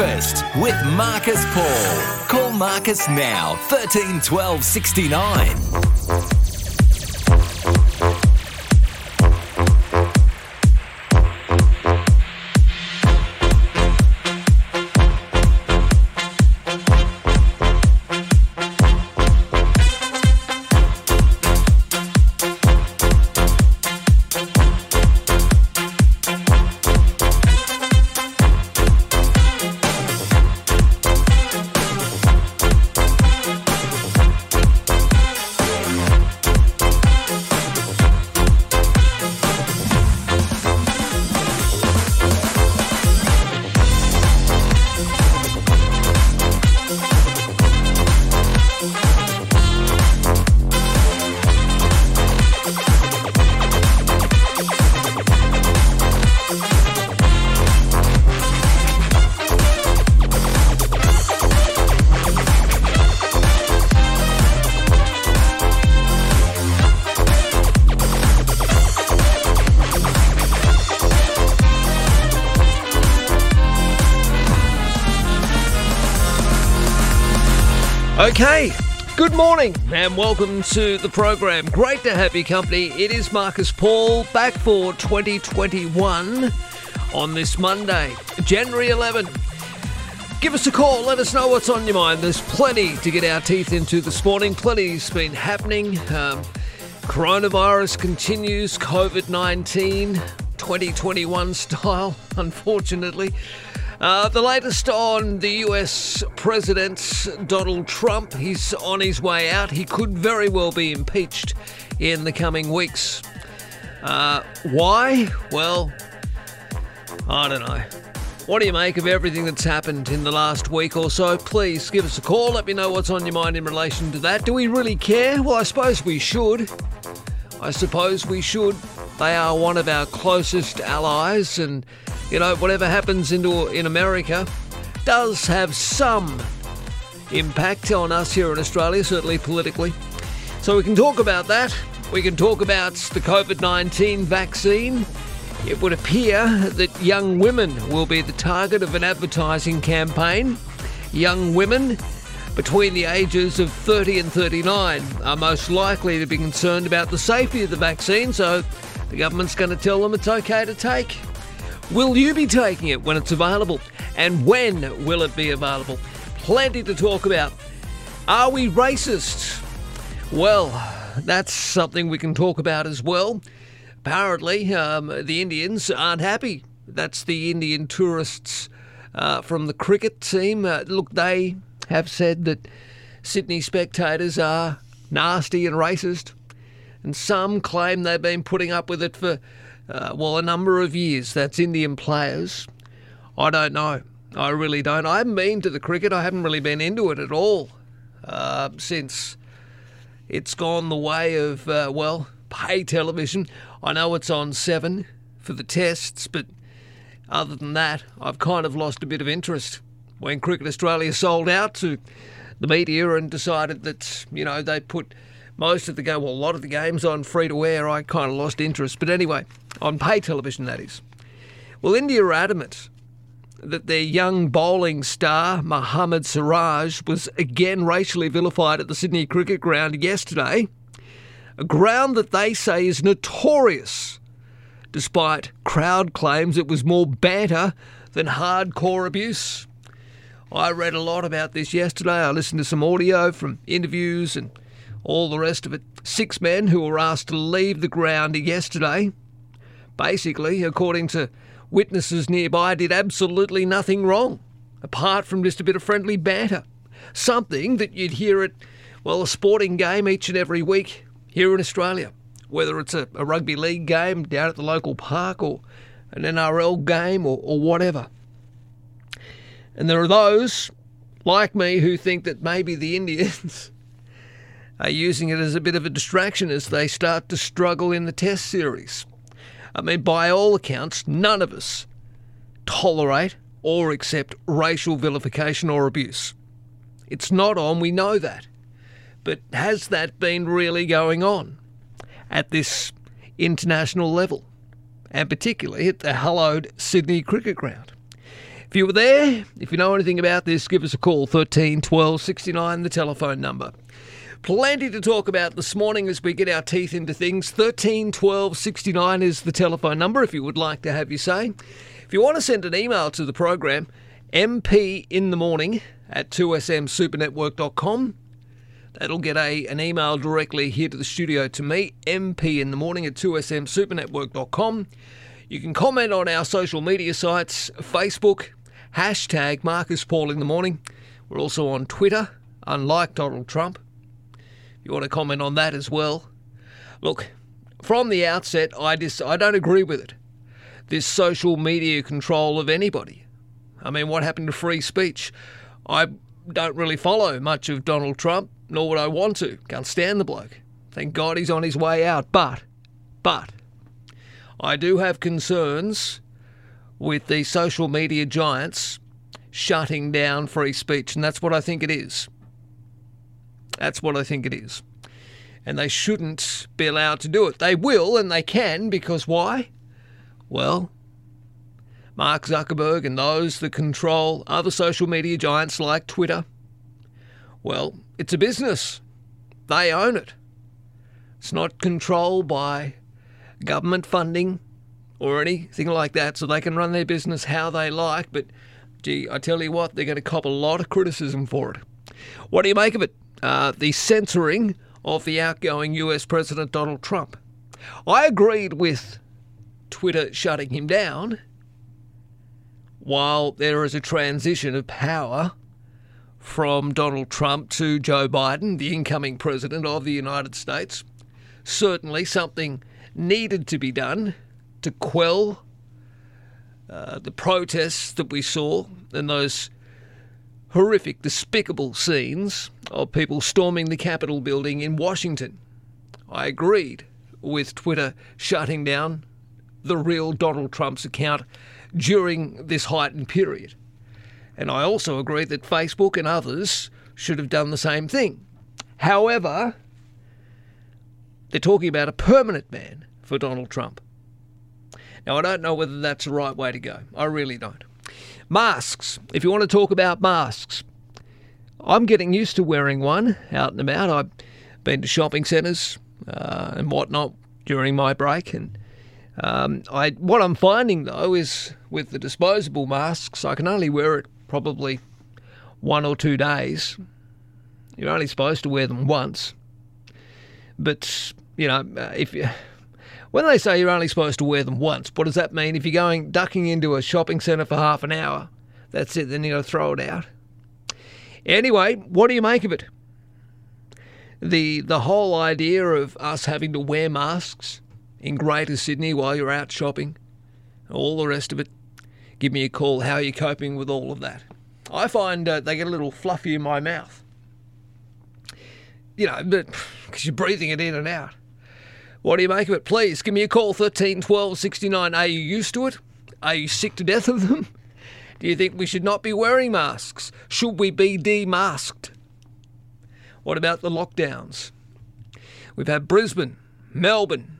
Breakfast with Marcus Paul. Call Marcus now, 13 12 69. Okay, good morning and welcome to the program. Great to have your company. It is Marcus Paul back for 2021 on this Monday, January 11. Give us a call, let us know what's on your mind. There's plenty to get our teeth into this morning, plenty's been happening. Um, coronavirus continues, COVID 19, 2021 style, unfortunately. Uh, the latest on the US President Donald Trump. He's on his way out. He could very well be impeached in the coming weeks. Uh, why? Well, I don't know. What do you make of everything that's happened in the last week or so? Please give us a call. Let me know what's on your mind in relation to that. Do we really care? Well, I suppose we should. I suppose we should. They are one of our closest allies, and you know, whatever happens into in America does have some impact on us here in Australia, certainly politically. So we can talk about that. We can talk about the COVID 19 vaccine. It would appear that young women will be the target of an advertising campaign. Young women between the ages of 30 and 39 are most likely to be concerned about the safety of the vaccine, so the government's going to tell them it's okay to take. Will you be taking it when it's available? And when will it be available? Plenty to talk about. Are we racist? Well, that's something we can talk about as well. Apparently, um, the Indians aren't happy. That's the Indian tourists uh, from the cricket team. Uh, look, they have said that Sydney spectators are nasty and racist, and some claim they've been putting up with it for uh, well, a number of years. That's Indian players. I don't know. I really don't. I haven't been to the cricket. I haven't really been into it at all uh, since it's gone the way of, uh, well, pay television. I know it's on seven for the tests, but other than that, I've kind of lost a bit of interest. When Cricket Australia sold out to the media and decided that, you know, they put most of the game, well, a lot of the games on free to air, I kind of lost interest. But anyway, on pay television, that is. Well, India are adamant that their young bowling star, Mohammad Siraj, was again racially vilified at the Sydney Cricket Ground yesterday, a ground that they say is notorious, despite crowd claims it was more banter than hardcore abuse. I read a lot about this yesterday. I listened to some audio from interviews and all the rest of it. Six men who were asked to leave the ground yesterday, basically, according to witnesses nearby, did absolutely nothing wrong, apart from just a bit of friendly banter. Something that you'd hear at, well, a sporting game each and every week here in Australia, whether it's a, a rugby league game down at the local park or an NRL game or, or whatever. And there are those, like me, who think that maybe the Indians are using it as a bit of a distraction as they start to struggle in the test series. I mean, by all accounts, none of us tolerate or accept racial vilification or abuse. It's not on, we know that. But has that been really going on at this international level? And particularly at the hallowed Sydney Cricket Ground? If you were there, if you know anything about this, give us a call 13 12 69, the telephone number. Plenty to talk about this morning as we get our teeth into things. 13 12 69 is the telephone number if you would like to have your say. If you want to send an email to the program, MP in the morning at 2smsupernetwork.com. That'll get a an email directly here to the studio to me, MP in the morning at 2smsupernetwork.com. You can comment on our social media sites, Facebook, hashtag Marcus Paul in the morning. We're also on Twitter, unlike Donald Trump. You want to comment on that as well. Look, from the outset, I just I don't agree with it. This social media control of anybody. I mean, what happened to free speech? I don't really follow much of Donald Trump, nor would I want to. Can't stand the bloke. Thank God he's on his way out. But, but, I do have concerns with the social media giants shutting down free speech, and that's what I think it is. That's what I think it is. And they shouldn't be allowed to do it. They will and they can because why? Well, Mark Zuckerberg and those that control other social media giants like Twitter, well, it's a business. They own it. It's not controlled by government funding or anything like that, so they can run their business how they like. But gee, I tell you what, they're going to cop a lot of criticism for it. What do you make of it? Uh, the censoring of the outgoing US President Donald Trump. I agreed with Twitter shutting him down while there is a transition of power from Donald Trump to Joe Biden, the incoming president of the United States. Certainly something needed to be done to quell uh, the protests that we saw and those horrific, despicable scenes of people storming the Capitol building in Washington. I agreed with Twitter shutting down the real Donald Trump's account during this heightened period. And I also agree that Facebook and others should have done the same thing. However, they're talking about a permanent ban for Donald Trump. Now, I don't know whether that's the right way to go. I really don't. Masks. If you want to talk about masks, I'm getting used to wearing one out and about. I've been to shopping centres uh, and whatnot during my break, and um, I what I'm finding though is with the disposable masks, I can only wear it probably one or two days. You're only supposed to wear them once, but you know if you. When they say you're only supposed to wear them once, what does that mean? If you're going ducking into a shopping centre for half an hour, that's it, then you've got to throw it out. Anyway, what do you make of it? The the whole idea of us having to wear masks in Greater Sydney while you're out shopping, all the rest of it. Give me a call. How are you coping with all of that? I find uh, they get a little fluffy in my mouth. You know, because you're breathing it in and out. What do you make of it? Please give me a call 13 12 69. Are you used to it? Are you sick to death of them? Do you think we should not be wearing masks? Should we be demasked? What about the lockdowns? We've had Brisbane, Melbourne,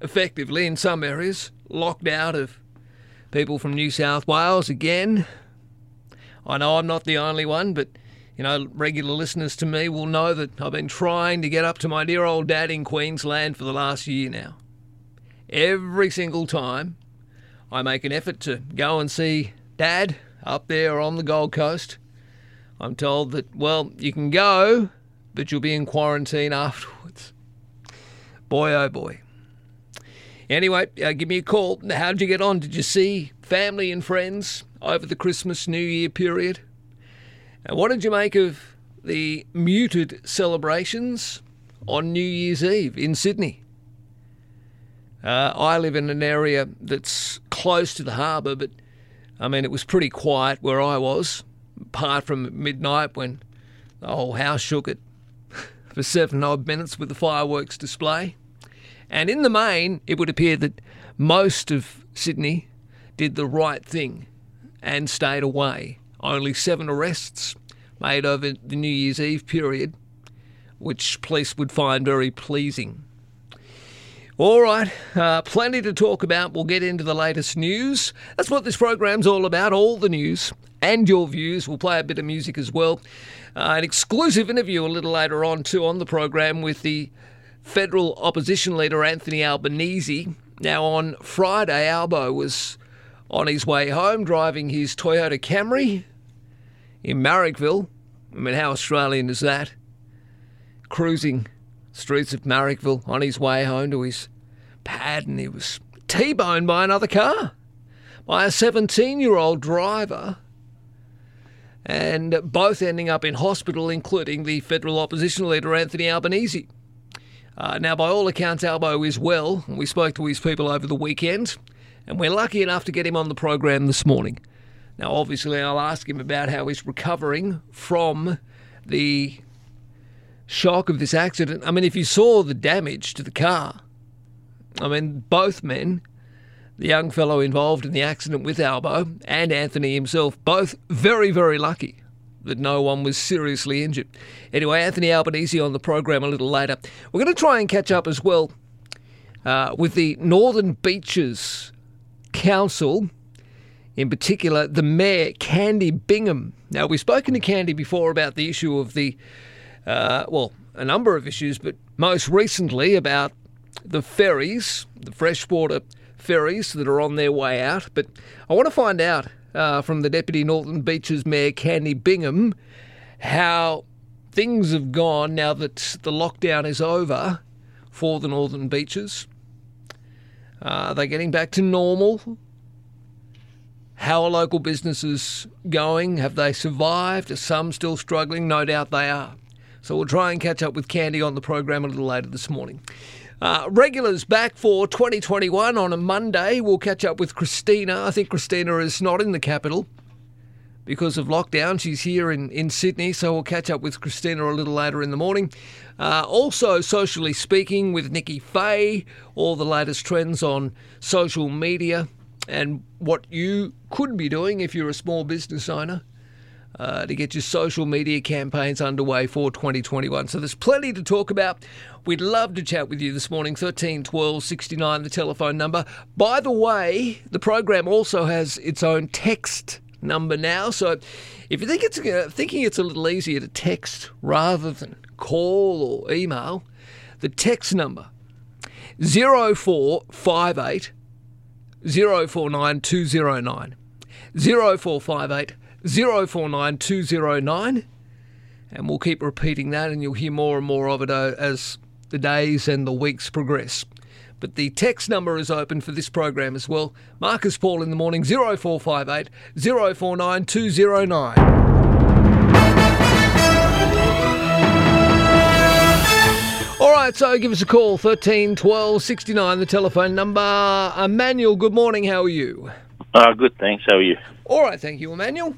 effectively in some areas locked out of people from New South Wales again. I know I'm not the only one, but you know, regular listeners to me will know that I've been trying to get up to my dear old dad in Queensland for the last year now. Every single time I make an effort to go and see dad up there on the Gold Coast, I'm told that, well, you can go, but you'll be in quarantine afterwards. Boy, oh boy. Anyway, uh, give me a call. How did you get on? Did you see family and friends over the Christmas New Year period? What did you make of the muted celebrations on New Year's Eve in Sydney? Uh, I live in an area that's close to the harbour, but I mean, it was pretty quiet where I was, apart from midnight when the whole house shook it for seven odd minutes with the fireworks display. And in the main, it would appear that most of Sydney did the right thing and stayed away. Only seven arrests made over the New Year's Eve period, which police would find very pleasing. All right, uh, plenty to talk about. We'll get into the latest news. That's what this program's all about all the news and your views. We'll play a bit of music as well. Uh, an exclusive interview a little later on, too, on the program with the federal opposition leader Anthony Albanese. Now, on Friday, Albo was on his way home driving his Toyota Camry in Marrickville. I mean, how Australian is that? Cruising streets of Marrickville on his way home to his pad, and he was T boned by another car, by a 17 year old driver, and both ending up in hospital, including the federal opposition leader Anthony Albanese. Uh, now, by all accounts, Albo is well. We spoke to his people over the weekend, and we're lucky enough to get him on the program this morning. Now, obviously, I'll ask him about how he's recovering from the shock of this accident. I mean, if you saw the damage to the car, I mean, both men, the young fellow involved in the accident with Albo and Anthony himself, both very, very lucky that no one was seriously injured. Anyway, Anthony Albanese on the program a little later. We're going to try and catch up as well uh, with the Northern Beaches Council, in particular, the Mayor, Candy Bingham. Now, we've spoken to Candy before about the issue of the uh, well, a number of issues, but most recently about the ferries, the freshwater ferries that are on their way out. But I want to find out uh, from the Deputy Northern Beaches Mayor, Candy Bingham, how things have gone now that the lockdown is over for the Northern Beaches. Uh, are they getting back to normal? How are local businesses going? Have they survived? Are some still struggling? No doubt they are. So we'll try and catch up with Candy on the program a little later this morning. Uh, regulars back for 2021 on a Monday. We'll catch up with Christina. I think Christina is not in the capital because of lockdown. She's here in, in Sydney, so we'll catch up with Christina a little later in the morning. Uh, also, socially speaking, with Nikki Fay, all the latest trends on social media and what you could be doing if you're a small business owner uh, to get your social media campaigns underway for 2021. So there's plenty to talk about. We'd love to chat with you this morning. 13 12 69, the telephone number. By the way, the program also has its own text number now. So if you think it's uh, thinking it's a little easier to text rather than call or email, the text number 0458 049 209 0458 049209. And we'll keep repeating that, and you'll hear more and more of it uh, as the days and the weeks progress. But the text number is open for this program as well. Marcus Paul in the morning, 0458 049 209. All right, so give us a call, 13 12 69, the telephone number. Emmanuel, good morning, how are you? Uh, good, thanks. How are you? All right, thank you, Emmanuel.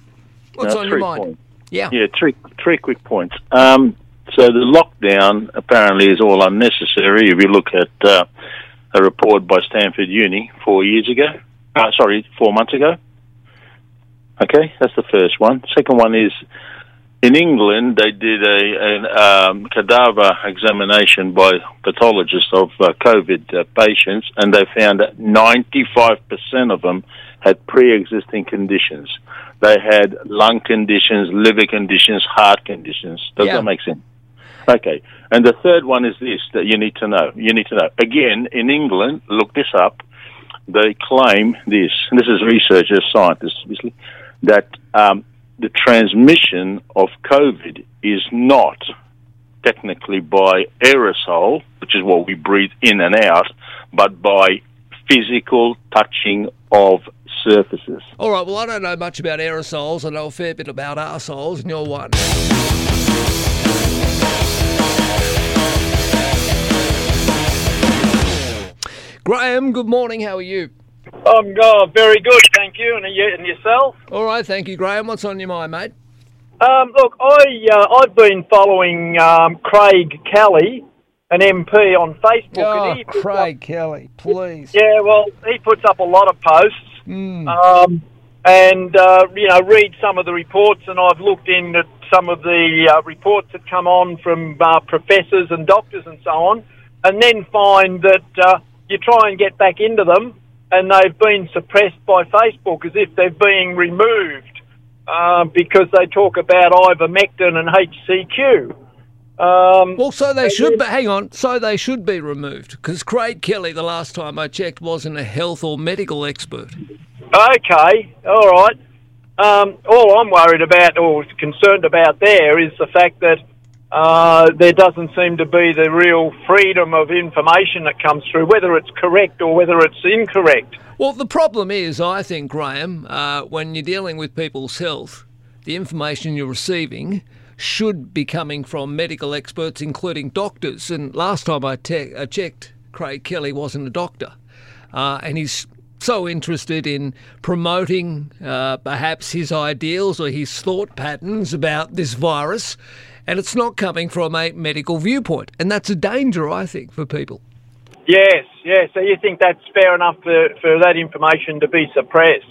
What's on your mind? Points. Yeah. Yeah, three three quick points. Um, so the lockdown apparently is all unnecessary. If you look at uh, a report by Stanford Uni four years ago, uh, sorry, four months ago. Okay, that's the first one. Second one is in England they did a an um, cadaver examination by pathologists of uh, COVID uh, patients, and they found that ninety five percent of them had pre-existing conditions. They had lung conditions, liver conditions, heart conditions. Does Yeah. that make sense? Okay. And the third one is this that you need to know. You need to know. Again, in England, look this up. They claim this, and this is researchers, scientists, obviously, that um, the transmission of COVID is not technically by aerosol, which is what we breathe in and out, but by physical touching of surfaces. All right, well, I don't know much about aerosols. I know a fair bit about arseholes, and you're one. Graham, good morning. How are you? I'm oh, very good, thank you. And, you, and yourself? All right, thank you, Graham. What's on your mind, mate? Um, look, I uh, I've been following um, Craig Kelly, an MP, on Facebook. Oh, and he puts Craig Kelly, please. Yeah, well, he puts up a lot of posts, Mm. um, and uh, you know, read some of the reports. And I've looked in at some of the uh, reports that come on from uh, professors and doctors and so on, and then find that uh, you try and get back into them, and they've been suppressed by Facebook as if they're being removed uh, because they talk about ivermectin and HCQ. Um, Well, so they should. But hang on, so they should be removed because Craig Kelly, the last time I checked, wasn't a health or medical expert. Okay, all right. Um, all I'm worried about or concerned about there is the fact that uh, there doesn't seem to be the real freedom of information that comes through, whether it's correct or whether it's incorrect. Well, the problem is, I think, Graham, uh, when you're dealing with people's health, the information you're receiving should be coming from medical experts, including doctors. And last time I te- uh, checked, Craig Kelly wasn't a doctor. Uh, and he's so interested in promoting uh, perhaps his ideals or his thought patterns about this virus. And it's not coming from a medical viewpoint. And that's a danger, I think, for people. Yes, yes. So you think that's fair enough for, for that information to be suppressed?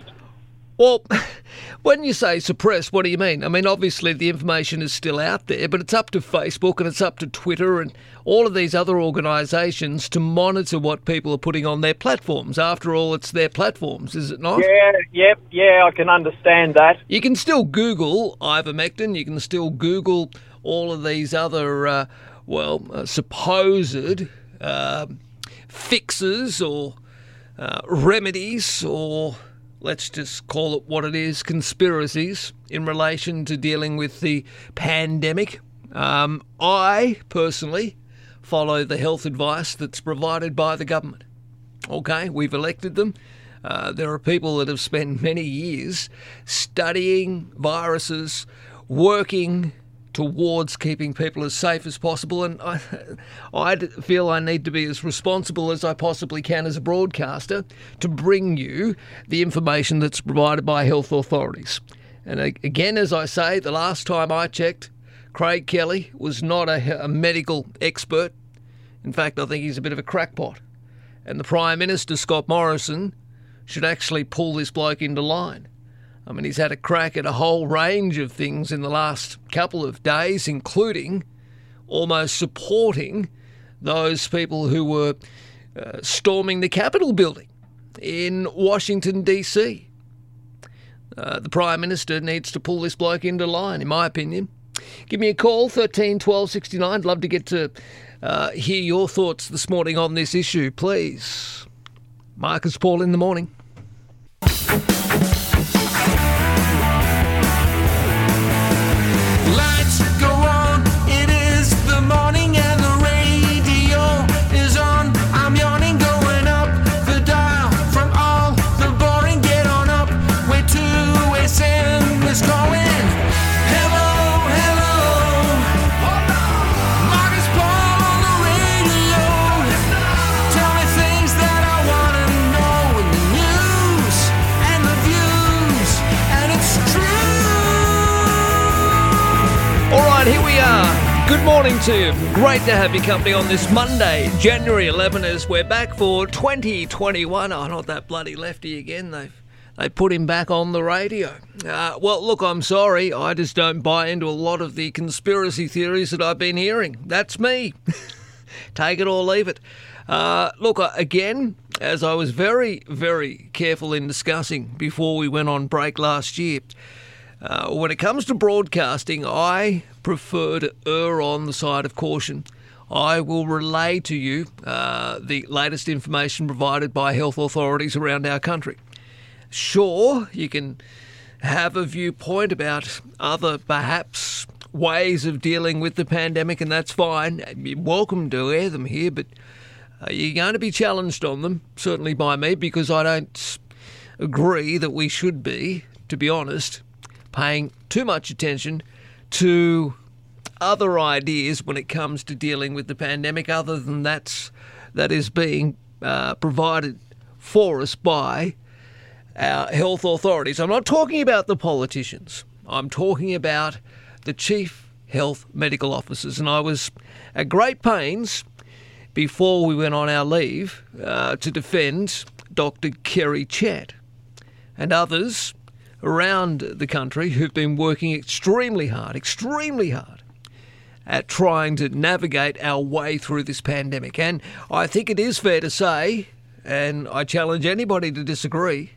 Well, when you say suppressed, what do you mean? I mean, obviously the information is still out there, but it's up to Facebook and it's up to Twitter and all of these other organisations to monitor what people are putting on their platforms. After all, it's their platforms, is it not? Yeah, yep, yeah, I can understand that. You can still Google ivermectin, you can still Google all of these other, uh, well, uh, supposed uh, fixes or uh, remedies or let's just call it what it is conspiracies in relation to dealing with the pandemic. Um, I personally follow the health advice that's provided by the government. Okay, we've elected them. Uh, there are people that have spent many years studying viruses, working towards keeping people as safe as possible, and I, I feel I need to be as responsible as I possibly can as a broadcaster to bring you the information that's provided by health authorities. And again, as I say, the last time I checked, Craig Kelly was not a, a medical expert. In fact, I think he's a bit of a crackpot. And the Prime Minister, Scott Morrison, should actually pull this bloke into line. I mean, he's had a crack at a whole range of things in the last couple of days, including almost supporting those people who were uh, storming the Capitol building in Washington, D.C. Uh, the Prime Minister needs to pull this bloke into line, in my opinion. Give me a call, 13 12 69. I'd love to get to uh, hear your thoughts this morning on this issue, please. Marcus Paul in the morning. Good morning to you. Great to have your company on this Monday, January 11, as we're back for 2021. Oh, not that bloody lefty again. They've they put him back on the radio. Uh, well, look, I'm sorry. I just don't buy into a lot of the conspiracy theories that I've been hearing. That's me. Take it or leave it. Uh, look, uh, again, as I was very, very careful in discussing before we went on break last year, uh, when it comes to broadcasting, I prefer to err on the side of caution. I will relay to you uh, the latest information provided by health authorities around our country. Sure, you can have a viewpoint about other, perhaps, ways of dealing with the pandemic, and that's fine. You're welcome to air them here, but uh, you're going to be challenged on them, certainly by me, because I don't agree that we should be, to be honest, paying too much attention to other ideas when it comes to dealing with the pandemic, other than that's that is being uh, provided for us by our health authorities. I'm not talking about the politicians. I'm talking about the chief health medical officers, and I was at great pains before we went on our leave uh, to defend Dr. Kerry Chant and others around the country who've been working extremely hard, extremely hard at trying to navigate our way through this pandemic. And I think it is fair to say and I challenge anybody to disagree,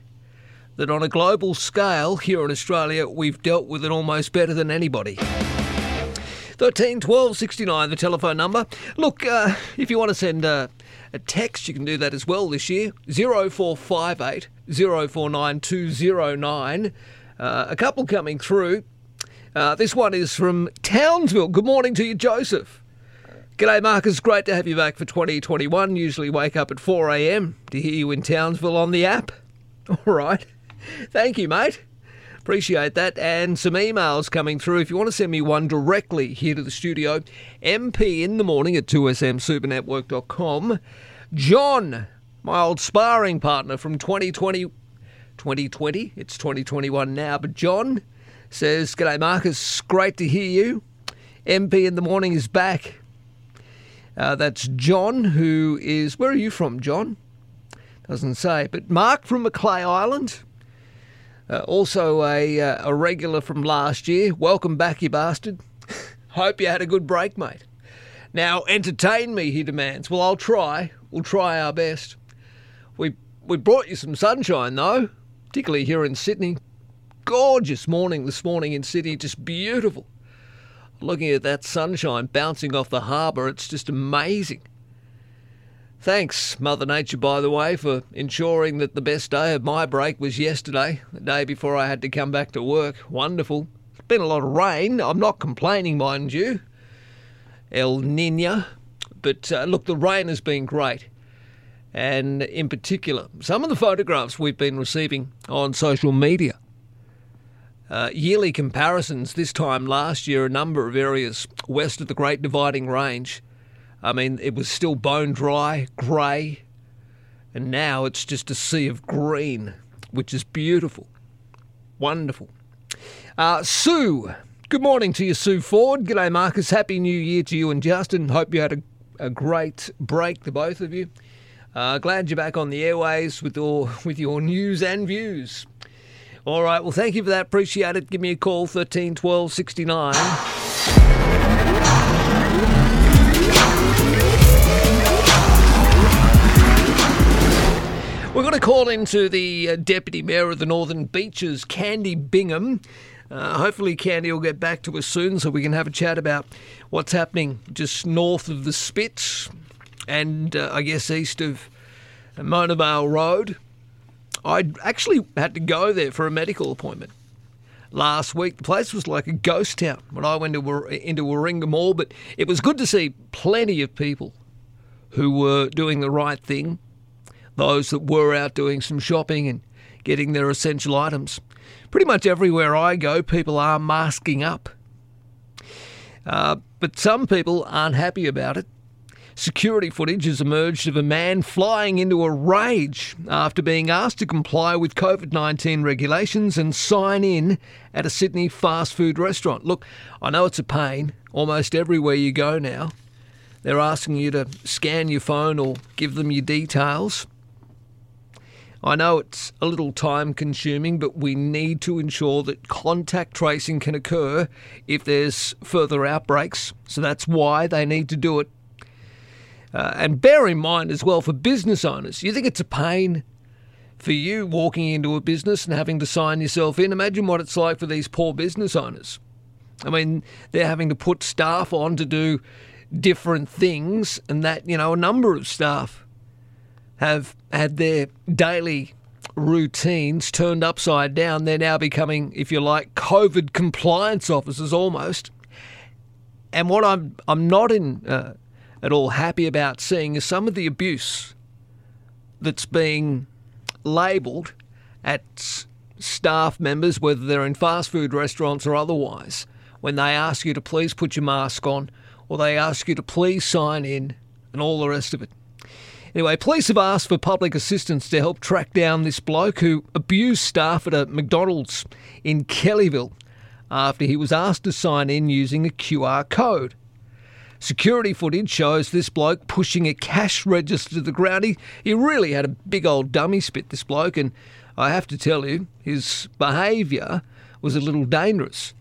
that on a global scale here in Australia, we've dealt with it almost better than anybody. 13 12 69, the telephone number. Look, uh, if you want to send uh, a text, you can do that as well this year. 0458 049 209. Uh, a couple coming through. Uh, this one is from Townsville. Good morning to you, Joseph. G'day, Marcus. Great to have you back for 2021. Usually wake up at 4 a.m. to hear you in Townsville on the app. All right. Thank you, mate. Appreciate that. And some emails coming through. If you want to send me one directly here to the studio, MP in the morning at 2smsupernetwork.com. John, my old sparring partner from 2020. 2020, it's 2021 now, but John says, G'day, Marcus. Great to hear you. MP in the morning is back. Uh, that's John, who is. Where are you from, John? Doesn't say. But Mark from Macleay Island. Uh, also a, uh, a regular from last year. Welcome back, you bastard. Hope you had a good break, mate. Now, entertain me, he demands. Well, I'll try. We'll try our best. We, we brought you some sunshine, though, particularly here in Sydney. Gorgeous morning this morning in Sydney, just beautiful. Looking at that sunshine bouncing off the harbour, it's just amazing. Thanks, Mother Nature, by the way, for ensuring that the best day of my break was yesterday, the day before I had to come back to work. Wonderful. It's been a lot of rain. I'm not complaining, mind you. El Nino. But uh, look, the rain has been great. And in particular, some of the photographs we've been receiving on social media. Uh, yearly comparisons this time last year, a number of areas west of the Great Dividing Range. I mean, it was still bone dry, grey, and now it's just a sea of green, which is beautiful. Wonderful. Uh, Sue, good morning to you, Sue Ford. G'day, Marcus. Happy New Year to you and Justin. Hope you had a, a great break, the both of you. Uh, glad you're back on the airways with your, with your news and views. All right, well, thank you for that. Appreciate it. Give me a call, 13 12 69. We're going to call into the uh, Deputy Mayor of the Northern Beaches, Candy Bingham. Uh, hopefully, Candy will get back to us soon so we can have a chat about what's happening just north of the Spits and uh, I guess east of Mona Vale Road. I actually had to go there for a medical appointment last week. The place was like a ghost town when I went to, into Warringah Mall, but it was good to see plenty of people who were doing the right thing, those that were out doing some shopping and getting their essential items. Pretty much everywhere I go, people are masking up. Uh, but some people aren't happy about it. Security footage has emerged of a man flying into a rage after being asked to comply with COVID 19 regulations and sign in at a Sydney fast food restaurant. Look, I know it's a pain almost everywhere you go now. They're asking you to scan your phone or give them your details. I know it's a little time consuming, but we need to ensure that contact tracing can occur if there's further outbreaks. So that's why they need to do it. Uh, and bear in mind as well for business owners, you think it's a pain for you walking into a business and having to sign yourself in? Imagine what it's like for these poor business owners. I mean, they're having to put staff on to do different things, and that, you know, a number of staff have had their daily routines turned upside down. They're now becoming, if you like, COVID compliance officers almost. And what I'm I'm not in uh, at all happy about seeing some of the abuse that's being labelled at staff members, whether they're in fast food restaurants or otherwise, when they ask you to please put your mask on or they ask you to please sign in and all the rest of it. Anyway, police have asked for public assistance to help track down this bloke who abused staff at a McDonald's in Kellyville after he was asked to sign in using a QR code. Security footage shows this bloke pushing a cash register to the ground. He, he really had a big old dummy spit, this bloke, and I have to tell you, his behaviour was a little dangerous.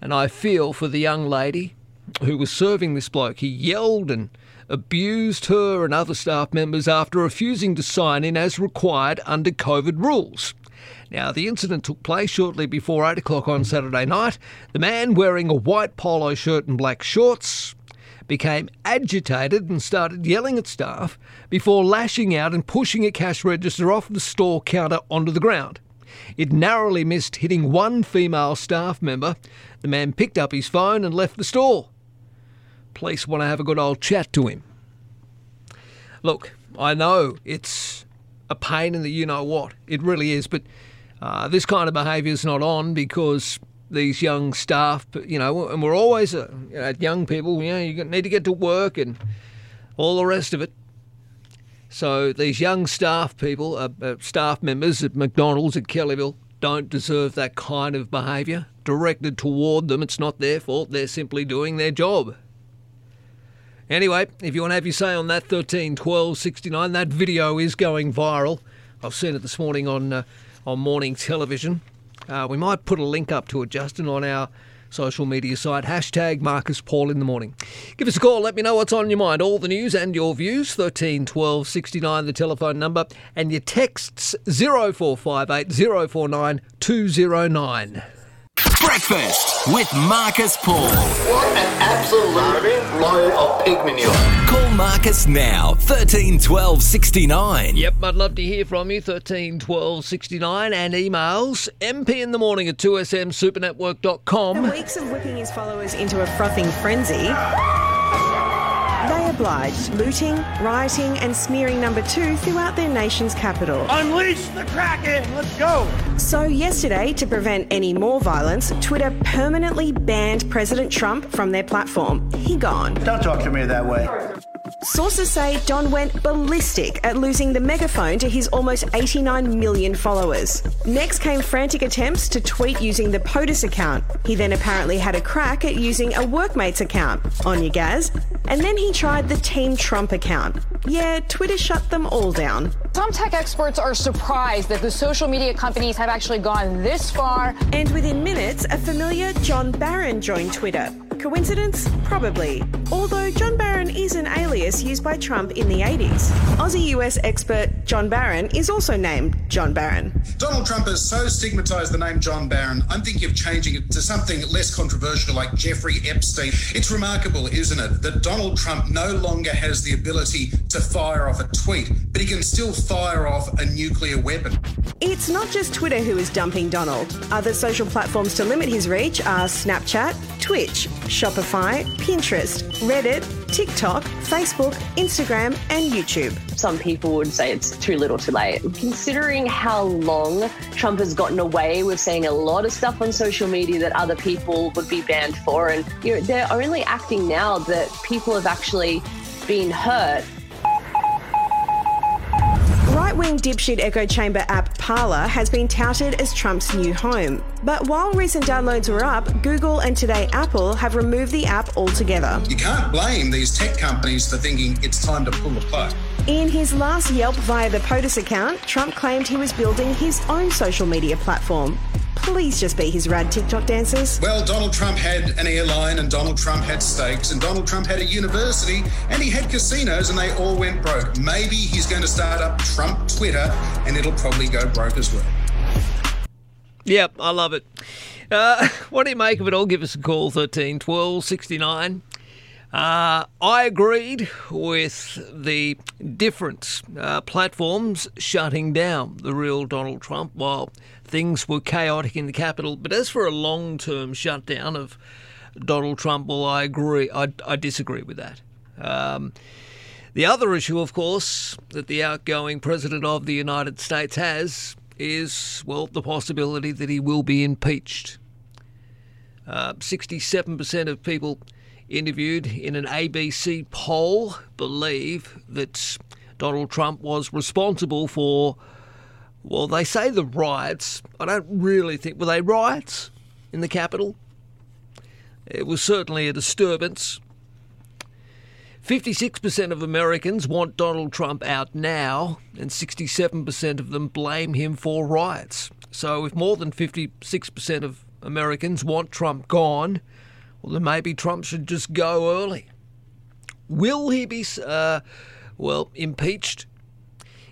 And I feel for the young lady who was serving this bloke. He yelled and abused her and other staff members after refusing to sign in as required under COVID rules. Now, the incident took place shortly before 8 o'clock on Saturday night. The man wearing a white polo shirt and black shorts became agitated and started yelling at staff before lashing out and pushing a cash register off the store counter onto the ground. It narrowly missed hitting one female staff member. The man picked up his phone and left the store. Police want to have a good old chat to him. Look, I know it's a pain in the you know what. It really is, but uh, this kind of behaviour is not on because these young staff, you know, and we're always uh, you know, young people, you know, you need to get to work and all the rest of it. So these young staff people, uh, uh, staff members at McDonald's at Kellyville, don't deserve that kind of behaviour directed toward them. It's not their fault. They're simply doing their job. Anyway, if you want to have your say on that, 13 12 69, that video is going viral. I've seen it this morning on uh, on morning television. Uh, we might put a link up to it, Justin, on our social media site. Hashtag Marcus Paul in the morning. Give us a call. Let me know what's on your mind. All the news and your views. 13 12 69, the telephone number. And your texts 0458 049 209. Breakfast with Marcus Paul. What an absolute load of pig manure. Call Marcus now. 13 12 69. Yep, I'd love to hear from you. 13 12 69 and emails. MP in the morning at 2smsupernetwork.com. Weeks of whipping his followers into a frothing frenzy. They obliged, looting, rioting, and smearing number two throughout their nation's capital. Unleash the Kraken! Let's go! So, yesterday, to prevent any more violence, Twitter permanently banned President Trump from their platform. He gone. Don't talk to me that way. Sources say Don went ballistic at losing the megaphone to his almost 89 million followers. Next came frantic attempts to tweet using the POTUS account. He then apparently had a crack at using a workmate's account, on your Gaz, and then he tried the Team Trump account. Yeah, Twitter shut them all down. Some tech experts are surprised that the social media companies have actually gone this far. And within minutes, a familiar John Barron joined Twitter. Coincidence? Probably. Although John Barron is an alias used by Trump in the 80s. Aussie US expert John Barron is also named John Barron. Donald Trump has so stigmatized the name John Barron, I'm thinking of changing it to something less controversial like Jeffrey Epstein. It's remarkable, isn't it, that Donald Trump no longer has the ability to fire off a tweet, but he can still fire off a nuclear weapon. It's not just Twitter who is dumping Donald. Other social platforms to limit his reach are Snapchat, Twitch, Shopify, Pinterest, Reddit, TikTok, Facebook, Instagram, and YouTube. Some people would say it's too little too late. Considering how long Trump has gotten away with saying a lot of stuff on social media that other people would be banned for, and you know, they're only acting now that people have actually been hurt Right wing dipshit echo chamber app Parler has been touted as Trump's new home. But while recent downloads were up, Google and today Apple have removed the app altogether. You can't blame these tech companies for thinking it's time to pull the plug. In his last Yelp via the POTUS account, Trump claimed he was building his own social media platform. Please just be his rad TikTok dancers. Well, Donald Trump had an airline, and Donald Trump had steaks, and Donald Trump had a university, and he had casinos, and they all went broke. Maybe he's going to start up Trump Twitter, and it'll probably go broke as well. Yep, I love it. Uh, what do you make of it all? Give us a call, 13 12 69. Uh, I agreed with the difference. uh, platforms shutting down the real Donald Trump while things were chaotic in the capital. But as for a long term shutdown of Donald Trump, well, I agree. I, I disagree with that. Um, the other issue, of course, that the outgoing president of the United States has is, well, the possibility that he will be impeached. Uh, 67% of people interviewed in an ABC poll believe that Donald Trump was responsible for, well, they say the riots. I don't really think, were they riots in the capital? It was certainly a disturbance. 56% of Americans want Donald Trump out now, and 67% of them blame him for riots. So, if more than 56% of Americans want Trump gone, well, then maybe Trump should just go early. Will he be, uh, well, impeached?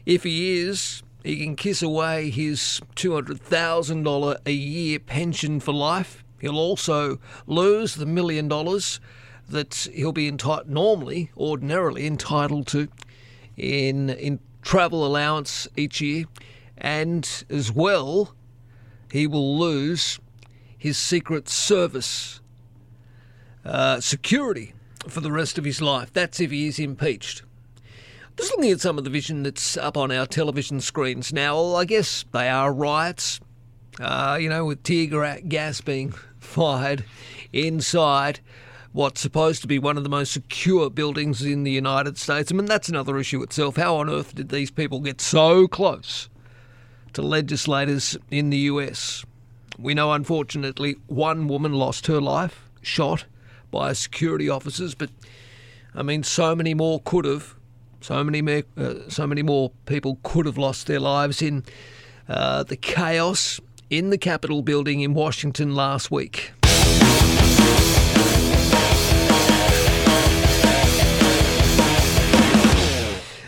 If he is, he can kiss away his $200,000 a year pension for life. He'll also lose the million dollars that he'll be entitled, normally, ordinarily entitled to in, in travel allowance each year. And as well, he will lose his Secret Service uh, security for the rest of his life. That's if he is impeached. Just looking at some of the vision that's up on our television screens now, I guess they are riots, uh, you know, with tear gas being fired inside what's supposed to be one of the most secure buildings in the United States. I mean, that's another issue itself. How on earth did these people get so close to legislators in the US? We know, unfortunately, one woman lost her life, shot by security officers, but I mean, so many more could have. So many, uh, so many more people could have lost their lives in uh, the chaos in the Capitol building in Washington last week.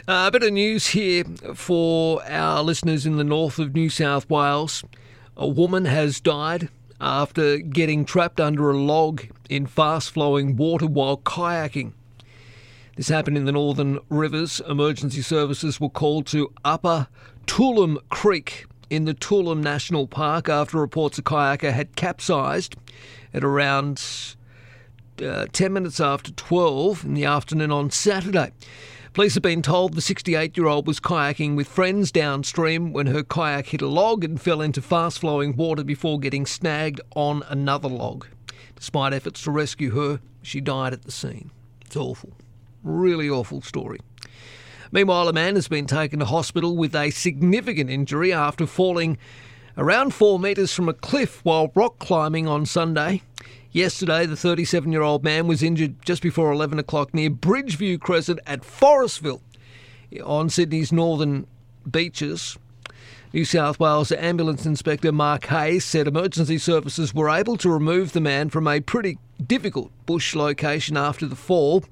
Uh, a bit of news here for our listeners in the north of New South Wales. A woman has died after getting trapped under a log in fast flowing water while kayaking. This happened in the Northern Rivers. Emergency services were called to Upper Tooloom Creek in the Tooloom National Park after reports a kayaker had capsized at around uh, 10 minutes after 12 in the afternoon on Saturday. Police have been told the 68 year old was kayaking with friends downstream when her kayak hit a log and fell into fast flowing water before getting snagged on another log. Despite efforts to rescue her, she died at the scene. It's awful. Really awful story. Meanwhile, a man has been taken to hospital with a significant injury after falling around four metres from a cliff while rock climbing on Sunday. Yesterday, the 37 year old man was injured just before 11 o'clock near Bridgeview Crescent at Forestville on Sydney's northern beaches. New South Wales Ambulance Inspector Mark Hayes said emergency services were able to remove the man from a pretty difficult bush location after the fall.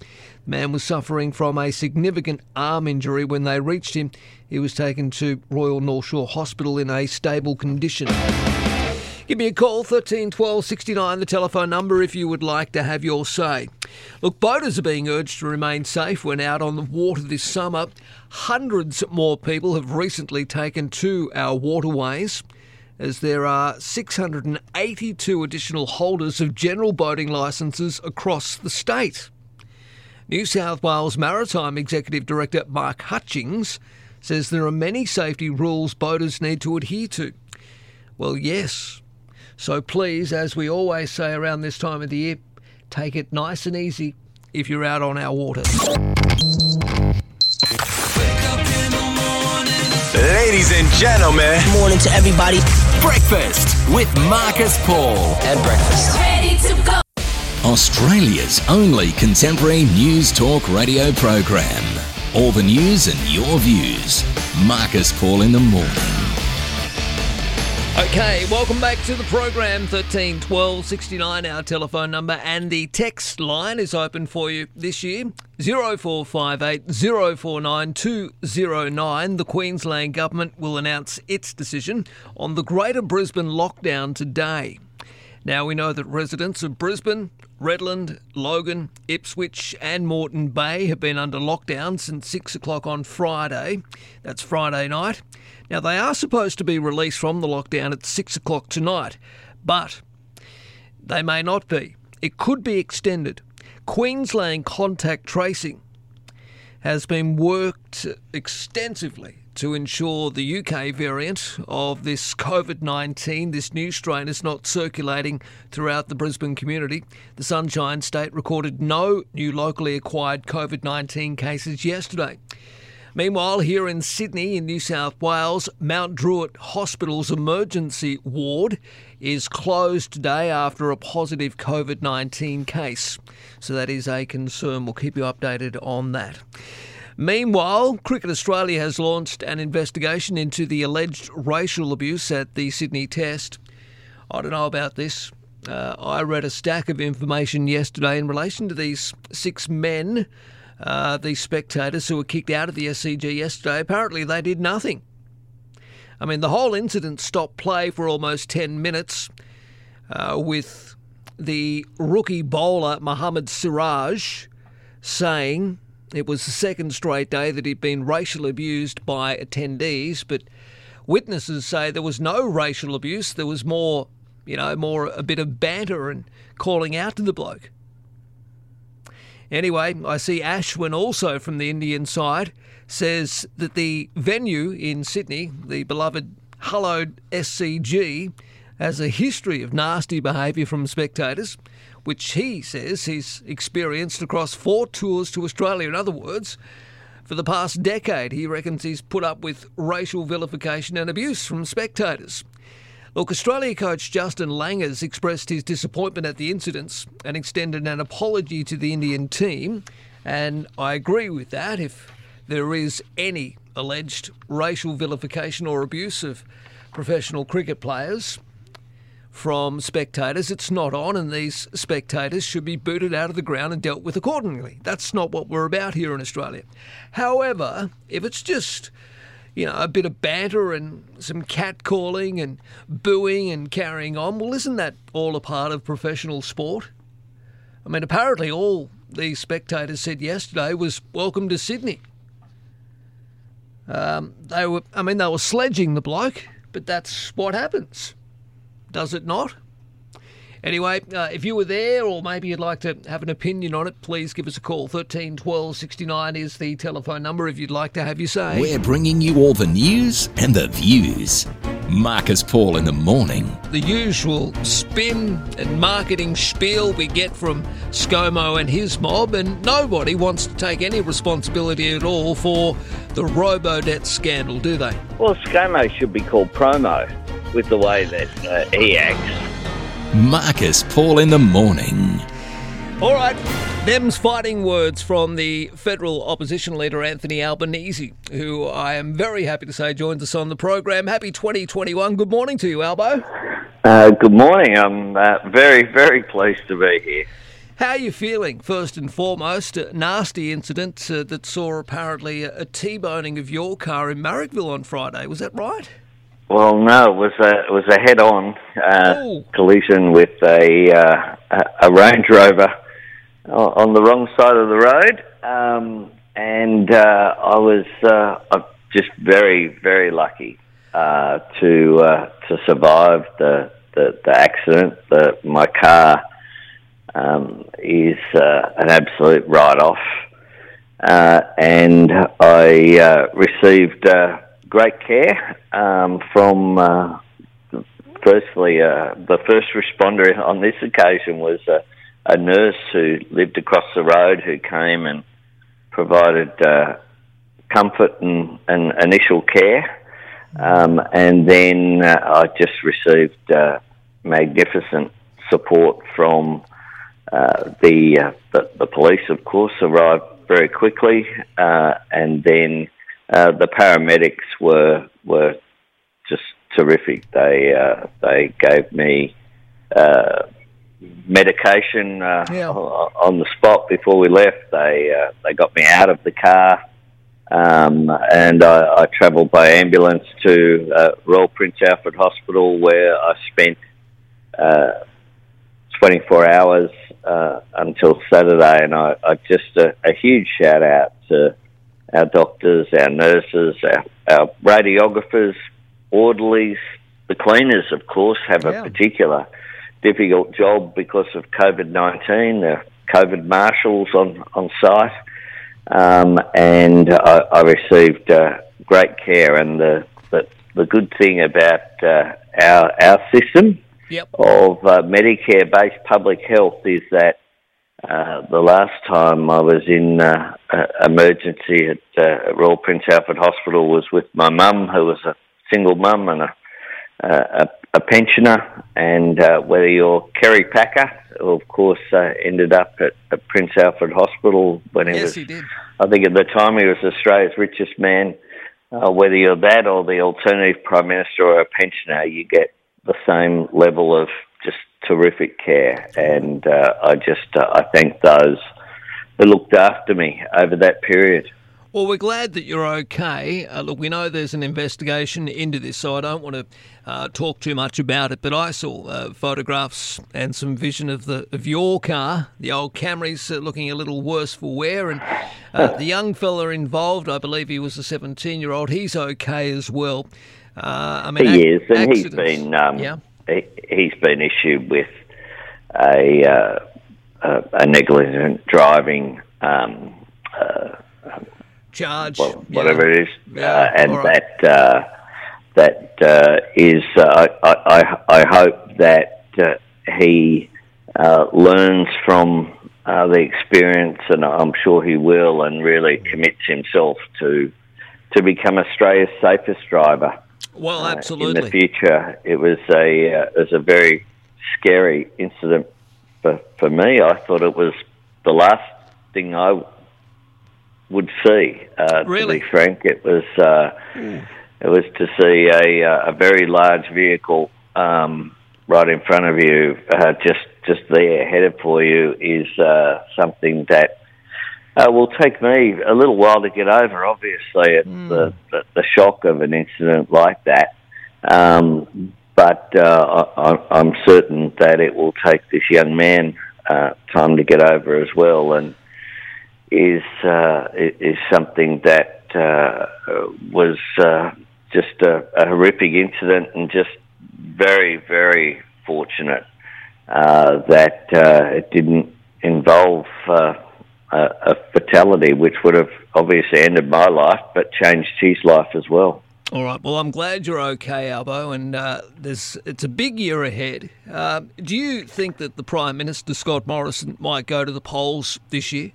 Man was suffering from a significant arm injury when they reached him. He was taken to Royal North Shore Hospital in a stable condition. Give me a call, 13 12 69, the telephone number if you would like to have your say. Look, boaters are being urged to remain safe when out on the water this summer. Hundreds more people have recently taken to our waterways as there are 682 additional holders of general boating licences across the state. New South Wales Maritime Executive Director Mark Hutchings says there are many safety rules boaters need to adhere to. Well, yes. So please, as we always say around this time of the year, take it nice and easy if you're out on our waters. Ladies and gentlemen, Morning to everybody. breakfast with Marcus Paul. And breakfast. Australia's only contemporary news talk radio program. All the news and your views. Marcus Paul in the morning. Okay, welcome back to the program. 13 12 69, our telephone number, and the text line is open for you this year 0458 049 209. The Queensland Government will announce its decision on the Greater Brisbane lockdown today. Now, we know that residents of Brisbane, Redland, Logan, Ipswich, and Moreton Bay have been under lockdown since 6 o'clock on Friday. That's Friday night. Now, they are supposed to be released from the lockdown at 6 o'clock tonight, but they may not be. It could be extended. Queensland contact tracing has been worked extensively to ensure the UK variant of this COVID 19, this new strain, is not circulating throughout the Brisbane community. The Sunshine State recorded no new locally acquired COVID 19 cases yesterday. Meanwhile, here in Sydney, in New South Wales, Mount Druitt Hospital's emergency ward is closed today after a positive COVID 19 case. So that is a concern. We'll keep you updated on that. Meanwhile, Cricket Australia has launched an investigation into the alleged racial abuse at the Sydney Test. I don't know about this. Uh, I read a stack of information yesterday in relation to these six men uh, the spectators who were kicked out of the SCG yesterday. Apparently, they did nothing. I mean, the whole incident stopped play for almost 10 minutes uh, with the rookie bowler Mohammad Siraj saying it was the second straight day that he'd been racially abused by attendees, but witnesses say there was no racial abuse. There was more, you know, more a bit of banter and calling out to the bloke. Anyway, I see Ashwin also from the Indian side says that the venue in Sydney, the beloved hallowed SCG, has a history of nasty behaviour from spectators, which he says he's experienced across four tours to Australia. In other words, for the past decade, he reckons he's put up with racial vilification and abuse from spectators. Look, Australia coach Justin Langers expressed his disappointment at the incidents and extended an apology to the Indian team. And I agree with that. If there is any alleged racial vilification or abuse of professional cricket players from spectators, it's not on, and these spectators should be booted out of the ground and dealt with accordingly. That's not what we're about here in Australia. However, if it's just you know, a bit of banter and some catcalling and booing and carrying on. Well, isn't that all a part of professional sport? I mean, apparently all these spectators said yesterday was welcome to Sydney. Um, they were, I mean, they were sledging the bloke, but that's what happens, does it not? Anyway, uh, if you were there or maybe you'd like to have an opinion on it, please give us a call. 13 12 69 is the telephone number if you'd like to have your say. We're bringing you all the news and the views. Marcus Paul in the morning. The usual spin and marketing spiel we get from ScoMo and his mob, and nobody wants to take any responsibility at all for the Robodebt scandal, do they? Well, ScoMo should be called promo with the way that uh, he acts. Marcus Paul in the morning. All right, them's fighting words from the federal opposition leader Anthony Albanese, who I am very happy to say joins us on the program. Happy 2021. Good morning to you, Albo. Uh, good morning. I'm uh, very, very pleased to be here. How are you feeling, first and foremost? A nasty incident uh, that saw apparently a, a T-boning of your car in Marrickville on Friday. Was that right? Well, no, it was a it was a head-on uh, collision with a uh, a Range Rover on the wrong side of the road, um, and uh, I was uh, just very very lucky uh, to uh, to survive the the, the accident. The, my car um, is uh, an absolute write-off, uh, and I uh, received uh, great care um, from. Uh, firstly, uh, the first responder on this occasion was a, nurse who lived across the road who came and provided uh, comfort and, and initial care. Um, and then uh, I just received uh, magnificent support from uh, the, the the police. Of course, arrived very quickly, and then uh, the paramedics were were just terrific. They uh, they gave me uh, medication uh, o- on the spot before we left. They uh, they got me out of the car, um, and I, I travelled by ambulance to uh, Royal Prince Alfred Hospital, where I spent uh, 24 hours uh, until Saturday. And I, I just a, a huge shout out to our doctors, our nurses, our, our radiographers, orderlies, the cleaners, of course, have a particular difficult job because of COVID 19, the COVID marshals on, on site. Um, and I, I received uh, great care. And the, the, the good thing about uh, our, our system of uh, Medicare based public health is that uh, the last time I was in uh, uh, emergency at uh, Royal Prince Alfred Hospital was with my mum, who was a single mum and a, a, a pensioner. And uh, whether you're Kerry Packer, who of course uh, ended up at, at Prince Alfred Hospital when he Yes, was, he did. I think at the time he was Australia's richest man. Uh, whether you're that or the alternative prime minister or a pensioner, you get the same level of just terrific care. And uh, I just uh, I thank those who looked after me over that period. Well, we're glad that you're okay. Uh, look, we know there's an investigation into this, so I don't want to uh, talk too much about it. But I saw uh, photographs and some vision of the of your car. The old Camry's uh, looking a little worse for wear, and uh, the young fella involved, I believe he was a 17 year old. He's okay as well. Uh, I mean, he ac- is, and he's accidents- been um, yeah. He, he's been issued with a uh, a, a negligent driving. Um, uh, charge, well, whatever it is, Yeah, uh, and right. that uh, that uh, is. Uh, I, I I hope that uh, he uh, learns from uh, the experience, and I'm sure he will, and really commits himself to to become Australia's safest driver. Well, uh, absolutely. in the future. It was a uh, it was a very scary incident for for me. I thought it was the last thing I would see. Uh, Really? To be frank, it was uh, it was to see a uh, a very large vehicle um, right in front of you, uh, just just there headed for you, is uh, something that. Uh, will take me a little while to get over. Obviously, it's the, the the shock of an incident like that. Um, but uh, I, I'm certain that it will take this young man uh, time to get over as well, and is uh, is something that uh, was uh, just a, a horrific incident, and just very very fortunate uh, that uh, it didn't involve. A, a fatality, which would have obviously ended my life, but changed his life as well. All right. Well, I'm glad you're okay, Albo, and uh, there's it's a big year ahead. Uh, do you think that the Prime Minister Scott Morrison might go to the polls this year?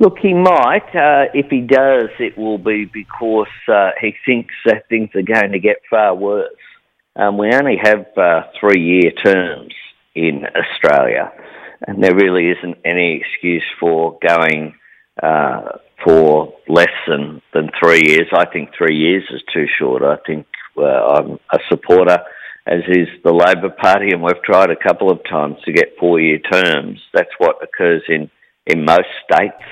Look, he might. Uh, if he does, it will be because uh, he thinks that things are going to get far worse. Um, we only have uh, three-year terms in Australia, and there really isn't any excuse for going uh, for less than, than three years. I think three years is too short. I think uh, I'm a supporter, as is the Labor Party, and we've tried a couple of times to get four-year terms. That's what occurs in, in most states,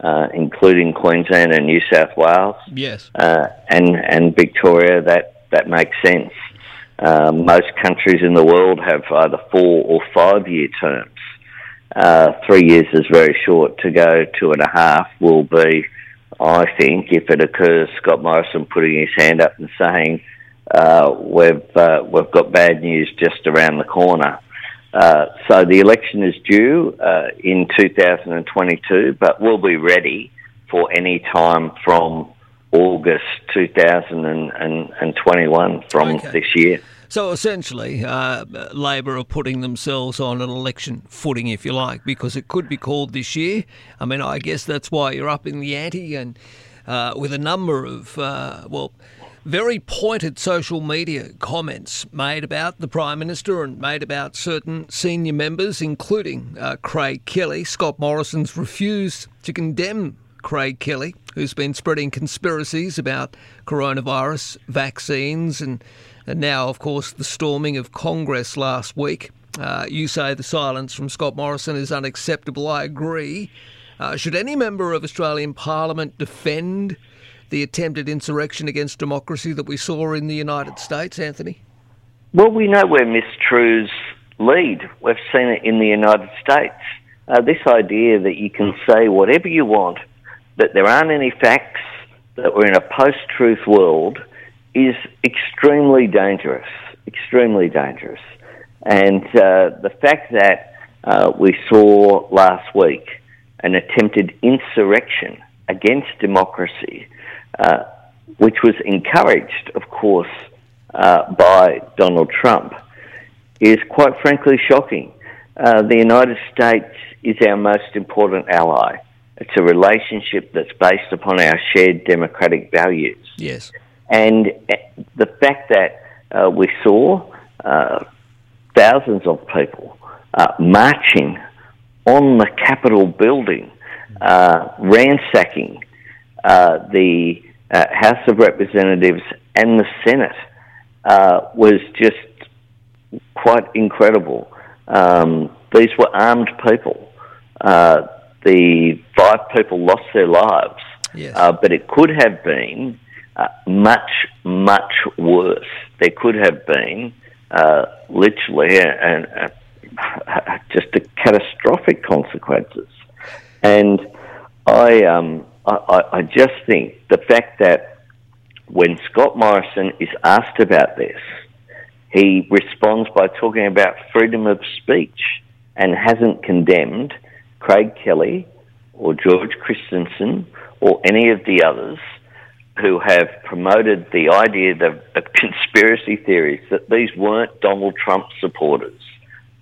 uh, including Queensland and New South Wales Yes. uh, and and Victoria, that that makes sense. Uh, most countries in the world have either four or five year terms. Uh, three years is very short. To go two and a half will be, I think, if it occurs, Scott Morrison putting his hand up and saying, uh, "We've uh, we've got bad news just around the corner." Uh, so the election is due uh, in 2022, but we'll be ready for any time from August 2021 from Okay. this year. So essentially, uh, Labor are putting themselves on an election footing, if you like, because it could be called this year. I mean, I guess that's why you're up in the ante and uh, with a number of, uh, well, very pointed social media comments made about the Prime Minister and made about certain senior members, including uh, Craig Kelly. Scott Morrison's refused to condemn Craig Kelly, who's been spreading conspiracies about coronavirus, vaccines, and, and now, of course, the storming of Congress last week. Uh, you say the silence from Scott Morrison is unacceptable. I agree. Uh, should any member of Australian Parliament defend the attempted insurrection against democracy that we saw in the United States, Anthony? Well, we know where mistruths lead. We've seen it in the United States. Uh, this idea that you can say whatever you want, that there aren't any facts, that we're in a post-truth world, is extremely dangerous. Extremely dangerous. And uh, the fact that uh, we saw last week an attempted insurrection against democracy, uh, which was encouraged, of course, uh, by Donald Trump, is quite frankly shocking. Uh, the United States is our most important ally. It's a relationship that's based upon our shared democratic values. Yes. And the fact that uh, we saw uh, thousands of people uh, marching on the Capitol building, uh, ransacking uh, the uh, House of Representatives and the Senate uh, was just quite incredible. Um, these were armed people. Uh, the five people lost their lives. Yes. Uh, but it could have been uh, much, much worse. There could have been uh, literally uh, just a catastrophic consequences. And I, um, I- I just think the fact that when Scott Morrison is asked about this, he responds by talking about freedom of speech and hasn't condemned Craig Kelly or George Christensen or any of the others who have promoted the idea of, of conspiracy theories that these weren't Donald Trump supporters,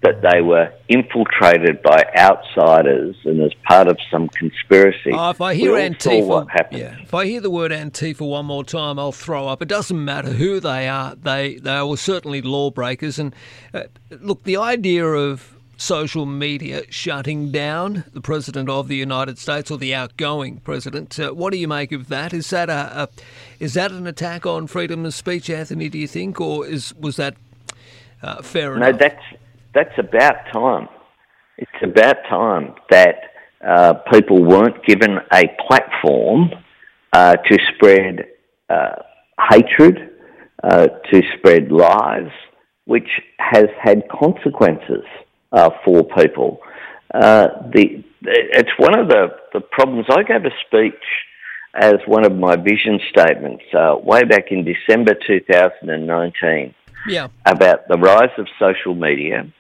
that they were infiltrated by outsiders and as part of some conspiracy. Oh, if I hear We all saw Antifa, yeah, if I hear the word Antifa one more time, I'll throw up. It doesn't matter who they are; they they were certainly lawbreakers. And uh, look, the idea of social media shutting down the president of the United States or the outgoing president, uh, what do you make of that? Is that a, a is that an attack on freedom of speech, Anthony? Do you think, or is was that uh, fair No, enough? that's that's about time. It's about time that uh, people weren't given a platform uh, to spread uh, hatred, uh, to spread lies, which has had consequences uh, for people. Uh, the it's one of the, the problems. I gave a speech as one of my vision statements uh, way back in December 2019 yeah. about the rise of social media,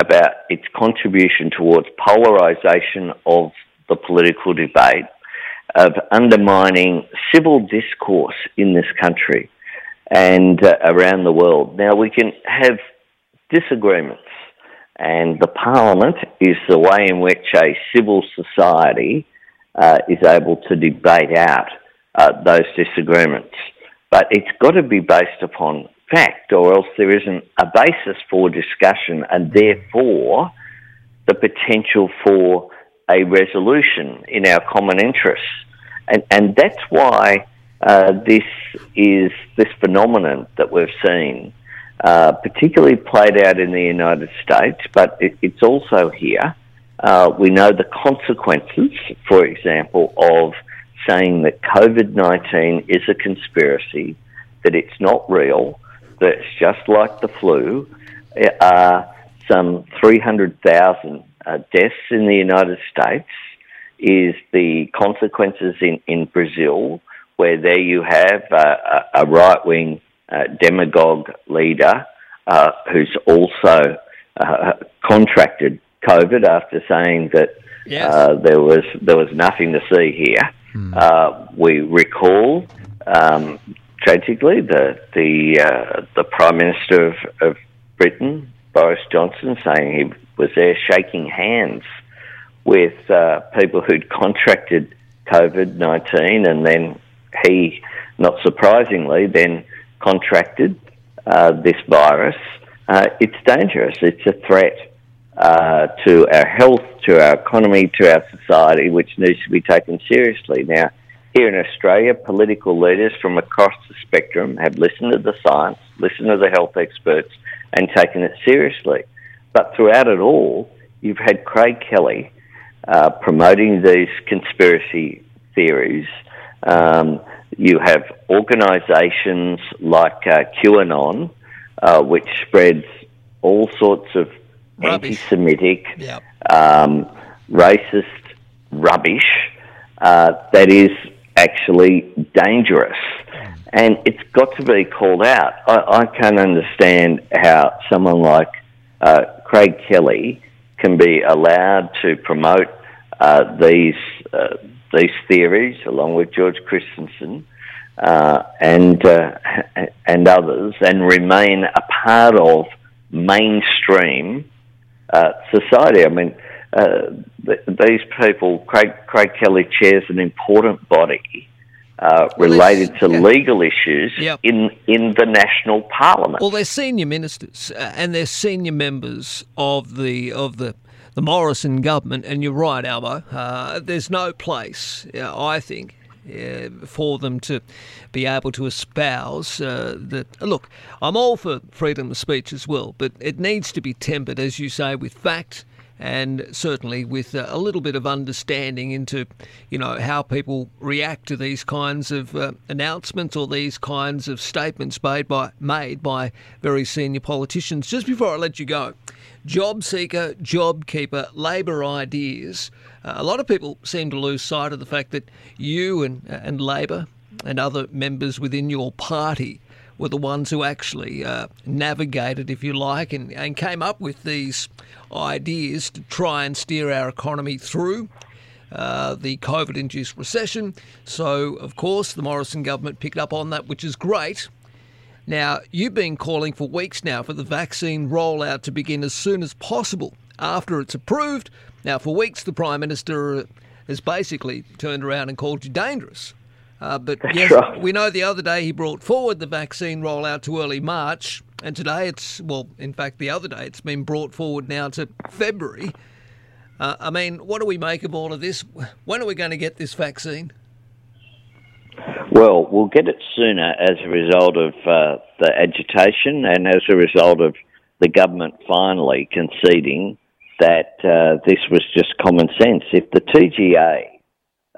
about its contribution towards polarisation of the political debate, of undermining civil discourse in this country and uh, around the world. Now, we can have disagreements, and the parliament is the way in which a civil society uh, is able to debate out uh, those disagreements. But it's got to be based upon fact, or else there isn't a basis for discussion, and therefore the potential for a resolution in our common interests. And, and that's why uh, this is this phenomenon that we've seen, uh, particularly played out in the United States, but it, it's also here. Uh, we know the consequences, for example, of saying that COVID 19 is a conspiracy, that it's not real, that it's just like the flu. Uh, some 300,000 uh, deaths in the United States is the consequences in, in Brazil, where there you have uh, a, a right wing uh, demagogue leader uh, who's also uh, contracted COVID after saying that Yes. uh, there was there was nothing to see here. Uh, we recall um, tragically the the uh, the Prime Minister of, of Britain, Boris Johnson, saying he was there shaking hands with uh, people who'd contracted COVID nineteen, and then he, not surprisingly, then contracted uh, this virus. Uh, it's dangerous. It's a threat uh, to our health, to our economy, to our society, which needs to be taken seriously. Now, here in Australia, political leaders from across the spectrum have listened to the science, listened to the health experts, and taken it seriously. But throughout it all, you've had Craig Kelly uh, promoting these conspiracy theories. Um, you have organisations like uh, QAnon, uh, which spreads all sorts of anti-Semitic, Yep. um, racist rubbish uh, that is actually dangerous. And it's got to be called out. I, I can't understand how someone like uh, Craig Kelly can be allowed to promote uh, these uh, these theories, along with George Christensen uh, and uh, and others, and remain a part of mainstream uh, society. I mean, uh, th- these people, Craig, Craig Kelly chairs an important body uh, related to legal issues Yep. in in the national parliament. Well, they're senior ministers uh, and they're senior members of the of the the Morrison government. And you're right, Albo. Uh, there's no place, uh, I think. For them to be able to espouse uh, that. Look, I'm all for freedom of speech as well, but it needs to be tempered, as you say, with fact and certainly with uh, a little bit of understanding into, you know, how people react to these kinds of uh, announcements or these kinds of statements made by made by very senior politicians. Just before I let you go, job seeker, job keeper, Labor ideas. Uh, a lot of people seem to lose sight of the fact that you and and Labor and other members within your party were the ones who actually uh, navigated, if you like, and, and came up with these ideas to try and steer our economy through uh, the COVID induced recession. So, of course, the Morrison government picked up on that, which is great. Now, you've been calling for weeks now for the vaccine rollout to begin as soon as possible after it's approved. Now, for weeks, the Prime Minister has basically turned around and called you dangerous. Uh, but yes, right. we know the other day he brought forward the vaccine rollout to early March, and today it's, well, in fact, the other day it's been brought forward now to February. Uh, I mean, what do we make of all of this? When are we going to get this vaccine? Well, we'll get it sooner as a result of uh, the agitation and as a result of the government finally conceding that uh, this was just common sense. If the TGA,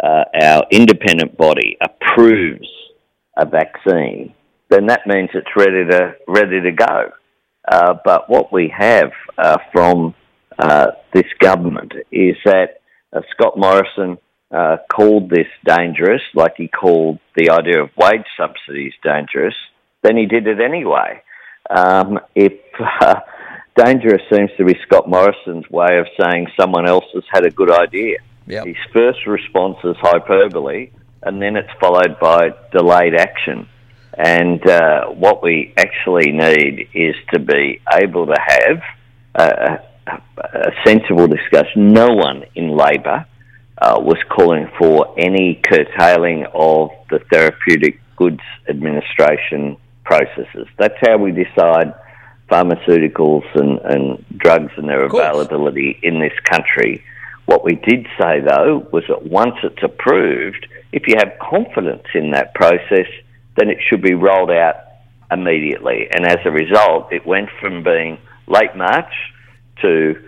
uh, our independent body, approves a vaccine, then that means it's ready to ready to go. Uh, but what we have uh, from uh, this government is that Scott Morrison uh, called this dangerous, like he called the idea of wage subsidies dangerous, then he did it anyway. Um, if uh, dangerous seems to be Scott Morrison's way of saying someone else has had a good idea. Yep. His first response is hyperbole, and then it's followed by delayed action. And uh, what we actually need is to be able to have a, a, a sensible discussion. No one in Labor uh, was calling for any curtailing of the therapeutic goods administration processes. That's how we decide pharmaceuticals and, and drugs and their availability in this country. What we did say, though, was that once it's approved, if you have confidence in that process, then it should be rolled out immediately. And as a result, it went from being late March to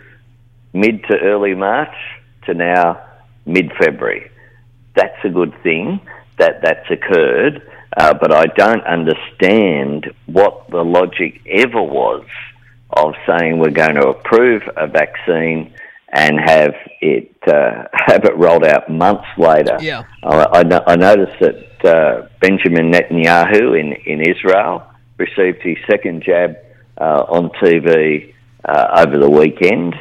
mid to early March to now mid February. That's a good thing that that's occurred, uh, but I don't understand what the logic ever was of saying we're going to approve a vaccine and have it uh, have it rolled out months later. Yeah. I, I, I noticed that uh, Benjamin Netanyahu in, in Israel received his second jab uh, on TV uh, over the weekend.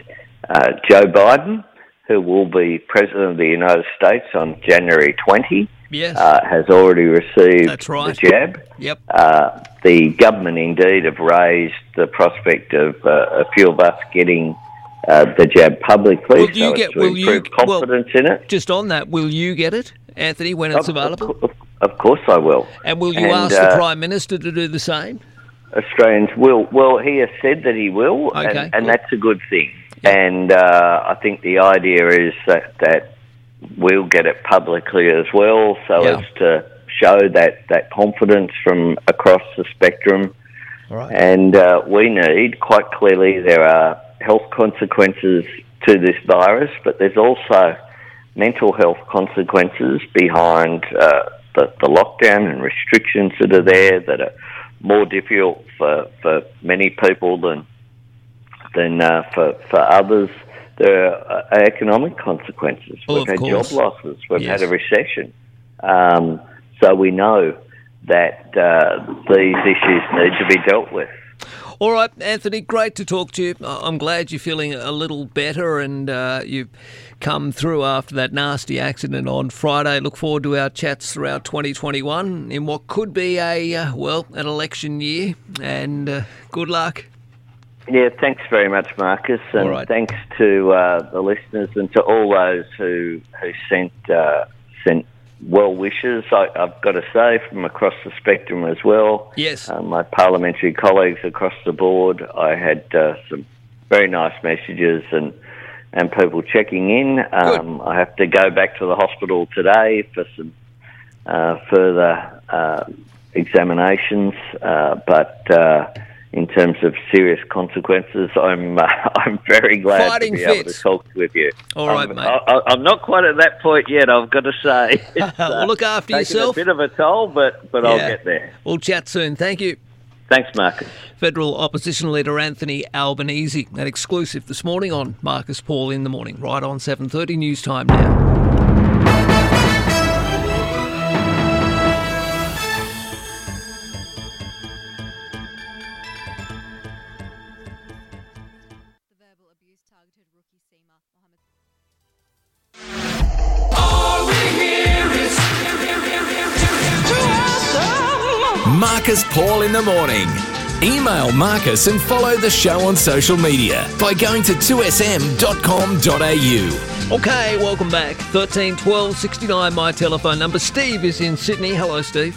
Uh, Joe Biden, who will be president of the United States on January 20, Yes. uh, has already received right. the jab. Yep. Uh, the government indeed have raised the prospect of uh, a few of us getting uh, the jab publicly, Will you as get? Will you? confidence in it. Just on that, will you get it, Anthony, when it's Of- available? Of, of course, I will. And will you And, ask uh, the Prime Minister to do the same? Australians will. Well, he has said that he will, Okay, and, and good. that's a good thing. And uh, I think the idea is that that we'll get it publicly as well, so Yeah. as to show that that confidence from across the spectrum. Right. And uh, we need quite clearly there are health consequences to this virus, but there's also mental health consequences behind uh, the, the lockdown and restrictions that are there that are more difficult for, for many people than than uh, for for others. There are economic consequences. Oh, We've had course. job losses. We've Yes. had a recession. Um, so we know that uh, these issues need to be dealt with. All right, Anthony, great to talk to you. I'm glad you're feeling a little better and uh, you've come through after that nasty accident on Friday. Look forward to our chats throughout 2021 in what could be a, uh, well, an election year. And uh, good luck. Yeah, thanks very much, Marcus, and right. thanks to uh, the listeners and to all those who who sent uh, sent well wishes. I, I've got to say, from across the spectrum as well. Yes. uh, my parliamentary colleagues across the board. I had uh, some very nice messages and and people checking in. Um, I have to go back to the hospital today for some uh, further uh, examinations, uh, but. Uh, in terms of serious consequences, I'm uh, I'm very glad Fighting to be able to talk with you. All right, I'm, mate. I, I'm not quite at that point yet. I've got to say. Well, look after yourself. A bit of a toll, but but I'll get there. We'll chat soon. Thank you. Thanks, Marcus. Federal opposition leader Anthony Albanese, an exclusive this morning on Marcus Paul in the morning, right on 7:30 news time now. Marcus Paul in the morning. Email Marcus and follow the show on social media by going to 2sm.com.au. Okay, welcome back. 13 12 69, my telephone number. Steve is in Sydney. Hello, Steve.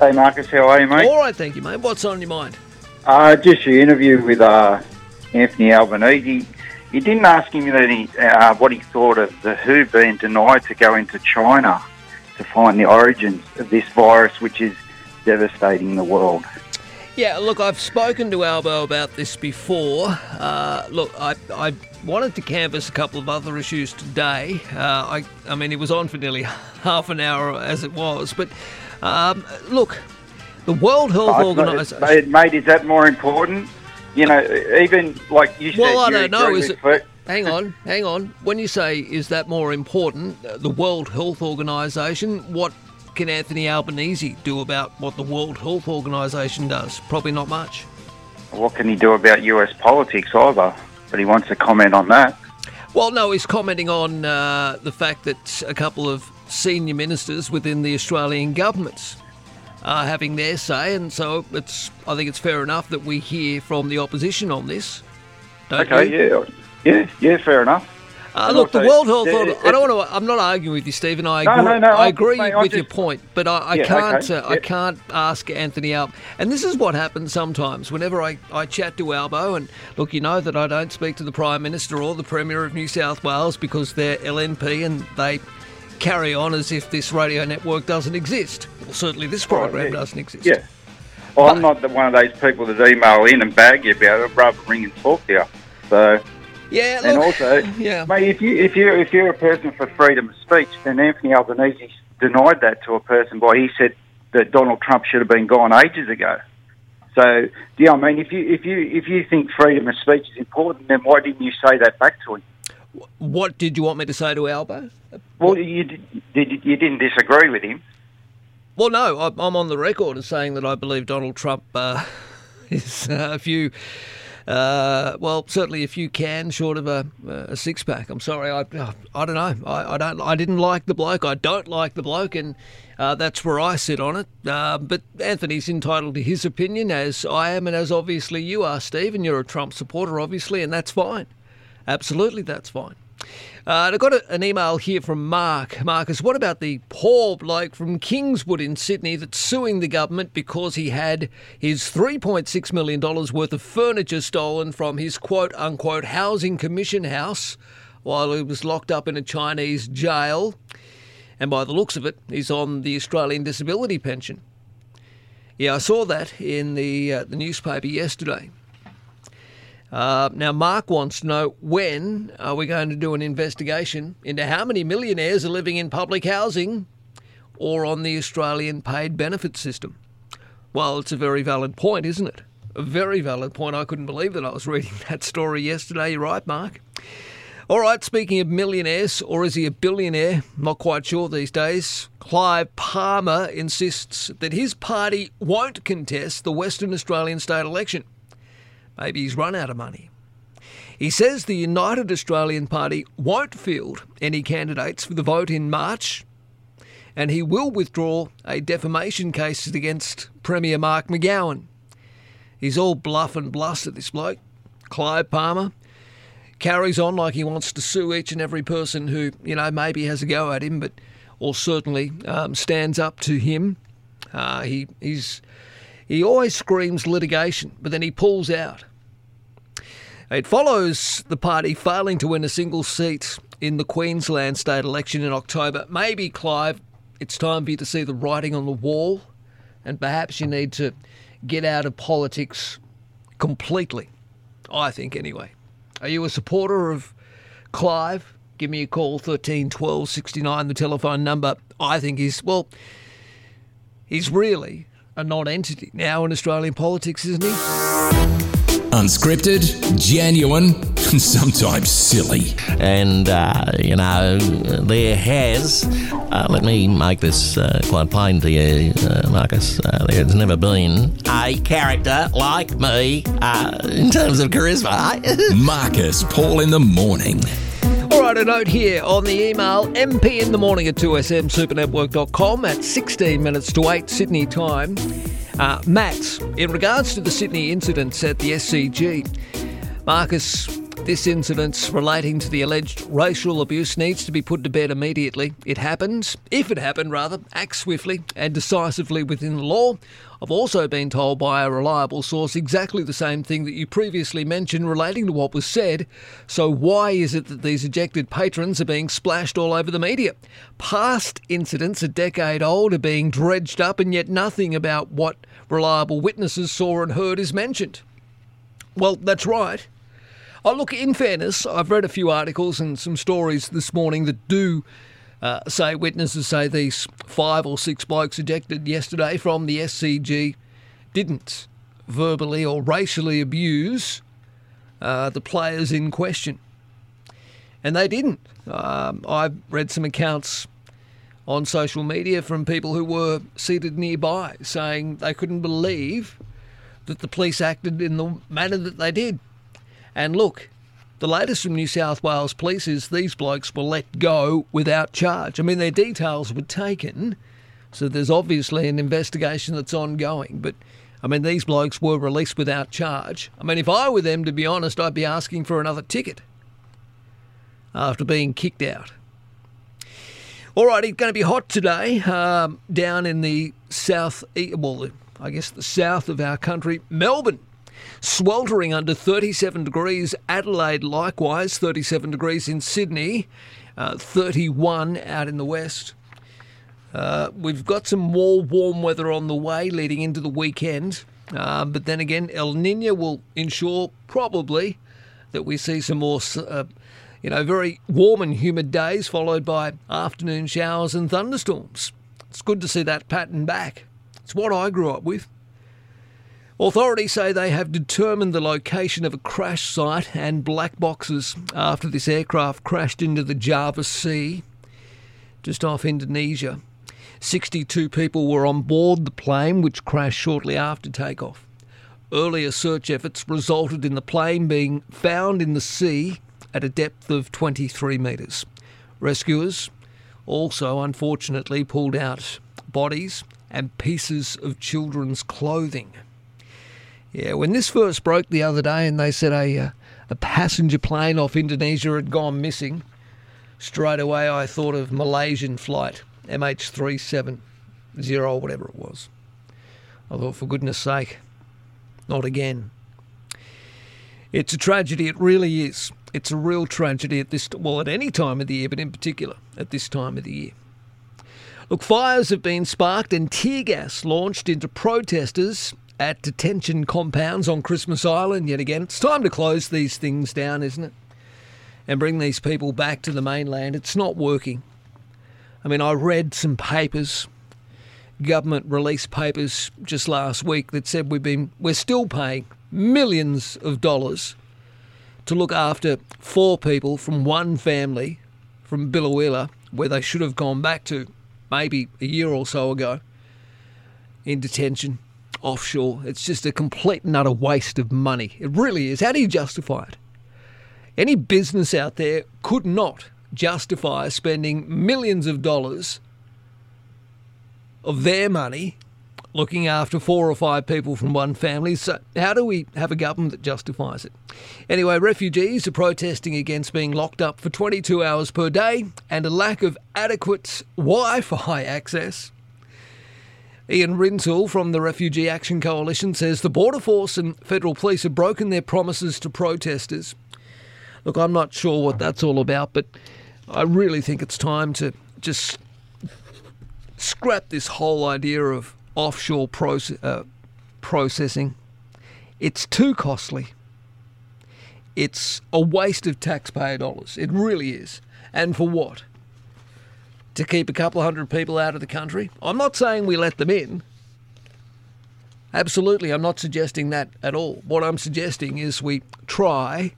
Hey Marcus, how are you, mate? All right, thank you, mate. What's on your mind? Uh, just your interview with uh, Anthony Albanese. You didn't ask him that he, uh, what he thought of the WHO being denied to go into China to find the origins of this virus, which is devastating the world. Yeah, look, I've spoken to Albo about this before. Uh, look, I, I wanted to canvass a couple of other issues today. Uh, I, I mean, it was on for nearly half an hour as it was, but um, look, the World Health Oh, Organization. mate, is that more important? You know, even like you said, Well, I don't know. Is it? Hang on, hang on. When you say is that more important, the World Health Organization, what can Anthony Albanese do about what the World Health Organization does? Probably not much. What can he do about US politics either? But he wants to comment on that. Well, no, he's commenting on uh, the fact that a couple of senior ministers within the Australian governments are having their say, and so it's. I think it's fair enough that we hear from the opposition on this. Don't okay, you? yeah, yeah, yeah, fair enough. Uh, look, the World Health. yeah, Org- I don't want to. I'm not arguing with you, Stephen. I No, agree. no, no, I agree just with your point, but I, I Yeah, can't. okay, Uh, I can't ask Anthony Alb. And this is what happens sometimes. Whenever I, I chat to Albo, and look, you know that I don't speak to the Prime Minister or the Premier of New South Wales because they're LNP and they carry on as if this radio network doesn't exist. Well, certainly this program yeah. doesn't exist. Yeah. Well, I'm not the, one of those people that email in and bag you about it. I'd rather ring and talk to you. So, Yeah. and also, yeah. mate, if you if you if you're a person for freedom of speech, then Anthony Albanese denied that to a person by he said that Donald Trump should have been gone ages ago. So, yeah, I mean, if you if you if you think freedom of speech is important, then why didn't you say that back to him? What did you want me to say to Albo? Well, you did, did you didn't disagree with him. Well, no, I- I'm on the record as saying that I believe Donald Trump uh, is uh, a few, uh, well, certainly if you can, short of a, a six pack. I'm sorry, I, I don't know. I, I don't. I didn't like the bloke. I don't like the bloke, and uh, that's where I sit on it. Uh, but Anthony's entitled to his opinion, as I am, and as obviously you are, Steve, and you're a Trump supporter, obviously, and that's fine. Absolutely, that's fine. Uh, I got a, an email here from Mark. Marcus, what about the poor bloke from Kingswood in Sydney that's suing the government because he had his $3.6 million worth of furniture stolen from his quote unquote housing commission house while he was locked up in a Chinese jail? And by the looks of it, he's on the Australian disability pension. Yeah, I saw that in the, uh, the newspaper yesterday. Uh, now, Mark wants to know when are we going to do an investigation into how many millionaires are living in public housing or on the Australian paid benefit system? Well, it's a very valid point, isn't it? A very valid point. I couldn't believe that I was reading that story yesterday. You're right, Mark. All right, speaking of millionaires, or is he a billionaire? Not quite sure these days. Clive Palmer insists that his party won't contest the Western Australian state election. Maybe he's run out of money. He says the United Australian Party won't field any candidates for the vote in March, and he will withdraw a defamation case against Premier Mark McGowan. He's all bluff and bluster, this bloke. Clive Palmer carries on like he wants to sue each and every person who, you know, maybe has a go at him, but or certainly um, stands up to him. Uh, he he's he always screams litigation, but then he pulls out. It follows the party failing to win a single seat in the Queensland state election in October. Maybe, Clive, it's time for you to see the writing on the wall, and perhaps you need to get out of politics completely. I think, anyway. Are you a supporter of Clive? Give me a call, 13 12 69, the telephone number. I think he's, well, he's really a non entity now in Australian politics, isn't he? Unscripted, genuine, and sometimes silly. And, uh, you know, there has, uh, let me make this uh, quite plain to you, uh, Marcus, uh, there's never been a character like me uh, in terms of charisma. Marcus Paul in the morning. Right, a note here on the email mp in the morning at 2smsupernetwork.com at 16 minutes to 8 Sydney time. Uh, Matt, in regards to the Sydney incidents at the SCG, Marcus, this incident relating to the alleged racial abuse needs to be put to bed immediately. It happened, if it happened, rather, act swiftly and decisively within the law. I've also been told by a reliable source exactly the same thing that you previously mentioned relating to what was said. So, why is it that these ejected patrons are being splashed all over the media? Past incidents, a decade old, are being dredged up, and yet nothing about what reliable witnesses saw and heard is mentioned. Well, that's right. Oh, look, in fairness, I've read a few articles and some stories this morning that do uh, say witnesses say these five or six blokes ejected yesterday from the SCG didn't verbally or racially abuse uh, the players in question. And they didn't. Um, I've read some accounts on social media from people who were seated nearby saying they couldn't believe that the police acted in the manner that they did. And look, the latest from New South Wales Police is these blokes were let go without charge. I mean, their details were taken, so there's obviously an investigation that's ongoing. But I mean, these blokes were released without charge. I mean, if I were them, to be honest, I'd be asking for another ticket after being kicked out. All right, it's going to be hot today um, down in the south, well, I guess the south of our country, Melbourne. Sweltering under 37 degrees. Adelaide, likewise, 37 degrees in Sydney, uh, 31 out in the west. Uh, we've got some more warm weather on the way leading into the weekend. Uh, but then again, El Nino will ensure probably that we see some more, uh, you know, very warm and humid days followed by afternoon showers and thunderstorms. It's good to see that pattern back. It's what I grew up with. Authorities say they have determined the location of a crash site and black boxes after this aircraft crashed into the Java Sea just off Indonesia. 62 people were on board the plane, which crashed shortly after takeoff. Earlier search efforts resulted in the plane being found in the sea at a depth of 23 metres. Rescuers also, unfortunately, pulled out bodies and pieces of children's clothing. Yeah, when this first broke the other day and they said a, uh, a passenger plane off Indonesia had gone missing, straight away I thought of Malaysian flight MH370 or whatever it was. I thought, for goodness sake, not again. It's a tragedy, it really is. It's a real tragedy at this, well, at any time of the year, but in particular at this time of the year. Look, fires have been sparked and tear gas launched into protesters at detention compounds on Christmas Island yet again. It's time to close these things down, isn't it? And bring these people back to the mainland. It's not working. I mean, I read some papers, government release papers just last week that said we've been we're still paying millions of dollars to look after four people from one family from Biloela, where they should have gone back to maybe a year or so ago in detention offshore. It's just a complete and utter waste of money. It really is. How do you justify it? Any business out there could not justify spending millions of dollars of their money looking after four or five people from one family. So, how do we have a government that justifies it? Anyway, refugees are protesting against being locked up for 22 hours per day and a lack of adequate Wi Fi access. Ian Rintoul from the Refugee Action Coalition says the Border Force and federal police have broken their promises to protesters. Look, I'm not sure what that's all about, but I really think it's time to just scrap this whole idea of offshore proce- uh, processing. It's too costly. It's a waste of taxpayer dollars. It really is. And for what? To keep a couple of hundred people out of the country? I'm not saying we let them in. Absolutely, I'm not suggesting that at all. What I'm suggesting is we try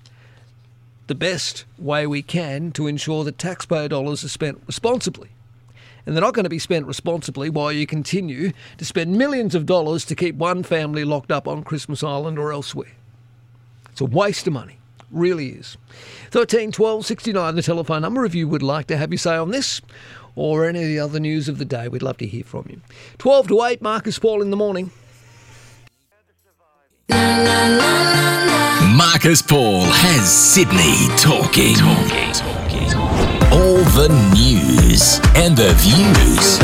the best way we can to ensure that taxpayer dollars are spent responsibly. And they're not going to be spent responsibly while you continue to spend millions of dollars to keep one family locked up on Christmas Island or elsewhere. It's a waste of money, really is. 13 12 69, the telephone number if you would like to have your say on this or any of the other news of the day. We'd love to hear from you. 12 to 8, Marcus Paul in the morning. Marcus Paul has Sydney talking. All the news and the views.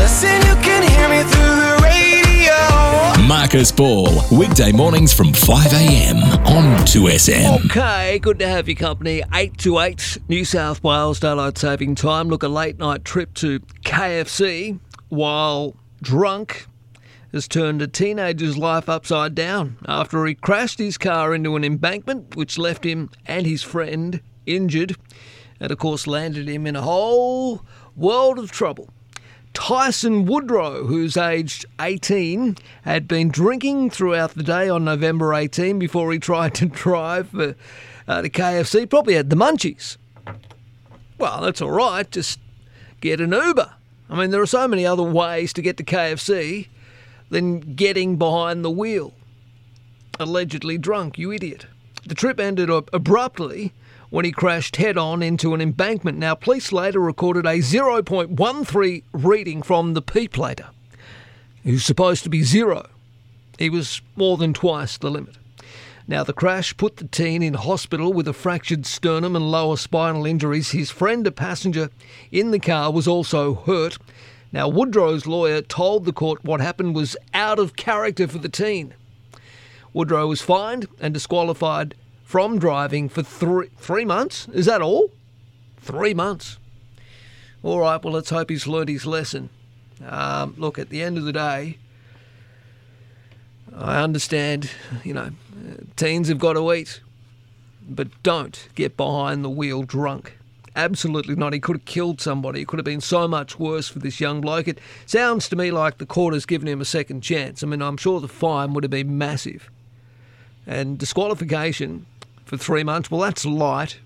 Marcus Paul, weekday mornings from 5 a.m. on 2SM. Okay, good to have your company. 8 to 8, New South Wales Daylight Saving Time. Look, a late night trip to KFC while drunk has turned a teenager's life upside down after he crashed his car into an embankment which left him and his friend injured and, of course, landed him in a whole world of trouble. Tyson Woodrow, who's aged 18, had been drinking throughout the day on November 18 before he tried to drive for, uh, to KFC. Probably had the munchies. Well, that's all right. Just get an Uber. I mean, there are so many other ways to get to KFC than getting behind the wheel. Allegedly drunk, you idiot. The trip ended ab- abruptly when he crashed head on into an embankment. Now, police later recorded a 0.13 reading from the P plater, who's supposed to be zero. He was more than twice the limit. Now, the crash put the teen in hospital with a fractured sternum and lower spinal injuries. His friend, a passenger in the car, was also hurt. Now, Woodrow's lawyer told the court what happened was out of character for the teen. Woodrow was fined and disqualified from driving for three, three months. Is that all? Three months. All right, well, let's hope he's learned his lesson. Um, look, at the end of the day, I understand, you know, teens have got to eat, but don't get behind the wheel drunk. Absolutely not. He could have killed somebody. It could have been so much worse for this young bloke. It sounds to me like the court has given him a second chance. I mean, I'm sure the fine would have been massive. And disqualification for three months, well, that's light.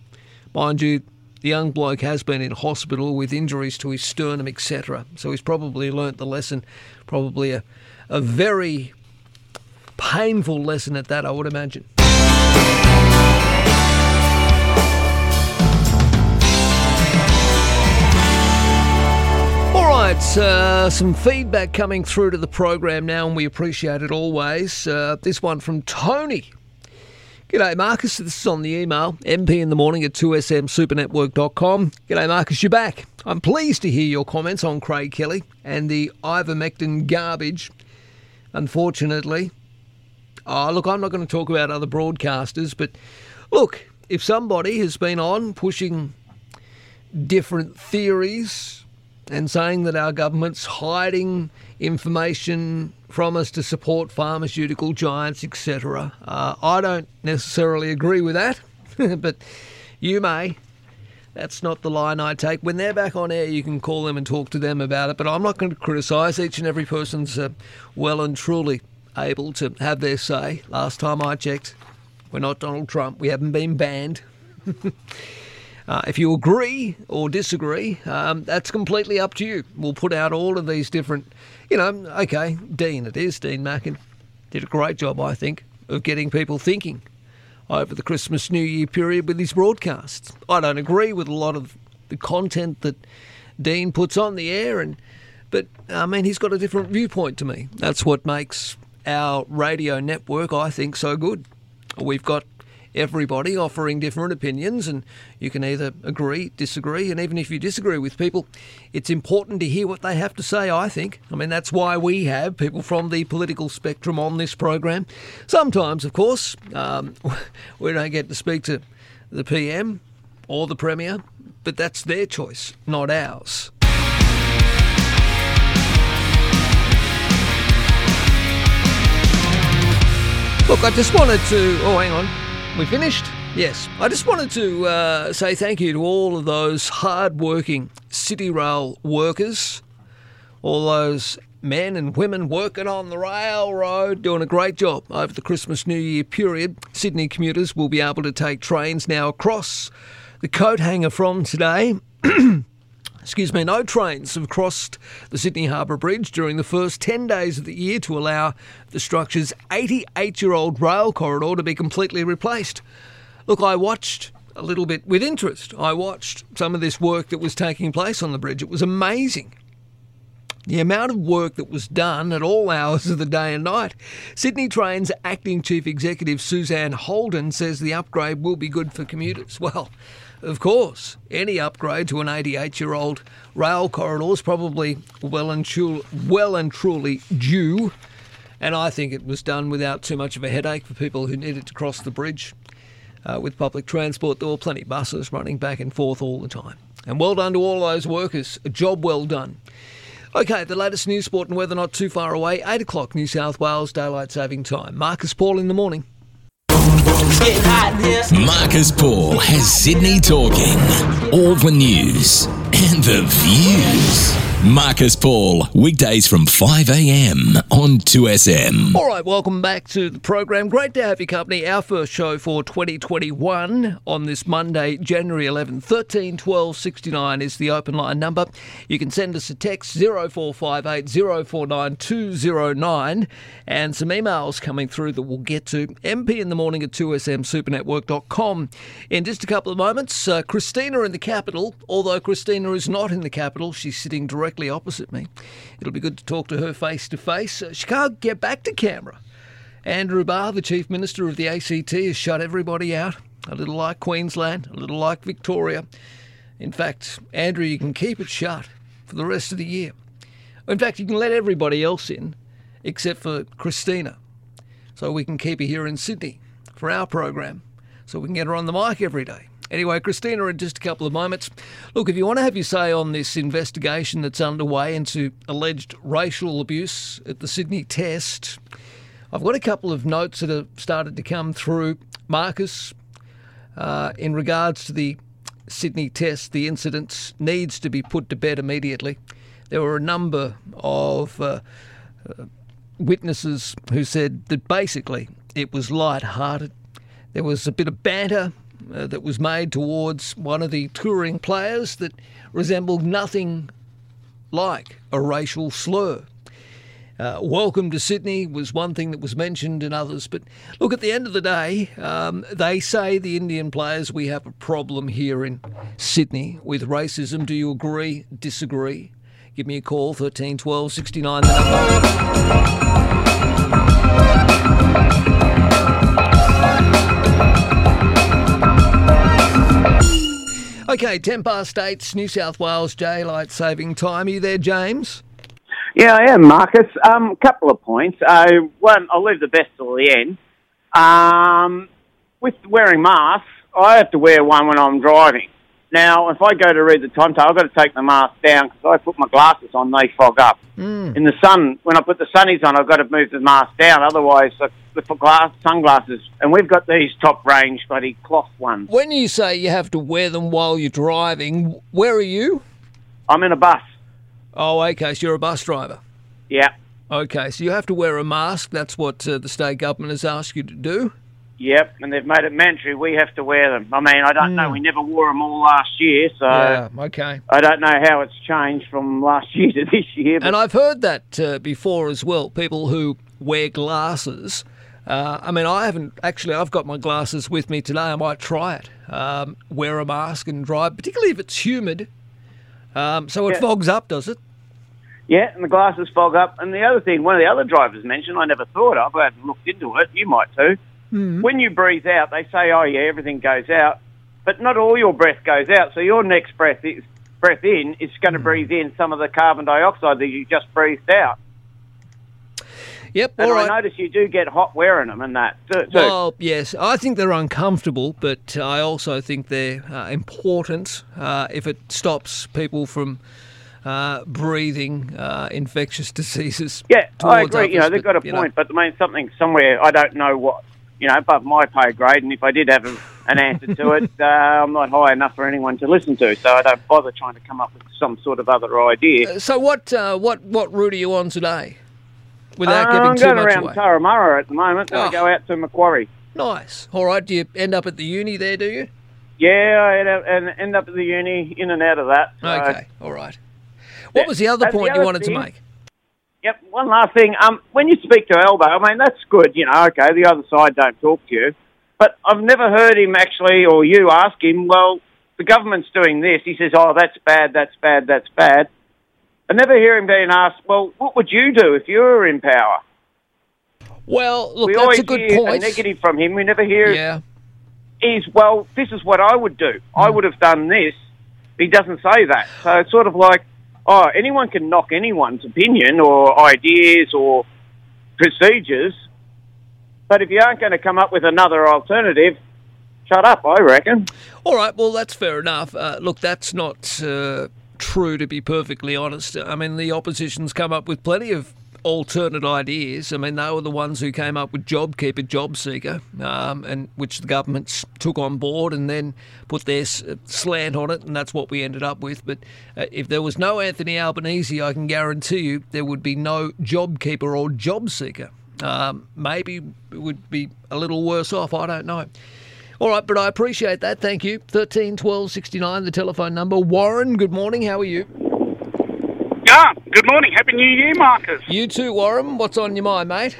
Mind you, the young bloke has been in hospital with injuries to his sternum, etc. So he's probably learnt the lesson. Probably a, a very painful lesson at that, I would imagine. All right, uh, some feedback coming through to the program now, and we appreciate it always. Uh, this one from Tony. G'day, Marcus. This is on the email, mp in the morning at 2smsupernetwork.com. G'day, Marcus. You're back. I'm pleased to hear your comments on Craig Kelly and the ivermectin garbage. Unfortunately, oh, look, I'm not going to talk about other broadcasters, but look, if somebody has been on pushing different theories and saying that our government's hiding information from us to support pharmaceutical giants, etc. Uh, I don't necessarily agree with that, but you may. That's not the line I take. When they're back on air, you can call them and talk to them about it, but I'm not going to criticise. Each and every person's uh, well and truly able to have their say. Last time I checked, we're not Donald Trump. We haven't been banned. Uh, if you agree or disagree, um, that's completely up to you. We'll put out all of these different, you know, okay, Dean, it is Dean Mackin. Did a great job, I think, of getting people thinking over the Christmas New Year period with his broadcasts. I don't agree with a lot of the content that Dean puts on the air, and but I mean, he's got a different viewpoint to me. That's what makes our radio network, I think, so good. We've got everybody offering different opinions, and you can either agree, disagree, and even if you disagree with people, it's important to hear what they have to say, I think. I mean, that's why we have people from the political spectrum on this program. Sometimes, of course, um, we don't get to speak to the PM or the Premier, but that's their choice, not ours. Look, I just wanted to. Oh, hang on. We finished? Yes. I just wanted to uh, say thank you to all of those hard-working City Rail workers, all those men and women working on the railroad, doing a great job over the Christmas New Year period. Sydney commuters will be able to take trains now across the coat hanger from today. excuse me, no trains have crossed the Sydney Harbour Bridge during the first 10 days of the year to allow the structure's 88 year old rail corridor to be completely replaced. Look, I watched a little bit with interest. I watched some of this work that was taking place on the bridge. It was amazing. The amount of work that was done at all hours of the day and night. Sydney Trains acting chief executive Suzanne Holden says the upgrade will be good for commuters. Well, of course, any upgrade to an 88 year old rail corridor is probably well and, tru- well and truly due. And I think it was done without too much of a headache for people who needed to cross the bridge. Uh, with public transport, there were plenty of buses running back and forth all the time. And well done to all those workers. A job well done. Okay, the latest news, sport, and weather not too far away. 8 o'clock, New South Wales, daylight saving time. Marcus Paul in the morning. Marcus Paul has Sydney talking. All the news and the views. Marcus Paul, weekdays from 5 a.m. on 2SM. All right, welcome back to the program. Great to have your company. Our first show for 2021 on this Monday, January 11. 13 12 69 is the open line number. You can send us a text 0458 049 209 and some emails coming through that we'll get to. MP in the morning at 2smsupernetwork.com. In just a couple of moments, uh, Christina in the capital, although Christina is not in the capital, she's sitting directly opposite me. It'll be good to talk to her face to face. She can't get back to Canberra. Andrew Barr, the Chief Minister of the ACT, has shut everybody out, a little like Queensland, a little like Victoria. In fact, Andrew, you can keep it shut for the rest of the year. In fact, you can let everybody else in except for Christina. So we can keep her here in Sydney for our program, so we can get her on the mic every day. Anyway, Christina, in just a couple of moments. Look, if you want to have your say on this investigation that's underway into alleged racial abuse at the Sydney test, I've got a couple of notes that have started to come through. Marcus, uh, in regards to the Sydney test, the incident needs to be put to bed immediately. There were a number of uh, uh, witnesses who said that basically it was light-hearted. There was a bit of banter uh, that was made towards one of the touring players that resembled nothing like a racial slur. Uh, welcome to Sydney was one thing that was mentioned and others. But look, at the end of the day, um, they say the Indian players, we have a problem here in Sydney with racism. Do you agree, disagree? Give me a call, 13 12 69, the number. Okay, 10 past 8, New South Wales daylight saving time. Are you there, James? Yeah, I am, Marcus. Um, couple of points. Uh, one, I'll leave the best till the end. Um, with wearing masks, I have to wear one when I'm driving. Now, if I go to read the timetable, I've got to take the mask down because I put my glasses on, they fog up. Mm. In the sun, when I put the sunnies on, I've got to move the mask down. Otherwise, I put glass, sunglasses. And we've got these top range bloody cloth ones. When you say you have to wear them while you're driving, where are you? I'm in a bus. Oh, okay, so you're a bus driver. Yeah. Okay, so you have to wear a mask. That's what uh, the state government has asked you to do. Yep, and they've made it mandatory. We have to wear them. I mean, I don't know. We never wore them all last year, so yeah, okay. I don't know how it's changed from last year to this year. But And I've heard that uh, before as well. People who wear glasses. Uh, I mean, I haven't actually. I've got my glasses with me today. I might try it. Um, wear a mask and drive, particularly if it's humid. Um, so it Yeah. fogs up, does it? yeah, and the glasses fog up. And the other thing, one of the other drivers mentioned, I never thought of. I haven't looked into it. You might too. When you breathe out, they say, "Oh yeah, everything goes out," but not all your breath goes out. So your next breath is breath in is going to breathe in some of the carbon dioxide that you just breathed out. Yep. And I notice you do get hot wearing them and that too. Well, yes, I think they're uncomfortable, but I also think they're uh, important uh, if it stops people from uh, breathing uh, infectious diseases. Yeah, I agree. You know, they've but, got a you know. point, but I mean, something somewhere I don't know what, you know, above my pay grade. And if I did have a, an answer to it, uh, I'm not high enough for anyone to listen to, so I don't bother trying to come up with some sort of other idea. So what uh, what what route are you on today? Without Uh, giving I'm too going around away. At the moment. Then Oh. I go out to Macquarie. Nice. All right. Do you end up at the uni there? Do you? Yeah, I end up, and end up at the uni, in and out of that. so- Okay. All right. What was the other And the point you other wanted to make? Yep. One last thing. Um, when you speak to Elbow, I mean that's good. You know, okay, the other side don't talk to you, but I've never heard him actually, or you ask him. Well, the government's doing this. He says, "Oh, that's bad. That's bad. That's bad." I never hear him being asked, "Well, what would you do if you were in power?" Well, look, we that's always a good hear point. a negative from him. We never hear. Yeah. Is well, this is what I would do. I would have done this. He doesn't say that, so it's sort of like, oh, anyone can knock anyone's opinion or ideas or procedures, but if you aren't going to come up with another alternative, shut up. I reckon. All right, well, that's fair enough. Uh, look, that's not uh, true, to be perfectly honest. I mean, the opposition's come up with plenty of alternate ideas. I mean, they were the ones who came up with JobKeeper, JobSeeker, um, and which the governments took on board and then put their uh, slant on it, and that's what we ended up with. But uh, if there was no Anthony Albanese, I can guarantee you there would be no JobKeeper or JobSeeker. Um, maybe it would be a little worse off. I don't know. All right, but I appreciate that. Thank you. 13 12 69, the telephone number. Warren, good morning. How are you? Yeah, good morning. Happy New Year, Marcus. You too, Warren. What's on your mind, mate?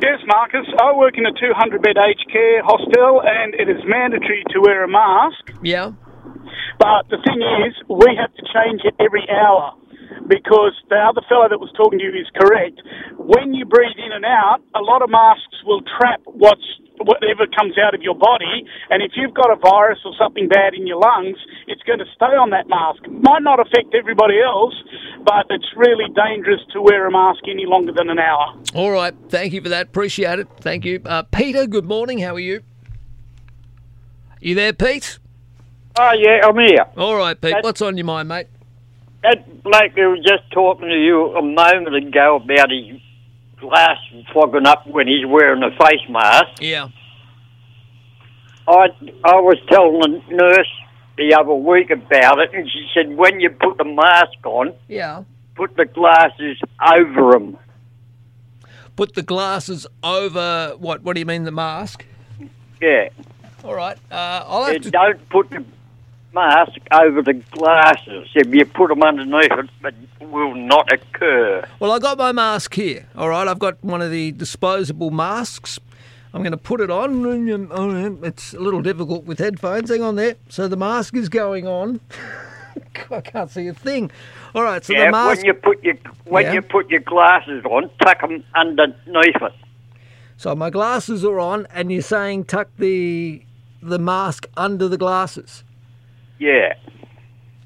Yes, Marcus. I work in a 200 bed aged care hostel and it is mandatory to wear a mask. Yeah. But the thing is, we have to change it every hour because the other fellow that was talking to you is correct. When you breathe in and out, a lot of masks will trap what's whatever comes out of your body, and if you've got a virus or something bad in your lungs, it's going to stay on that mask. Might not affect everybody else, but it's really dangerous to wear a mask any longer than an hour. All right. Thank you for that. Appreciate it. Thank you. Uh, Peter, good morning. How are you? You there, Pete? Oh, yeah, I'm here. All right, Pete. That- What's on your mind, mate? That bloke who was just talking to you a moment ago about his glass fogging up when he's wearing a face mask. Yeah. I I was telling the nurse the other week about it, and she said when you put the mask on, Yeah. put the glasses over them. Put the glasses over what? What do you mean, the mask? Yeah. All right. Uh, I'll have You to. don't put the mask over the glasses. If you put them underneath it, it will not occur. Well, I got my mask here. All right, I've got one of the disposable masks. I'm going to put it on. and, um, It's a little difficult with headphones. Hang on there. So the mask is going on. I can't see a thing. All right, so yeah, the mask. when you put your when Yeah. you put your glasses on, tuck them underneath it. So my glasses are on, and you're saying tuck the the mask under the glasses, Yeah.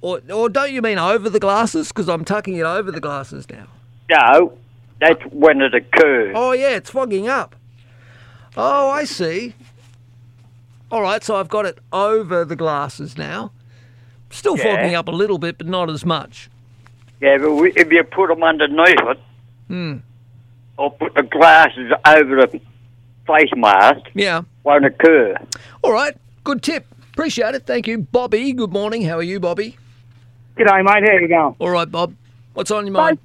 or or don't you mean over the glasses? Because I'm tucking it over the glasses now. No, that's when it occurs. Oh yeah, it's fogging up. Oh, I see. All right, so I've got it over the glasses now. Still Yeah. fogging up a little bit, but not as much. Yeah, but we- if you put them underneath it, Hmm. or put the glasses over the face mask, Yeah. won't occur. All right. Good tip. Appreciate it. Thank you, Bobby. Good morning. How are you, Bobby? G'day, mate. How you going? All right, Bob. What's on your mind?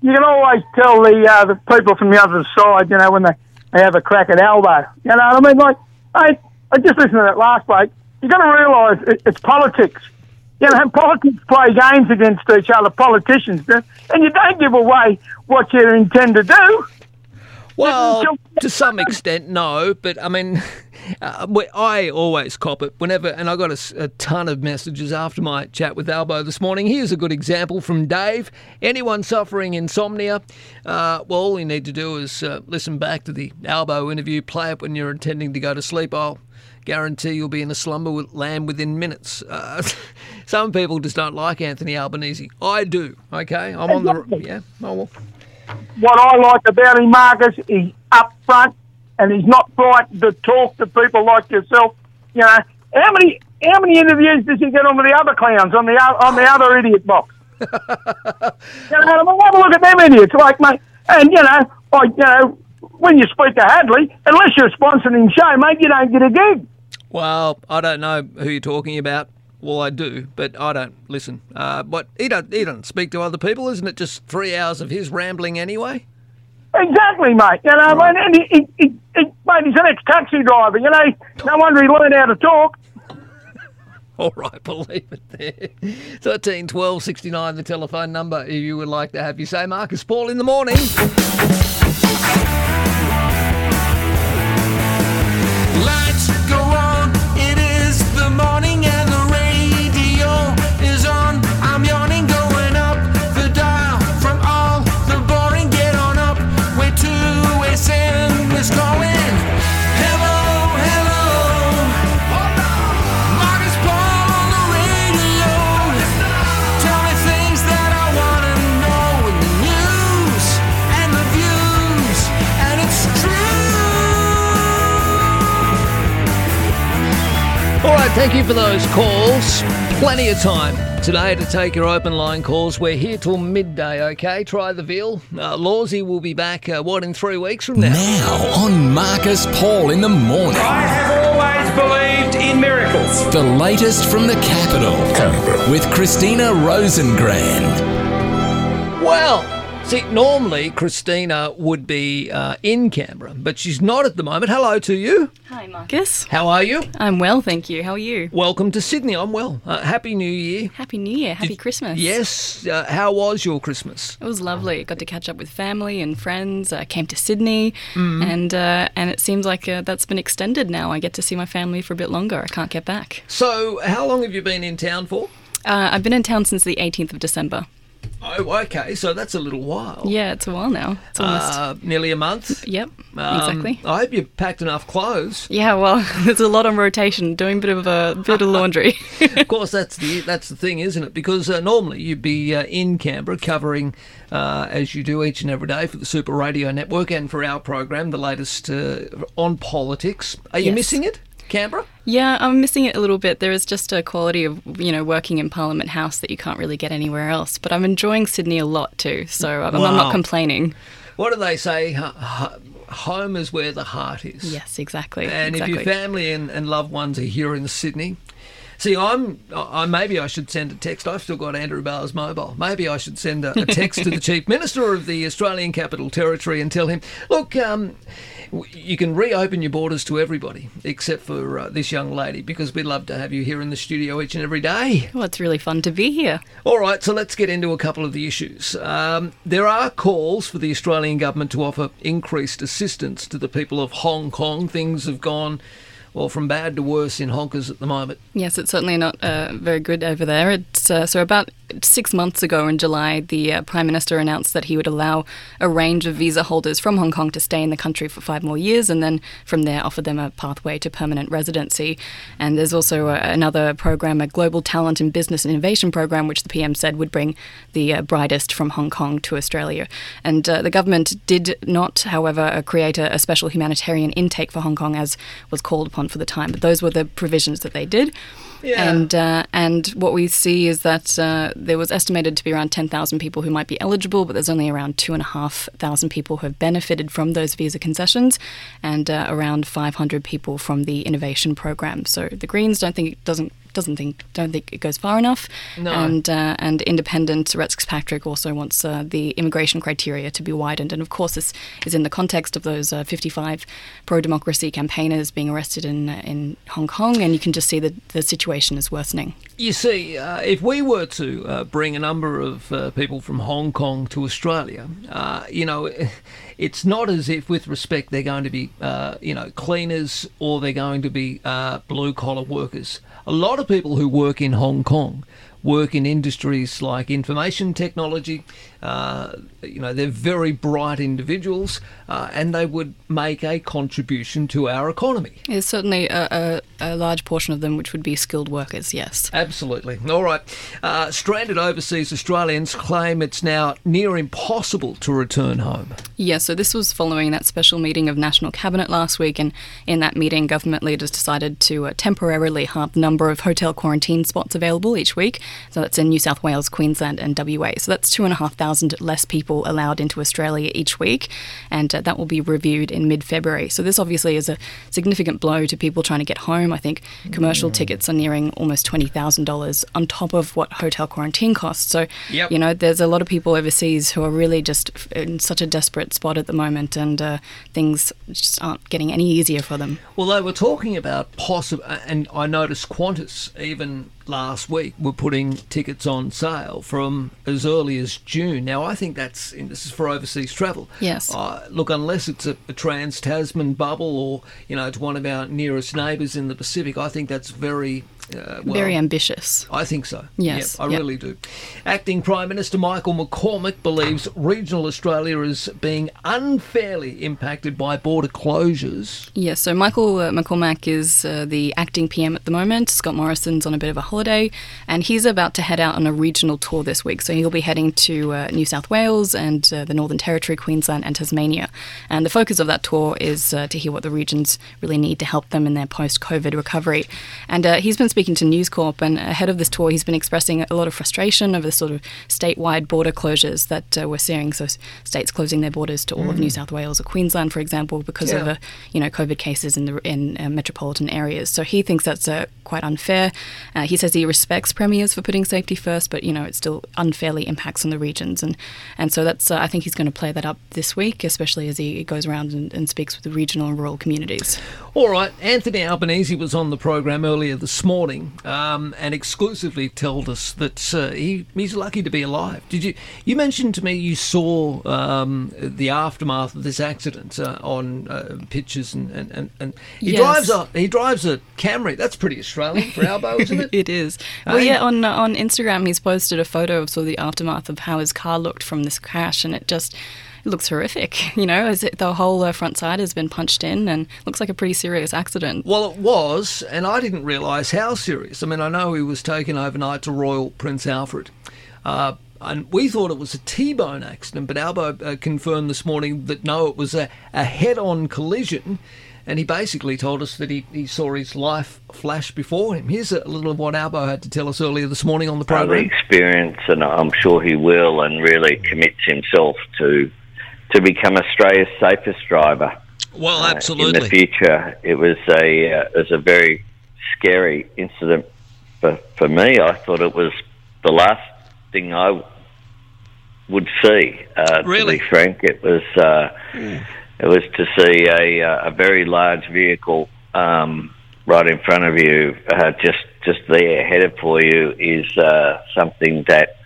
You can always tell the uh, the people from the other side, you know, when they, they have a crack at Albo. You know what I mean? Like, I, I just listened to that last bloke. you got to realise it, it's politics. You know, politics play games against each other, politicians do, and you don't give away what you intend to do. Well, to some extent, no. But I mean, uh, I always cop it whenever, and I got a ton of messages after my chat with Albo this morning. Here's a good example from Dave. Anyone suffering insomnia, uh, well, all you need to do is uh, listen back to the Albo interview, play it when you're intending to go to sleep. I'll guarantee you'll be in a slumber land within minutes. Uh, some people just don't like Anthony Albanese. I do. Okay, I'm on the yeah. Oh well. What I like about him, Marcus, he's upfront and he's not frightened to talk to people like yourself. You know, how many how many interviews does he get on with the other clowns on the on the other idiot box? you know, I mean, have a look at them idiots. Like, mate, and you know, like, you know, when you speak to Hadley, unless you're sponsoring show, mate, you don't get a gig. Well, I don't know who you're talking about. Well, I do, but I don't listen. Uh, but he don't he doesn't speak to other people, isn't it? Just three hours of his rambling anyway. Exactly, mate. You know, I mean, and he, he, he, he, mate, he's an ex-taxi driver. You know, no wonder he learned how to talk. All right, believe it there. 13 12 69, the telephone number if you would like to have you say Marcus Paul in the morning. Thank you for those calls. Plenty of time today to take your open line calls. We're here till midday, okay? Try the veal. Uh, Lawsy will be back, uh, what, in three weeks from now? Now on Marcus Paul in the morning. I have always believed in miracles. The latest from the capital with Christina Rosengrand. Well, see, normally Christina would be uh, in Canberra, but she's not at the moment. Hello to you. Hi, Marcus. How are you? I'm well, thank you. How are you? Welcome to Sydney. I'm well. Uh, Happy New Year. Happy New Year. Happy Christmas. Yes. Uh, how was your Christmas? It was lovely. Got to catch up with family and friends. I came to Sydney, Mm. and uh, and it seems like uh, that's been extended now. I get to see my family for a bit longer. I can't get back. So, how long have you been in town for? Uh, I've been in town since the 18th of December. Oh, okay. So that's a little while. Yeah, it's a while now. It's almost. Uh, nearly a month. Yep, Um, exactly. I hope you packed enough clothes. Yeah, well, there's a lot on rotation, doing a bit of a bit of laundry. of course, that's the that's the thing, isn't it? Because uh, normally you'd be uh, in Canberra covering, uh, as you do each and every day for the Super Radio Network and for our program, the latest uh, on politics. Are you Yes. missing it, Canberra? Yeah, I'm missing it a little bit. There is just a quality of you know working in Parliament House that you can't really get anywhere else. But I'm enjoying Sydney a lot too, so I'm, I'm not complaining. What do they say? Home is where the heart is. Yes, exactly. And exactly. if your family and, and loved ones are here in Sydney, see, I'm. I maybe I should send a text. I've still got Andrew Barr's mobile. Maybe I should send a, a text to the Chief Minister of the Australian Capital Territory and tell him, look. Um, you can reopen your borders to everybody except for uh, this young lady because we'd love to have you here in the studio each and every day. Well, it's really fun to be here. All right, so let's get into a couple of the issues. Um, there are calls for the Australian government to offer increased assistance to the people of Hong Kong. Things have gone, well, from bad to worse in Honkers at the moment. Yes, it's certainly not uh, very good over there. It's uh, so about six months ago in July, the uh, Prime Minister announced that he would allow a range of visa holders from Hong Kong to stay in the country for five more years, and then from there offer them a pathway to permanent residency. And there's also uh, another program, a Global Talent and Business Innovation Program, which the PM said would bring the uh, brightest from Hong Kong to Australia. And uh, the government did not, however, uh, create a, a special humanitarian intake for Hong Kong as was called upon for the time. But those were the provisions that they did. Yeah. And uh, and what we see is that uh, there was estimated to be around 10,000 people who might be eligible, but there's only around 2,500 people who have benefited from those visa concessions and uh, around 500 people from the innovation program. So the Greens don't think it doesn't doesn't think don't think it goes far enough. No. And uh, and independent Rex Patrick also wants uh, the immigration criteria to be widened. And of course, this is in the context of those uh, 55 pro-democracy campaigners being arrested in in Hong Kong, and you can just see that the situation is worsening. You see, uh, if we were to uh, bring a number of uh, people from Hong Kong to Australia, uh, you know, it's not as if, with respect, they're going to be, uh, you know, cleaners or they're going to be uh, blue collar workers. A lot of people who work in Hong Kong work in industries like information technology. Uh, you know, they're very bright individuals uh, and they would make a contribution to our economy. There's certainly a, a, a large portion of them which would be skilled workers. Yes. Absolutely. All right. Uh, stranded overseas Australians claim it's now near impossible to return home. Yeah, so this was following that special meeting of National Cabinet last week, and in that meeting, government leaders decided to uh, temporarily halve the number of hotel quarantine spots available each week, So that's in New South Wales, Queensland, and WA. So that's two and a half thousand less people allowed into Australia each week, and uh, that will be reviewed in mid-February. So this obviously is a significant blow to people trying to get home. I think commercial tickets are nearing almost twenty thousand dollars on top of what hotel quarantine costs. So Yep. you know, there's a lot of people overseas who are really just in such a desperate spot at the moment, and uh, things just aren't getting any easier for them. Well, they were talking about possible, and I noticed Qantas even last week were putting tickets on sale from as early as June. Now, I think that's this is for overseas travel. Yes. Uh, look, unless it's a, a trans Tasman bubble or you know it's one of our nearest neighbours in the Pacific, I think that's very. Uh, well, Very ambitious. I think so. Yes, Yep, I yep. really do. Acting Prime Minister Michael McCormack believes regional Australia is being unfairly impacted by border closures. Yes, so Michael uh, McCormack is uh, the acting PM at the moment. Scott Morrison's on a bit of a holiday, and he's about to head out on a regional tour this week. So he'll be heading to uh, New South Wales and uh, the Northern Territory, Queensland, and Tasmania. And the focus of that tour is uh, to hear what the regions really need to help them in their post COVID recovery. And uh, he's been speaking to News Corp, and ahead of this tour, he's been expressing a lot of frustration over the sort of statewide border closures that uh, we're seeing. So states closing their borders to all of Mm. New South Wales or Queensland, for example, because of uh, you know COVID cases in the in uh, metropolitan areas. So he thinks that's uh, quite unfair. Uh, he says he respects premiers for putting safety first, but you know it still unfairly impacts on the regions, and and so that's uh, I think he's going to play that up this week, especially as he goes around and, and speaks with the regional and rural communities. All right, Anthony Albanese was on the program earlier this morning um, and exclusively told us that uh, he, he's lucky to be alive. Did you? You mentioned to me you saw um, the aftermath of this accident uh, on uh, pictures, and and, and, and he Yes. drives a he drives a Camry. That's pretty Australian for Albo, isn't it? it is. Well, yeah, on uh, on Instagram, he's posted a photo of sort of the aftermath of how his car looked from this crash, and it just it looks horrific. You know, as it, the whole uh, front side has been punched in, and looks like a pretty serious accident. Well, it was, and I didn't realise how serious. I mean, I know he was taken overnight to Royal Prince Alfred. Uh, and we thought it was a T-bone accident, but Albo uh, confirmed this morning that no, it was a, a head-on collision. And he basically told us that he, he saw his life flash before him. Here's a little of what Albo had to tell us earlier this morning on the Uh, the experience, and I'm sure he will, and really commits himself to to become Australia's safest driver. Well, uh, in the future. It was a uh, it was a very scary incident for for me. I thought it was the last thing I would see. Uh, Really? To be frank, it was uh, it was to see a uh, a very large vehicle um, right in front of you, uh, just just there headed for you, is uh, something that.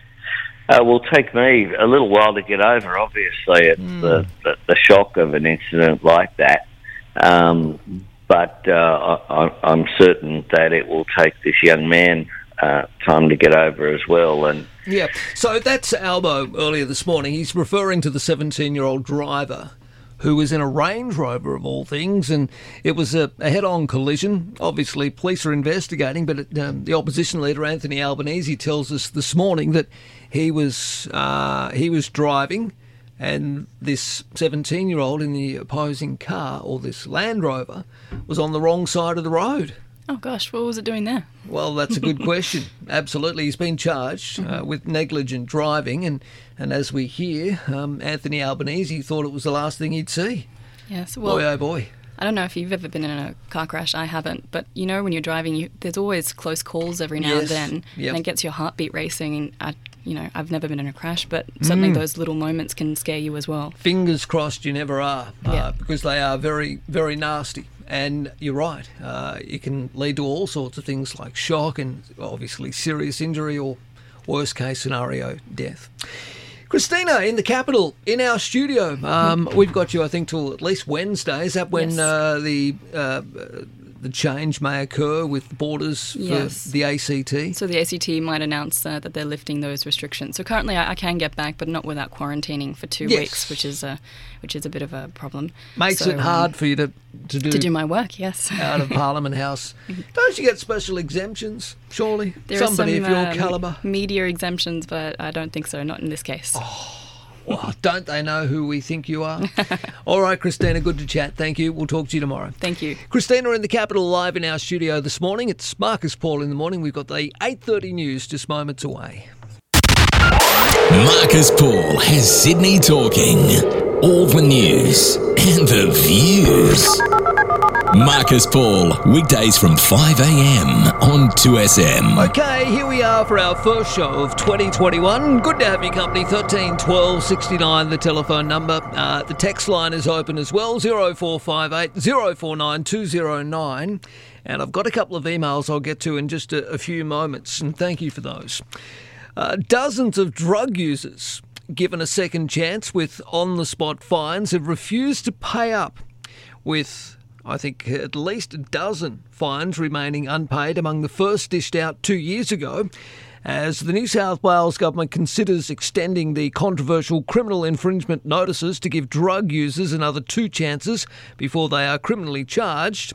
Uh, will take me a little while to get over. Obviously, it's the, the the shock of an incident like that, um, but uh, I, I'm certain that it will take this young man uh, time to get over as well. And Yeah, so that's Albo earlier this morning. He's referring to the 17 year old driver who was in a Range Rover of all things, and it was a, a head on collision. Obviously, police are investigating, but it, um, the opposition leader, Anthony Albanese, tells us this morning that he was, uh, he was driving. And this 17 year old in the opposing car, or this Land Rover, was on the wrong side of the road. Oh gosh, what was it doing there? Well, that's a good question. Absolutely, he's been charged uh, with negligent driving, and, and as we hear, um, Anthony Albanese thought it was the last thing he'd see. Yes, well, boy, oh boy. I don't know if you've ever been in a car crash. I haven't, but you know when you're driving, you, there's always close calls every now Yes, and then, yep. and it gets your heartbeat racing. And I, you know, I've never been in a crash, but suddenly Mm. those little moments can scare you as well. Fingers crossed you never are, uh, Yeah. because they are very, very nasty. And you're right, uh, it can lead to all sorts of things like shock and obviously serious injury or, worst case scenario, death. Christina in the capital in our studio. Um, we've got you, I think, till at least Wednesday. Is that when Yes. uh, the uh, the change may occur with borders for Yes. the ACT? So the ACT might announce uh, that they're lifting those restrictions. So currently, I, I can get back, but not without quarantining for two Yes. weeks, which is a which is a bit of a problem. Makes So, it um, hard for you to to do to do my work. Yes, out of Parliament House. Don't you get special exemptions? Surely, There somebody are of your um, calibre. media exemptions, but I don't think so. Not in this case. Well, don't they know who we think you are? All right, Christina, good to chat. Thank you. We'll talk to you tomorrow. Thank you. Christina in the capital live in our studio this morning. It's Marcus Paul in the morning. We've got the 8.30 news just moments away. Marcus Paul has Sydney talking. All the news and the views. Marcus Paul, weekdays from 5am on 2SM. Okay, here we are for our first show of 2021. Good to have your company. 13 12 69, the telephone number. Uh, the text line is open as well 0458 049 209. And I've got a couple of emails I'll get to in just a, a few moments, and thank you for those. Uh, dozens of drug users given a second chance with on the spot fines have refused to pay up with I think at least a dozen fines remaining unpaid among the first dished out two years ago. As the New South Wales government considers extending the controversial criminal infringement notices to give drug users another two chances before they are criminally charged,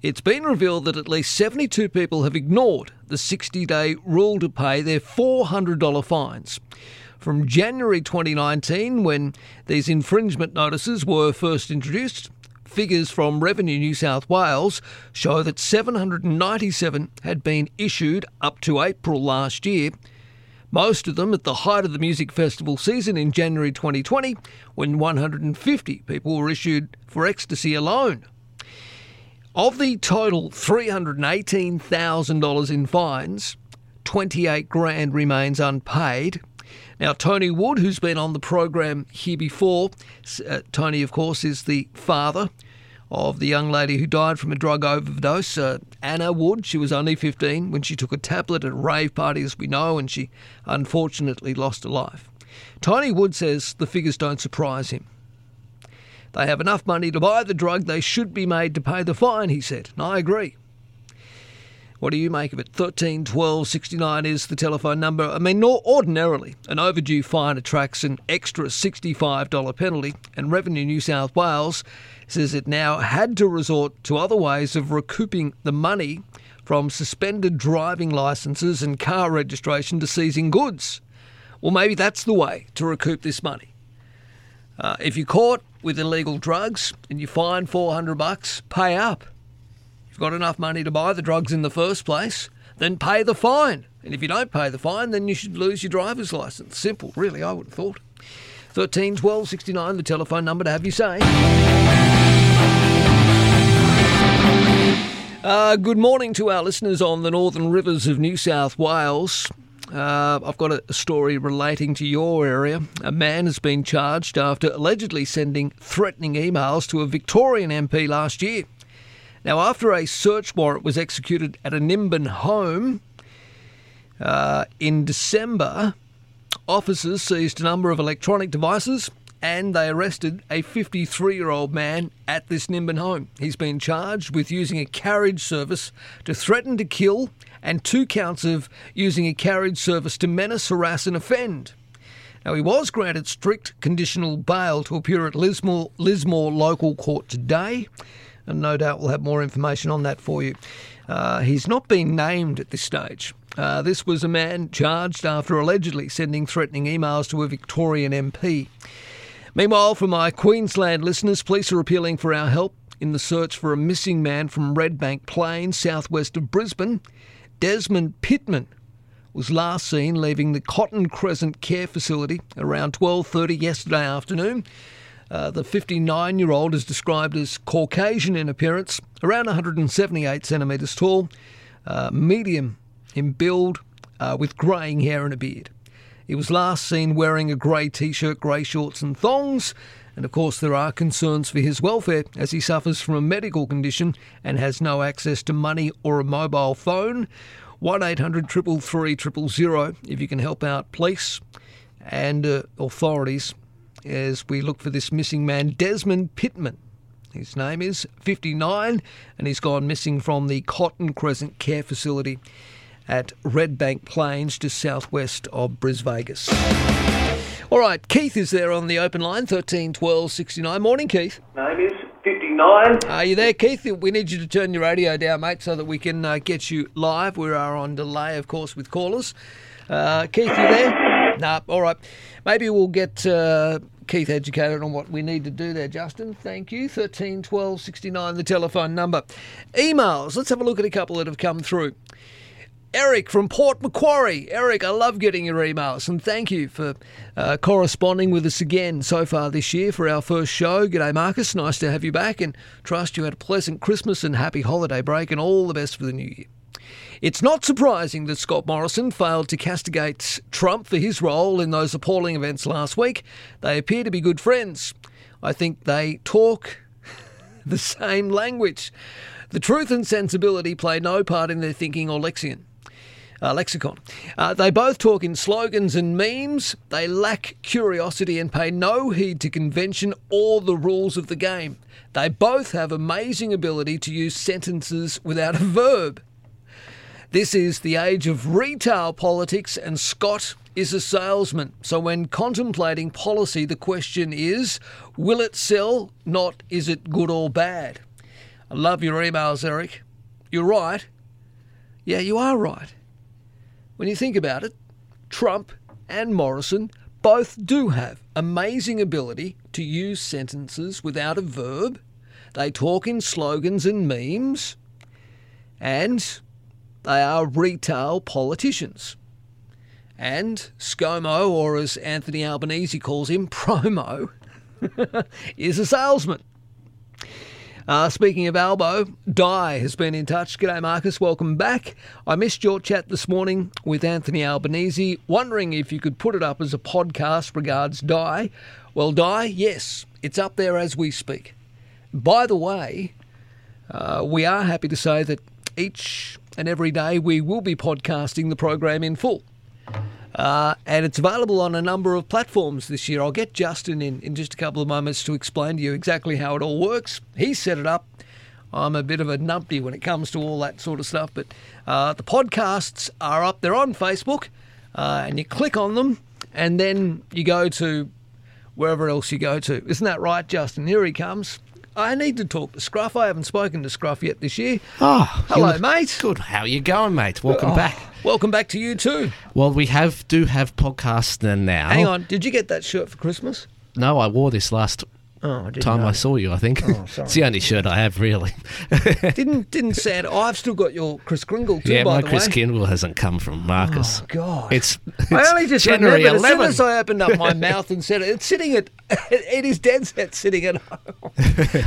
it's been revealed that at least 72 people have ignored the 60 day rule to pay their $400 fines. From January 2019, when these infringement notices were first introduced, Figures from Revenue New South Wales show that 797 had been issued up to April last year. Most of them at the height of the music festival season in January 2020, when 150 people were issued for ecstasy alone. Of the total $318,000 in fines, 28 grand remains unpaid. Now, Tony Wood, who's been on the program here before, uh, Tony, of course, is the father of the young lady who died from a drug overdose, uh, Anna Wood. She was only 15 when she took a tablet at a rave party, as we know, and she unfortunately lost her life. Tony Wood says the figures don't surprise him. They have enough money to buy the drug, they should be made to pay the fine, he said. And I agree. What do you make of it? 13 12 69 is the telephone number. I mean, ordinarily, an overdue fine attracts an extra $65 penalty, and Revenue New South Wales says it now had to resort to other ways of recouping the money from suspended driving licences and car registration to seizing goods. Well, maybe that's the way to recoup this money. Uh, if you're caught with illegal drugs and you fine 400 bucks, pay up you've got enough money to buy the drugs in the first place, then pay the fine. And if you don't pay the fine, then you should lose your driver's license. Simple, really, I would have thought. 13 12 69, the telephone number to have you say. Uh, good morning to our listeners on the northern rivers of New South Wales. Uh, I've got a story relating to your area. A man has been charged after allegedly sending threatening emails to a Victorian MP last year. Now, after a search warrant was executed at a Nimbin home uh, in December, officers seized a number of electronic devices and they arrested a 53 year old man at this Nimbin home. He's been charged with using a carriage service to threaten to kill and two counts of using a carriage service to menace, harass, and offend. Now, he was granted strict conditional bail to appear at Lismore, Lismore local court today and no doubt we'll have more information on that for you. Uh, he's not been named at this stage. Uh, this was a man charged after allegedly sending threatening emails to a Victorian MP. Meanwhile, for my Queensland listeners, police are appealing for our help in the search for a missing man from Redbank Plains, southwest of Brisbane. Desmond Pittman was last seen leaving the Cotton Crescent Care Facility around 12:30 yesterday afternoon. Uh, the 59 year old is described as Caucasian in appearance, around 178 centimetres tall, uh, medium in build, uh, with greying hair and a beard. He was last seen wearing a grey t shirt, grey shorts, and thongs. And of course, there are concerns for his welfare as he suffers from a medical condition and has no access to money or a mobile phone. 1 800 333 000 if you can help out police and uh, authorities as we look for this missing man, Desmond Pittman. His name is 59, and he's gone missing from the Cotton Crescent Care Facility at Redbank Plains, just southwest of Bris Vegas. All right, Keith is there on the open line, 13 12 69. Morning, Keith. Name is 59. Are you there, Keith? We need you to turn your radio down, mate, so that we can uh, get you live. We are on delay, of course, with callers. Uh, Keith, you there? Nah, all right. Maybe we'll get uh, Keith educated on what we need to do there, Justin. Thank you. 13 12 69, the telephone number. Emails. Let's have a look at a couple that have come through. Eric from Port Macquarie. Eric, I love getting your emails and thank you for uh, corresponding with us again so far this year for our first show. G'day, Marcus. Nice to have you back and trust you had a pleasant Christmas and happy holiday break and all the best for the new year. It's not surprising that Scott Morrison failed to castigate Trump for his role in those appalling events last week. They appear to be good friends. I think they talk the same language. The truth and sensibility play no part in their thinking or lexicon. Uh, lexicon. Uh, they both talk in slogans and memes. They lack curiosity and pay no heed to convention or the rules of the game. They both have amazing ability to use sentences without a verb. This is the age of retail politics, and Scott is a salesman. So, when contemplating policy, the question is will it sell, not is it good or bad? I love your emails, Eric. You're right. Yeah, you are right. When you think about it, Trump and Morrison both do have amazing ability to use sentences without a verb. They talk in slogans and memes. And they are retail politicians. And ScoMo, or as Anthony Albanese calls him, Promo, is a salesman. Uh, speaking of Albo, Di has been in touch. G'day, Marcus. Welcome back. I missed your chat this morning with Anthony Albanese, wondering if you could put it up as a podcast. Regards, Di. Well, Di, yes, it's up there as we speak. By the way, uh, we are happy to say that each and every day we will be podcasting the program in full. Uh, and it's available on a number of platforms this year. I'll get Justin in in just a couple of moments to explain to you exactly how it all works. He set it up. I'm a bit of a numpty when it comes to all that sort of stuff, but uh, the podcasts are up. They're on Facebook, uh, and you click on them, and then you go to wherever else you go to. Isn't that right, Justin? Here he comes. I need to talk to Scruff. I haven't spoken to Scruff yet this year. Oh, hello, mate. Good. How are you going, mate? Welcome Oh, back. Welcome back to you too. Well, we have do have podcasts now. Hang on, did you get that shirt for Christmas? No, I wore this last Oh, time know. I saw you. I think Oh, sorry. it's the only shirt I have, really. didn't didn't Santa? Oh, I've still got your Kris Kringle too. yeah, my Chris. Kindle hasn't come from Marcus. Oh God! It's, I only just January remembered as soon as I opened up my mouth and said it. It's sitting at. It is dead set sitting at home.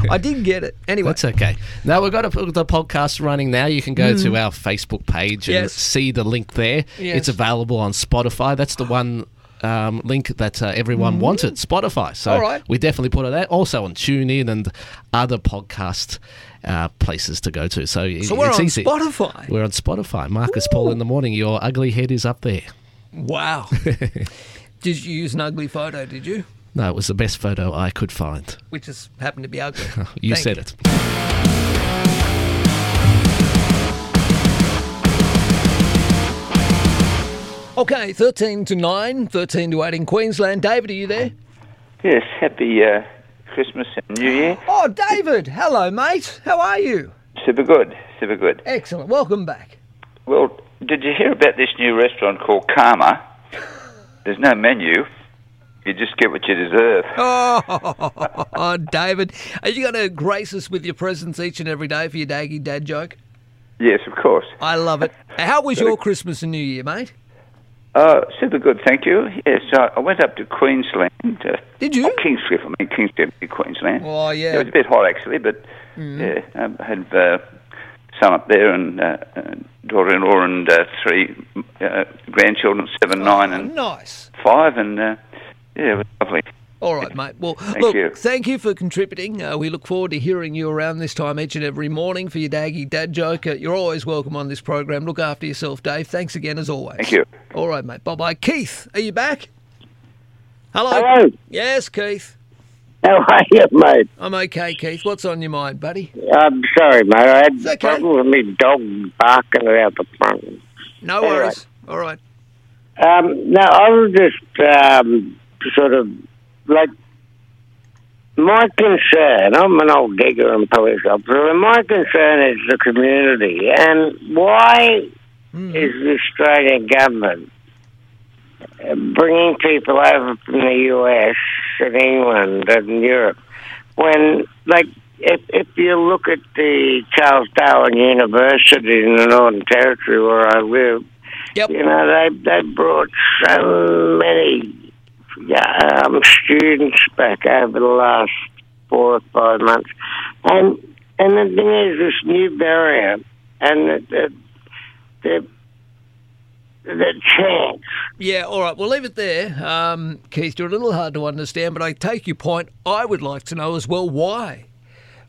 I didn't get it anyway. That's okay. Now we've got a, the podcast running now. You can go to Mm. our Facebook page and Yes. see the link there. Yes. It's available on Spotify. That's the one um, link that uh, everyone Mhm. wanted, Spotify. So right. we definitely put it out. Also on TuneIn and other podcast uh, places to go to. So, i- So we're it's on easy. Spotify. We're on Spotify. Marcus Paul in the morning. Your ugly head is up there. Wow. did you use an ugly photo? Did you? No, it was the best photo I could find. Which just happened to be ugly. You Thank said it. Okay, 13 to 9, 13 to 8 in Queensland. David, are you there? Yes, happy uh, Christmas and New Year. Oh, David. Hello, mate. How are you? Super good, super good. Excellent. Welcome back. Well, did you hear about this new restaurant called Karma? There's no menu. You just get what you deserve. Oh, David. Are you going to grace us with your presence each and every day for your daggy dad joke? Yes, of course. I love it. How was your Christmas and New Year, mate? Uh, super good, thank you. Yes, I, I went up to Queensland. Uh, Did you? Oh, Kingscliff, I mean, Kingscliff, Queensland. Oh, yeah. It was a bit hot, actually, but Mm. yeah, I had uh, son up there and uh, uh, daughter-in-law and uh, three uh, grandchildren, seven, nine, and Nice. five, and uh, yeah, it was lovely. All right, mate. Well, Thank look, you. thank you for contributing. Uh, we look forward to hearing you around this time each and every morning for your daggy dad joke. Uh, you're always welcome on this program. Look after yourself, Dave. Thanks again, as always. Thank you. All right, mate. Bye bye. Keith, are you back? Hello. Hello. Yes, Keith. How are you, mate? I'm okay, Keith. What's on your mind, buddy? I'm sorry, mate. I had okay. problems with me dog barking around the front. No Anyway. worries. All right. Um, no, I was just um, sort of like my concern. I'm an old digger and police officer, and my concern is the community. And why hmm. is the Australian government bringing people over from the US and England and Europe. When, like, if, if you look at the Charles Darwin University in the Northern Territory where I live, you know, they, they brought so many um, students back over the last four or five months. And, and the thing is, this new variant and the, the, the, the chance Yeah, all right, we'll leave it there. Um, Keith, you're a little hard to understand, but I take your point. I would like to know as well why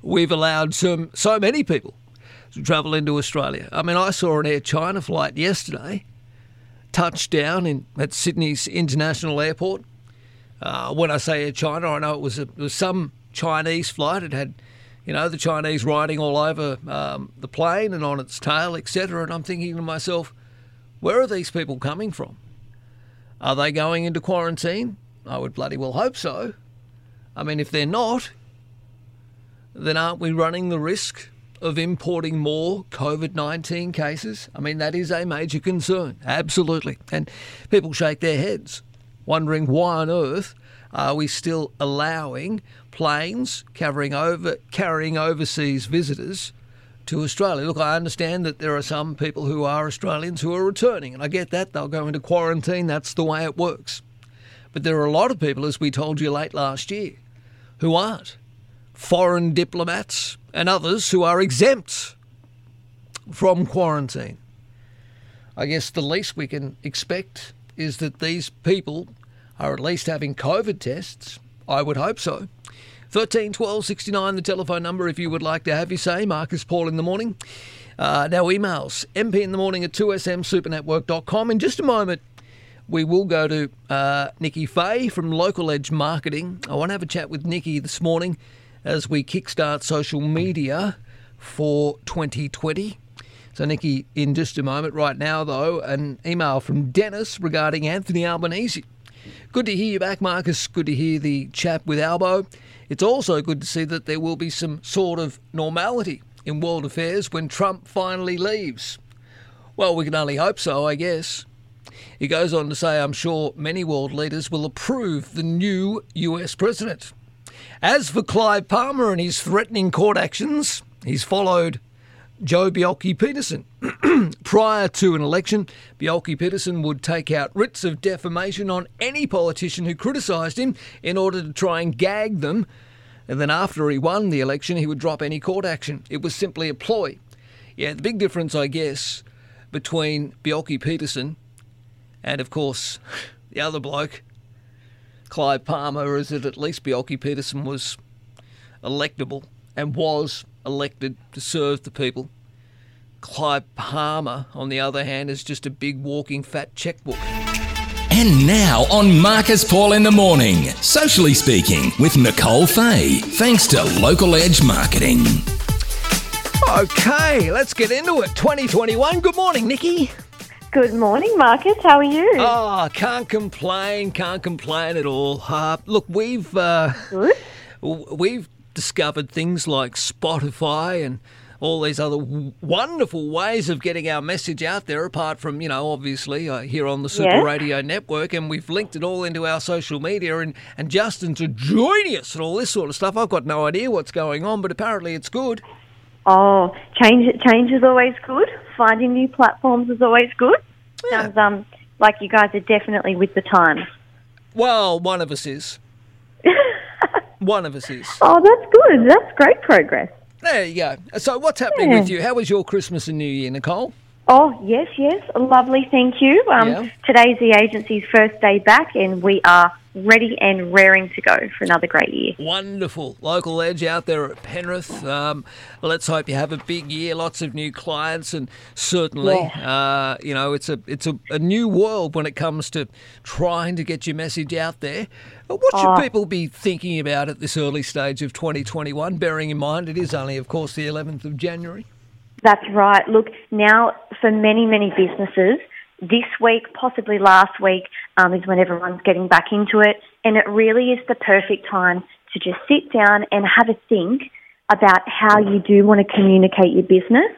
we've allowed some, so many people to travel into Australia. I mean, I saw an Air China flight yesterday touch down in, at Sydney's International Airport. Uh, when I say China, I know it was, a, it was some Chinese flight. It had, you know, the Chinese writing all over um, the plane and on its tail, etc. And I'm thinking to myself, where are these people coming from? Are they going into quarantine? I would bloody well hope so. I mean, if they're not, then aren't we running the risk of importing more COVID 19 cases? I mean, that is a major concern, absolutely. And people shake their heads, wondering why on earth are we still allowing planes carrying, over, carrying overseas visitors to Australia? Look, I understand that there are some people who are Australians who are returning, and I get that. They'll go into quarantine, that's the way it works. But there are a lot of people, as we told you late last year, who aren't foreign diplomats, and others who are exempt from quarantine. I guess the least we can expect is that these people are at least having COVID tests. I would hope so. 13 12 69, the telephone number if you would like to have your say. Marcus Paul in the morning. Uh, now, emails mp in the morning at 2smsupernetwork.com. In just a moment, we will go to uh, Nikki Fay from Local Edge Marketing. I want to have a chat with Nikki this morning as we kickstart social media for 2020. So, Nikki, in just a moment. Right now, though, an email from Dennis regarding Anthony Albanese. Good to hear you back, Marcus. Good to hear the chat with Albo. It's also good to see that there will be some sort of normality in world affairs when Trump finally leaves. Well, we can only hope so, I guess. He goes on to say, I'm sure many world leaders will approve the new US president. As for Clive Palmer and his threatening court actions, he's followed Joh Bjelke-Petersen. Prior to an election, Bjelke-Petersen would take out writs of defamation on any politician who criticised him in order to try and gag them. And then after he won the election, he would drop any court action. It was simply a ploy. Yeah, the big difference, I guess, between Bjelke-Petersen and, of course, the other bloke, Clive Palmer, is that at least Bjelke-Petersen was electable and was elected to serve the people. Clive Palmer, on the other hand, is just a big walking fat checkbook. And now on Marcus Paul in the Morning, socially speaking, with Nicole Fay, thanks to Local Edge Marketing. Okay, let's get into it. 2021. Good morning, Nikki. Good morning, Marcus. How are you? Oh, can't complain. Can't complain at all. Uh, look, we've uh, w- we've discovered things like Spotify and all these other w- wonderful ways of getting our message out there. Apart from you know, obviously uh, here on the Super. Radio Network, and we've linked it all into our social media. And and Justin's a genius and all this sort of stuff. I've got no idea what's going on, but apparently it's good. Oh, change change is always good. Finding new platforms is always good. Sounds um like you guys are definitely with the times. Well, one of us is. one of us is. Oh, that's good. That's great progress. There you go. So, what's happening Yeah. with you? How was your Christmas and New Year, Nicole? Oh, yes, yes. Lovely, thank you. Um, Yeah. Today's the agency's first day back, and we are ready and raring to go for another great year. Wonderful. Local Edge out there at Penrith. Um, let's hope you have a big year, lots of new clients, and certainly, uh, you know, it's a it's a, a new world when it comes to trying to get your message out there. But What should Oh. people be thinking about at this early stage of 2021, bearing in mind it is only, of course, the 11th of January? That's right. Look, now for many, many businesses, this week, possibly last week, um, is when everyone's getting back into it. And it really is the perfect time to just sit down and have a think about how you do want to communicate your business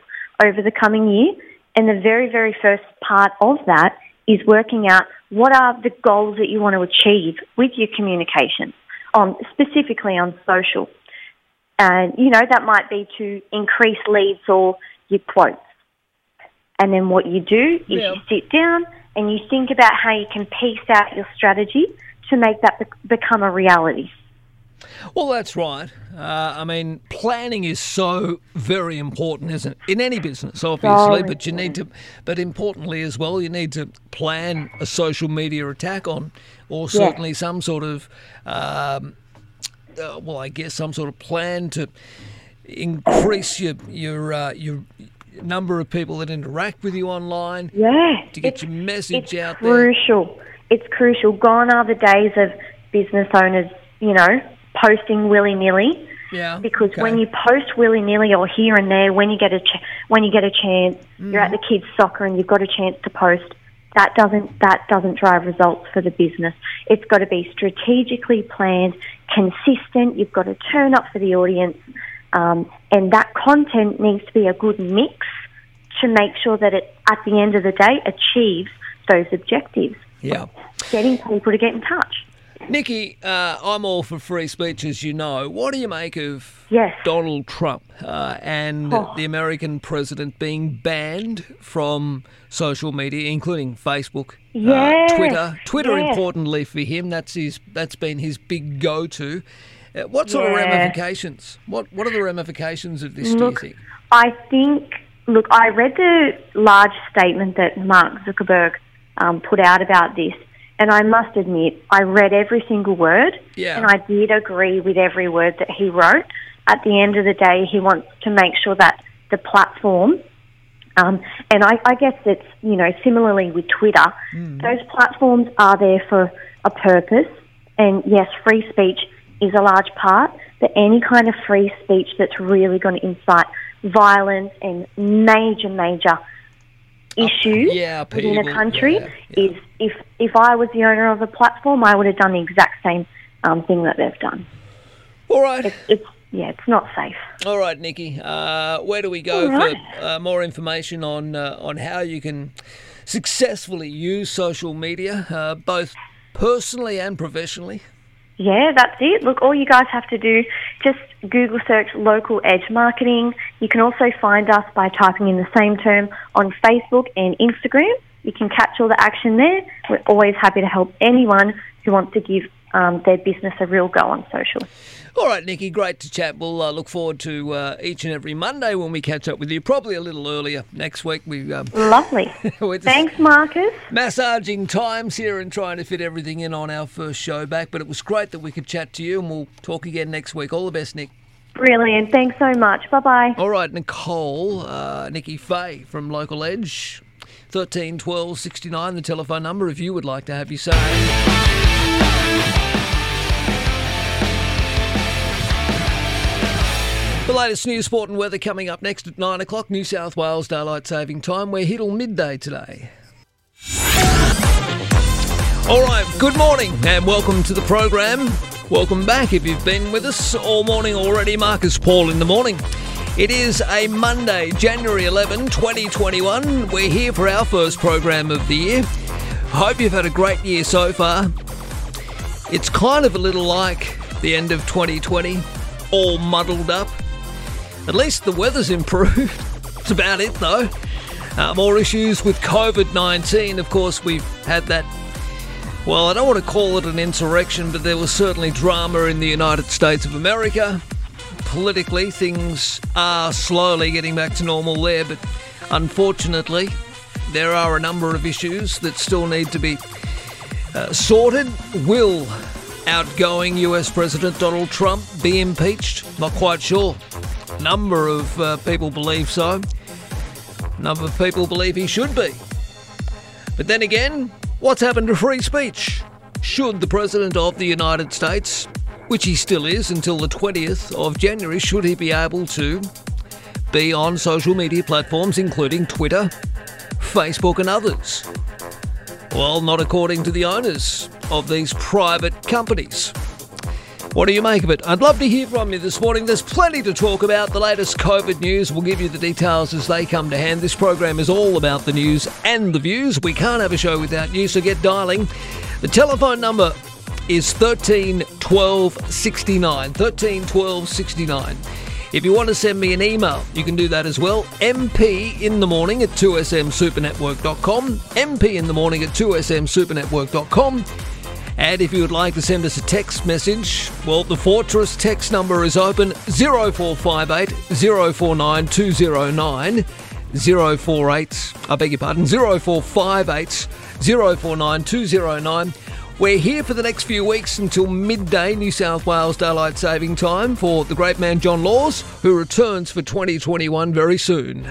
over the coming year. And the very, very first part of that is working out what are the goals that you want to achieve with your communication, on specifically on social. And you know that might be to increase leads or your quotes. And then what you do is Yeah. you sit down and you think about how you can piece out your strategy to make that be- become a reality. Well, that's right. Uh, I mean, planning is so very important, isn't it? In any business, obviously, So but you need to, but importantly as well, you need to plan a social media attack on, or Yeah. certainly some sort of, um, uh, well, I guess some sort of plan to increase your your uh, your number of people that interact with you online. Yeah, To get your message out there. crucial. It's crucial. Gone are the days of business owners, you know, posting willy nilly. Yeah. Because okay. when you post willy nilly or here and there, when you get a ch- when you get a chance, you're at the kids' soccer and you've got a chance to post. That doesn't that doesn't drive results for the business. It's got to be strategically planned, consistent. You've got to turn up for the audience, um, and that content needs to be a good mix to make sure that it at the end of the day achieves those objectives. Yeah. Getting people to get in touch. Nikki, uh, I'm all for free speech, as you know. What do you make of Yes. Donald Trump uh, and Oh. the American president being banned from social media, including Facebook, Yes, uh, Twitter? Twitter, yes. importantly for him, that's his. That's been his big go-to. Uh, what sort of ramifications? What What are the ramifications of this? Look, do you think? I think, look, I read the large statement that Mark Zuckerberg um, put out about this, and I must admit, I read every single word, Yeah. and I did agree with every word that he wrote. At the end of the day, he wants to make sure that the platform, um, and I, I guess it's, you know, similarly with Twitter, those platforms are there for a purpose, and yes, free speech is a large part, but any kind of free speech that's really going to incite violence and major, major issues yeah, within a country yeah, is if if I was the owner of a platform, I would have done the exact same um, thing that they've done. All right. It's, it's yeah, it's not safe. All right, Nikki. Uh, where do we go right. for uh, more information on uh, on how you can successfully use social media, uh, both personally and professionally? Yeah, that's it. Look, all you guys have to do, just Google search local edge marketing. You can also find us by typing in the same term on Facebook and Instagram. You can catch all the action there. We're always happy to help anyone who wants to give um, their business a real go on social. All right, Nikki, great to chat. We'll uh, look forward to uh, each and every Monday when we catch up with you. Probably a little earlier next week. We um, Lovely. Thanks, Marcus. massaging times here and trying to fit everything in on our first show back. But it was great that we could chat to you, and we'll talk again next week. All the best, Nick. Brilliant. Thanks so much. Bye bye. All right, Nicole, uh, Nikki Fay from Local Edge, thirteen twelve sixty nine. the telephone number if you would like to have your say. The latest news, sport and weather coming up next at 9 o'clock, New South Wales Daylight Saving Time. We're here till midday today. All right, good morning and welcome to the program. Welcome back if you've been with us all morning already. Marcus Paul in the morning. It is a Monday, January 11, 2021. We're here for our first program of the year. Hope you've had a great year so far. It's kind of a little like the end of 2020, all muddled up. At least the weather's improved. That's about it, though. Uh, more issues with COVID 19. Of course, we've had that. Well, I don't want to call it an insurrection, but there was certainly drama in the United States of America. Politically, things are slowly getting back to normal there, but unfortunately, there are a number of issues that still need to be uh, sorted. Will outgoing US President Donald Trump be impeached? Not quite sure. Number of uh, people believe so. Number of people believe he should be. But then again, what's happened to free speech? Should the President of the United States, which he still is until the 20th of January, should he be able to be on social media platforms including Twitter, Facebook, and others? Well, not according to the owners of these private companies. What do you make of it? I'd love to hear from you this morning. There's plenty to talk about. The latest COVID news. We'll give you the details as they come to hand. This program is all about the news and the views. We can't have a show without you, so get dialing. The telephone number is 13 12 69. 13 12 69. If you want to send me an email, you can do that as well. MP in the morning at 2smsupernetwork.com. MP in the morning at 2smsupernetwork.com. And if you would like to send us a text message, well, the Fortress text number is open 0458 049 209 048, I beg your pardon, 0458 049 209. We're here for the next few weeks until midday New South Wales Daylight Saving Time for the great man John Laws, who returns for 2021 very soon.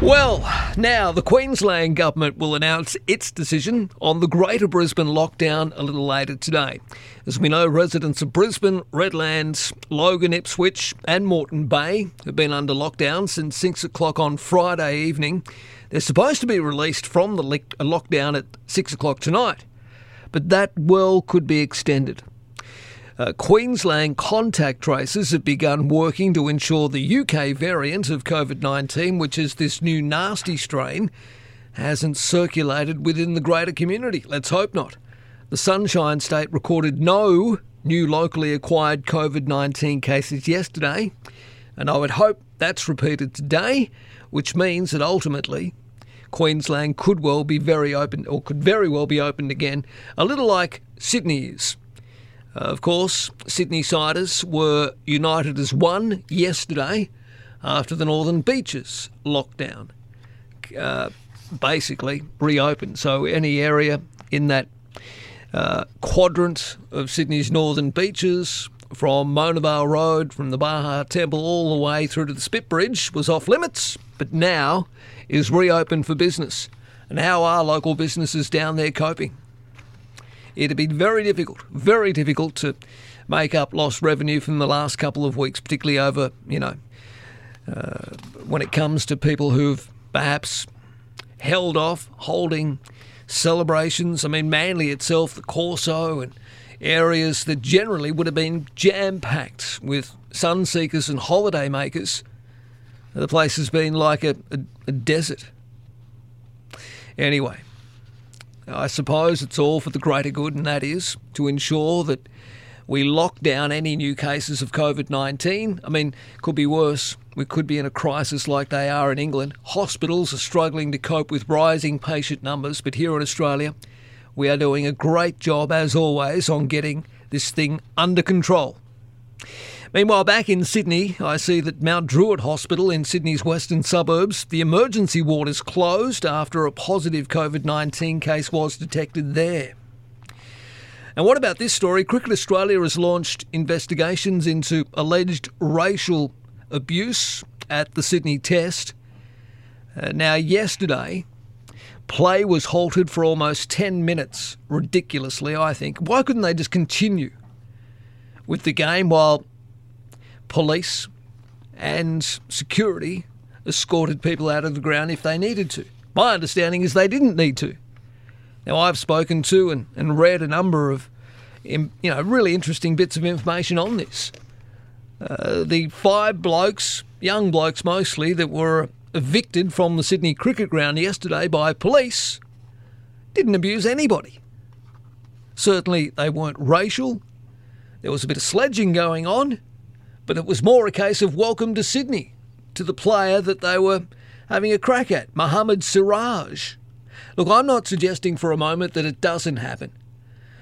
Well, now the Queensland Government will announce its decision on the Greater Brisbane lockdown a little later today. As we know, residents of Brisbane, Redlands, Logan, Ipswich, and Moreton Bay have been under lockdown since 6 o'clock on Friday evening. They're supposed to be released from the lockdown at 6 o'clock tonight, but that well could be extended. Uh, Queensland contact tracers have begun working to ensure the UK variant of COVID 19, which is this new nasty strain, hasn't circulated within the greater community. Let's hope not. The Sunshine State recorded no new locally acquired COVID 19 cases yesterday, and I would hope that's repeated today, which means that ultimately Queensland could well be very open, or could very well be opened again, a little like Sydney is. Uh, of course, Sydney siders were united as one yesterday after the Northern Beaches lockdown uh, basically reopened. So, any area in that uh, quadrant of Sydney's northern beaches, from Mona Vale Road, from the Bahá'í Temple, all the way through to the Spit Bridge, was off limits, but now is reopened for business. And how are local businesses down there coping? It'd be very difficult, very difficult to make up lost revenue from the last couple of weeks, particularly over, you know, uh, when it comes to people who've perhaps held off holding celebrations. I mean, Manly itself, the Corso, and areas that generally would have been jam packed with sun seekers and holiday makers. The place has been like a, a, a desert. Anyway, I suppose it's all for the greater good, and that is to ensure that we lock down any new cases of COVID 19. I mean, could be worse. We could be in a crisis like they are in England. Hospitals are struggling to cope with rising patient numbers, but here in Australia, we are doing a great job, as always, on getting this thing under control. Meanwhile, back in Sydney, I see that Mount Druitt Hospital in Sydney's western suburbs, the emergency ward is closed after a positive COVID 19 case was detected there. And what about this story? Cricket Australia has launched investigations into alleged racial abuse at the Sydney Test. Uh, now, yesterday, play was halted for almost 10 minutes, ridiculously, I think. Why couldn't they just continue with the game while police and security escorted people out of the ground if they needed to? My understanding is they didn't need to. Now, I've spoken to and, and read a number of you know, really interesting bits of information on this. Uh, the five blokes, young blokes mostly, that were evicted from the Sydney cricket ground yesterday by police didn't abuse anybody. Certainly, they weren't racial. There was a bit of sledging going on, but it was more a case of welcome to Sydney to the player that they were having a crack at, Mohammed Siraj. Look, I'm not suggesting for a moment that it doesn't happen.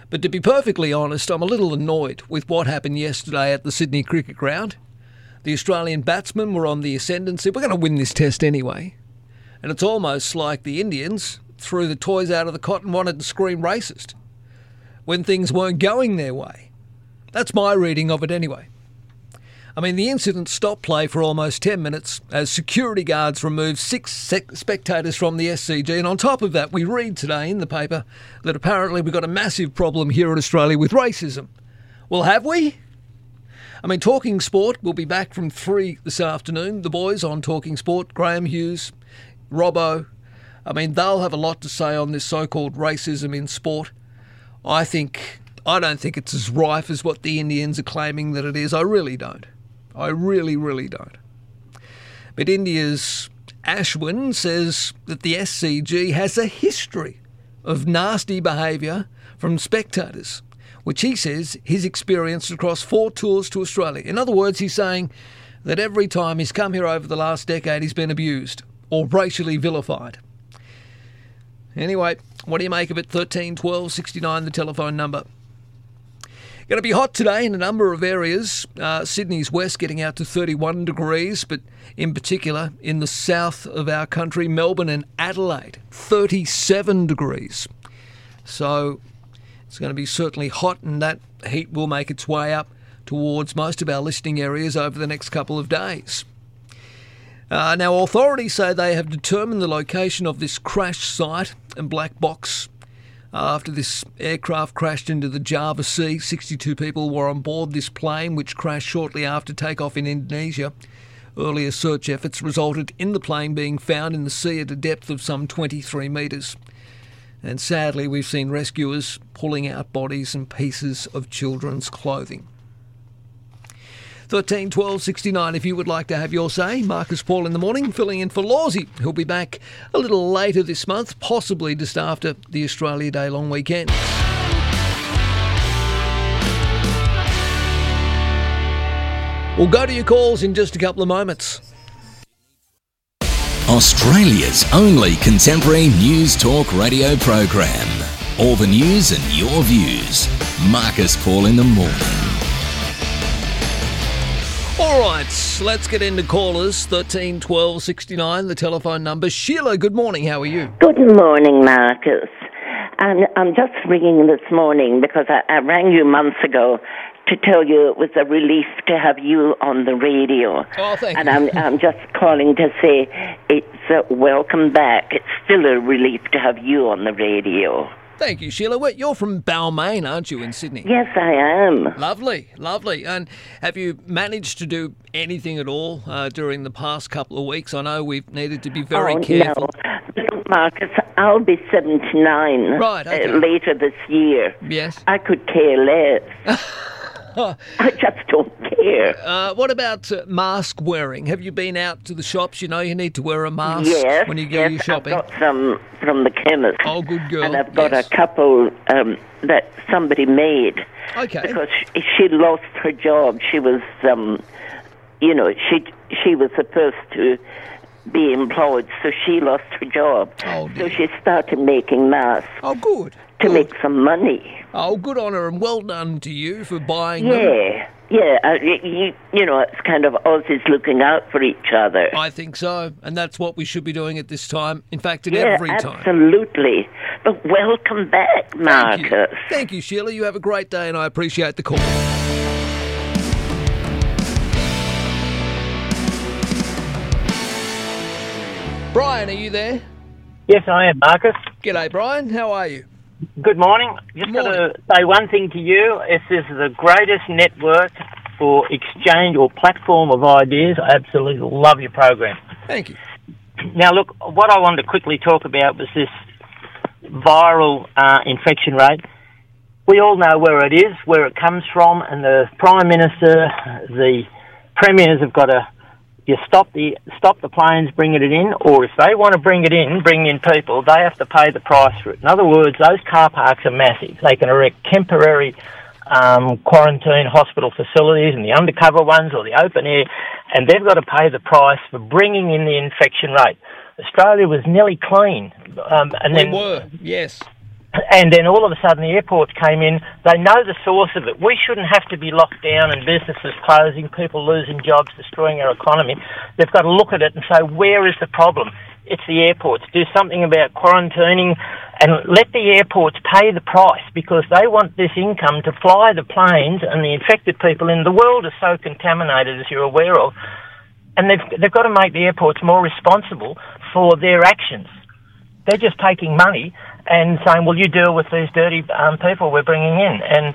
But to be perfectly honest, I'm a little annoyed with what happened yesterday at the Sydney Cricket Ground. The Australian batsmen were on the ascendancy. We're going to win this test anyway. And it's almost like the Indians threw the toys out of the cot and wanted to scream racist when things weren't going their way. That's my reading of it anyway. I mean, the incident stopped play for almost 10 minutes as security guards removed six spectators from the SCG. And on top of that, we read today in the paper that apparently we've got a massive problem here in Australia with racism. Well, have we? I mean, Talking Sport will be back from 3 this afternoon. The boys on Talking Sport, Graham Hughes, Robbo, I mean, they'll have a lot to say on this so-called racism in sport. I think I don't think it's as rife as what the Indians are claiming that it is. I really don't. I really, really don't. But India's Ashwin says that the SCG has a history of nasty behaviour from spectators, which he says he's experienced across four tours to Australia. In other words, he's saying that every time he's come here over the last decade, he's been abused or racially vilified. Anyway, what do you make of it? 13 12 69, the telephone number. Going to be hot today in a number of areas. Uh, Sydney's west getting out to 31 degrees, but in particular in the south of our country, Melbourne and Adelaide, 37 degrees. So it's going to be certainly hot, and that heat will make its way up towards most of our listening areas over the next couple of days. Uh, now, authorities say they have determined the location of this crash site and black box after this aircraft crashed into the Java Sea. 62 people were on board this plane, which crashed shortly after takeoff in Indonesia. Earlier search efforts resulted in the plane being found in the sea at a depth of some 23 metres. And sadly, we've seen rescuers pulling out bodies and pieces of children's clothing. 13 12 69 if you would like to have your say. Marcus Paul in the morning, filling in for Lawsy, who'll be back a little later this month, possibly just after the Australia Day long weekend. We'll go to your calls in just a couple of moments. Australia's only contemporary news talk radio program. All the news and your views. Marcus Paul in the morning. All right, let's get into callers. 13 12 69, the telephone number. Sheila, good morning. How are you? Good morning, Marcus. I'm, I'm just ringing this morning because I, I rang you months ago to tell you it was a relief to have you on the radio. Oh, thank and you. I'm, I'm just calling to say it's uh, welcome back. It's still a relief to have you on the radio. Thank you, Sheila. You're from Balmain, aren't you, in Sydney? Yes, I am. Lovely, lovely. And have you managed to do anything at all uh, during the past couple of weeks? I know we've needed to be very oh, careful. No. Marcus, I'll be 79 Right, okay. uh, later this year. Yes. I could care less. I just don't care. Uh, what about uh, mask wearing? Have you been out to the shops? You know you need to wear a mask yes, when you go yes, shopping. I've got some from the chemist. Oh, good girl. And I've got yes. a couple um, that somebody made. Okay. Because she, she lost her job. She was, um, you know, she she was supposed to be employed, so she lost her job. Oh, so she started making masks. Oh, good. To make some money. Oh, good on her and well done to you for buying them. Yeah, yeah. Uh, you, you know, it's kind of Aussies looking out for each other. I think so, and that's what we should be doing at this time. In fact, at yeah, every time. absolutely. But welcome back, Thank you. Marcus. Thank you, Sheila. You have a great day, and I appreciate the call. Brian, are you there? Yes, I am, Marcus. G'day, Brian. How are you? Good morning. Just got to say one thing to you. This is the greatest network for exchange or platform of ideas. I absolutely love your program. Thank you. Now, look, what I wanted to quickly talk about was this viral uh, infection rate. We all know where it is, where it comes from, and the Prime Minister, the premiers have got to you stop the stop the planes bringing it in, or if they want to bring it in, bring in people, they have to pay the price for it. In other words, those car parks are massive. They can erect temporary um, quarantine hospital facilities and the undercover ones or the open air, and they've got to pay the price for bringing in the infection rate. Australia was nearly clean, um, and we then were, yes. And then all of a sudden the airports came in. They know the source of it. We shouldn't have to be locked down and businesses closing, people losing jobs, destroying our economy. They've got to look at it and say, where is the problem? It's the airports. Do something about quarantining and let the airports pay the price because they want this income to fly the planes and the infected people in the world are so contaminated, as you're aware of. And they've, they've got to make the airports more responsible for their actions they're just taking money and saying, "Well, you deal with these dirty um, people we're bringing in." And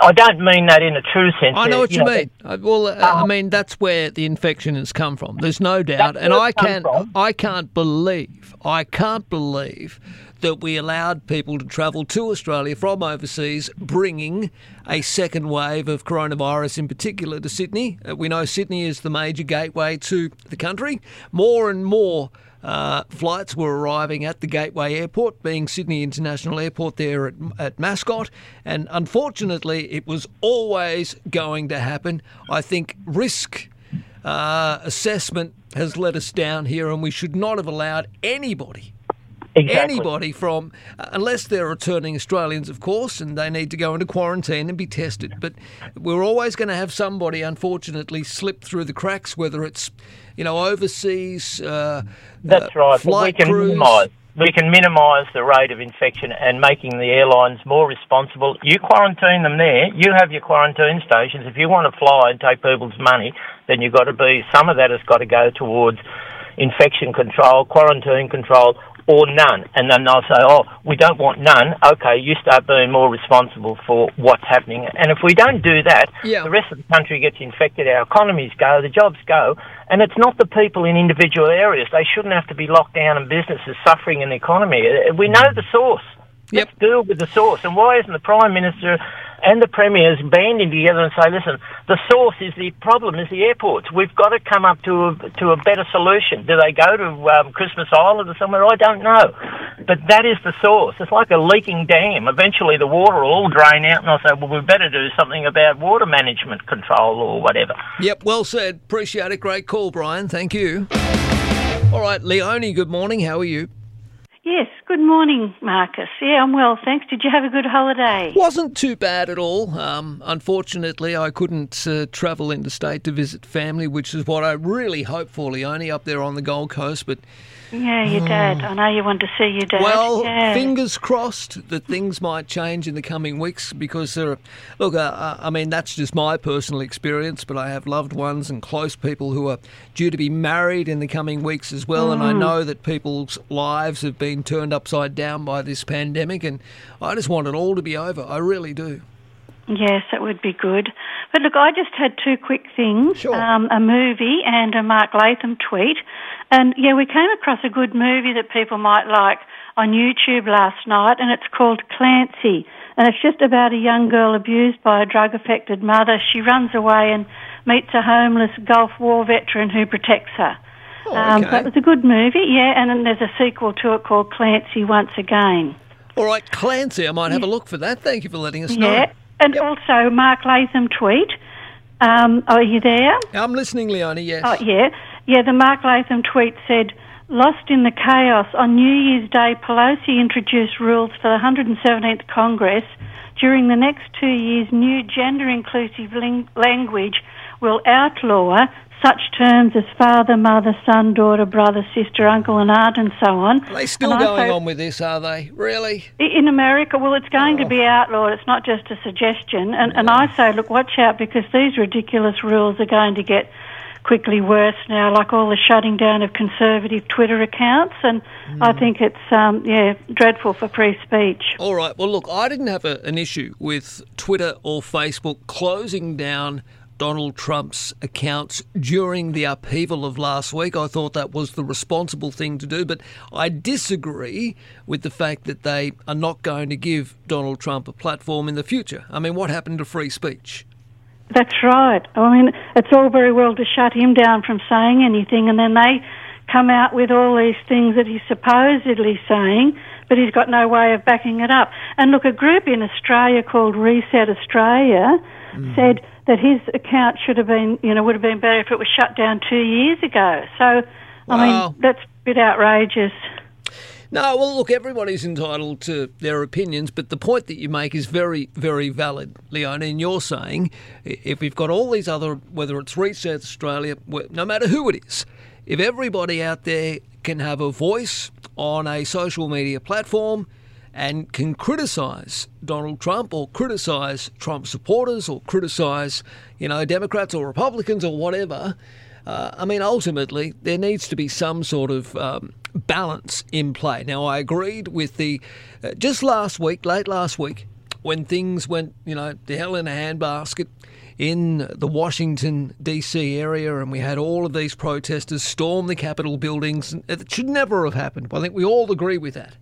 I don't mean that in a true sense. I know what you, know, mean. I, well, uh, I mean that's where the infection has come from. There's no doubt, and I can't, from. I can't believe, I can't believe that we allowed people to travel to Australia from overseas, bringing a second wave of coronavirus, in particular to Sydney. Uh, we know Sydney is the major gateway to the country. More and more. Uh, flights were arriving at the Gateway Airport, being Sydney International Airport there at, at Mascot, and unfortunately, it was always going to happen. I think risk uh, assessment has let us down here, and we should not have allowed anybody. Exactly. Anybody from, uh, unless they're returning Australians, of course, and they need to go into quarantine and be tested. But we're always going to have somebody, unfortunately, slip through the cracks, whether it's, you know, overseas. Uh, That's uh, right. But we can crews. minimise. We can minimise the rate of infection and making the airlines more responsible. You quarantine them there. You have your quarantine stations. If you want to fly and take people's money, then you've got to be. Some of that has got to go towards infection control, quarantine control, or none. And then they'll say, "Oh, we don't want none." Okay, you start being more responsible for what's happening. And if we don't do that, the rest of the country gets infected. Our economies go, the jobs go, and it's not the people in individual areas. They shouldn't have to be locked down and businesses suffering in the economy. We know the source. Let's deal with the source. And why isn't the Prime Minister and the Premiers banding together and say, listen, the source is the problem is the airports. We've got to come up to a, to a better solution. Do they go to um, Christmas Island or somewhere? I don't know. But that is the source. It's like a leaking dam. Eventually the water will all drain out and I'll say, well, we better do something about water management control or whatever. Yep, well said. Appreciate it. Great call, Brian. Thank you. All right, Leonie, good morning. How are you? Yes, good morning, Marcus. Yeah, I'm well, thanks. Did you have a good holiday? Wasn't too bad at all. Um, unfortunately, I couldn't uh, travel interstate to visit family, which is what I really hoped for, Leonie, up there on the Gold Coast. But Yeah, your dad. I know you want to see your dad. Well, yeah. fingers crossed that things might change in the coming weeks because there are, look, uh, uh, I mean, that's just my personal experience, but I have loved ones and close people who are due to be married in the coming weeks as well. And I Mm. know that people's lives have been turned upside down by this pandemic, and I just want it all to be over. I really do. Yes, that would be good. But look, I just had two quick things um, a movie and a Mark Latham tweet. And yeah, we came across a good movie that people might like on YouTube last night, and it's called Clancy. And it's just about a young girl abused by a drug affected mother. She runs away and meets a homeless Gulf War veteran who protects her. um, okay. so it was a good movie, yeah, and then there's a sequel to it called Clancy Once Again. All right, Clancy, I might have a look for that. Thank you for letting us know. Yeah, and also Mark Latham tweet. Um, are you there? I'm listening, Leonie, yes. Oh, yeah. Yeah, the Mark Latham tweet said, Lost in the chaos, on New Year's Day, Pelosi introduced rules for the 117th Congress. During the next two years, new gender inclusive ling- language will outlaw such terms as father, mother, son, daughter, brother, sister, uncle, and aunt, and so on. Are they still And going on with this, are they? Really? In America, well, it's going Oh. to be oh. outlawed. It's not just a suggestion. And, and I say, look, watch out because these ridiculous rules are going to get quickly worse now, like all the shutting down of conservative Twitter accounts. And Hmm. I think it's, um, yeah, dreadful for free speech. All right. Well, look, I didn't have a, an issue with Twitter or Facebook closing down Donald Trump's accounts during the upheaval of last week. I thought that was the responsible thing to do, but I disagree with the fact that they are not going to give Donald Trump a platform in the future. I mean, what happened to free speech? That's right. I mean, it's all very well to shut him down from saying anything, and then they come out with all these things that he's supposedly saying, but he's got no way of backing it up. And look, a group in Australia called Reset Australia mm-hmm. said that his account should have been, you know, would have been better if it was shut down two years ago. So, I mean, that's a bit outrageous. No, well, look, everybody's entitled to their opinions, but the point that you make is very, very valid, Leona. And you're saying if we've got all these other, whether it's Reset Australia, no matter who it is, if everybody out there can have a voice on a social media platform and can criticise Donald Trump or criticise Trump supporters or criticise, you know, Democrats or Republicans or whatever, uh, I mean, ultimately, there needs to be some sort of um, balance in play. Now, I agreed with the. Uh, just last week, late last week, when things went, you know, to hell in a handbasket in the Washington, D.C. area, and we had all of these protesters storm the Capitol buildings. It should never have happened. I think we all agree with that.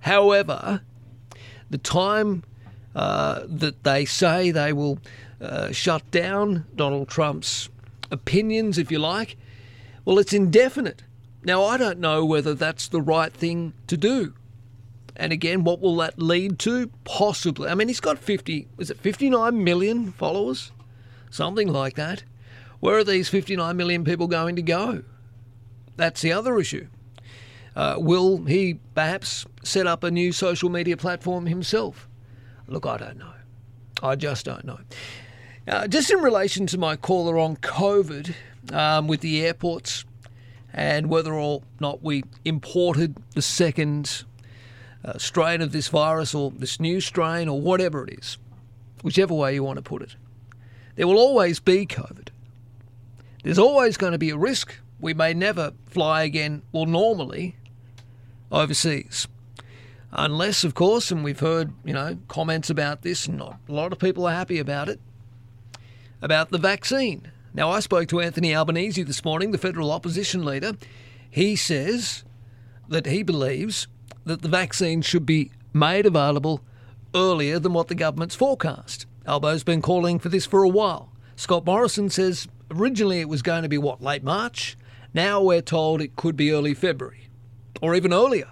However, the time uh, that they say they will uh, shut down Donald Trump's opinions, if you like, well, it's indefinite. Now, I don't know whether that's the right thing to do. And again, what will that lead to? Possibly. I mean, he's got 50, is it 59 million followers? Something like that. Where are these 59 million people going to go? That's the other issue. Uh, will he perhaps set up a new social media platform himself? Look, I don't know. I just don't know. Uh, just in relation to my caller on COVID um, with the airports and whether or not we imported the second uh, strain of this virus or this new strain or whatever it is, whichever way you want to put it. There will always be COVID. There's always going to be a risk. We may never fly again, well, normally, overseas. Unless, of course, and we've heard, you know, comments about this, and not a lot of people are happy about it, about the vaccine. Now, I spoke to Anthony Albanese this morning, the federal opposition leader. He says that he believes that the vaccine should be made available earlier than what the government's forecast. Albo's been calling for this for a while. Scott Morrison says originally it was going to be what, late March? Now we're told it could be early February, or even earlier.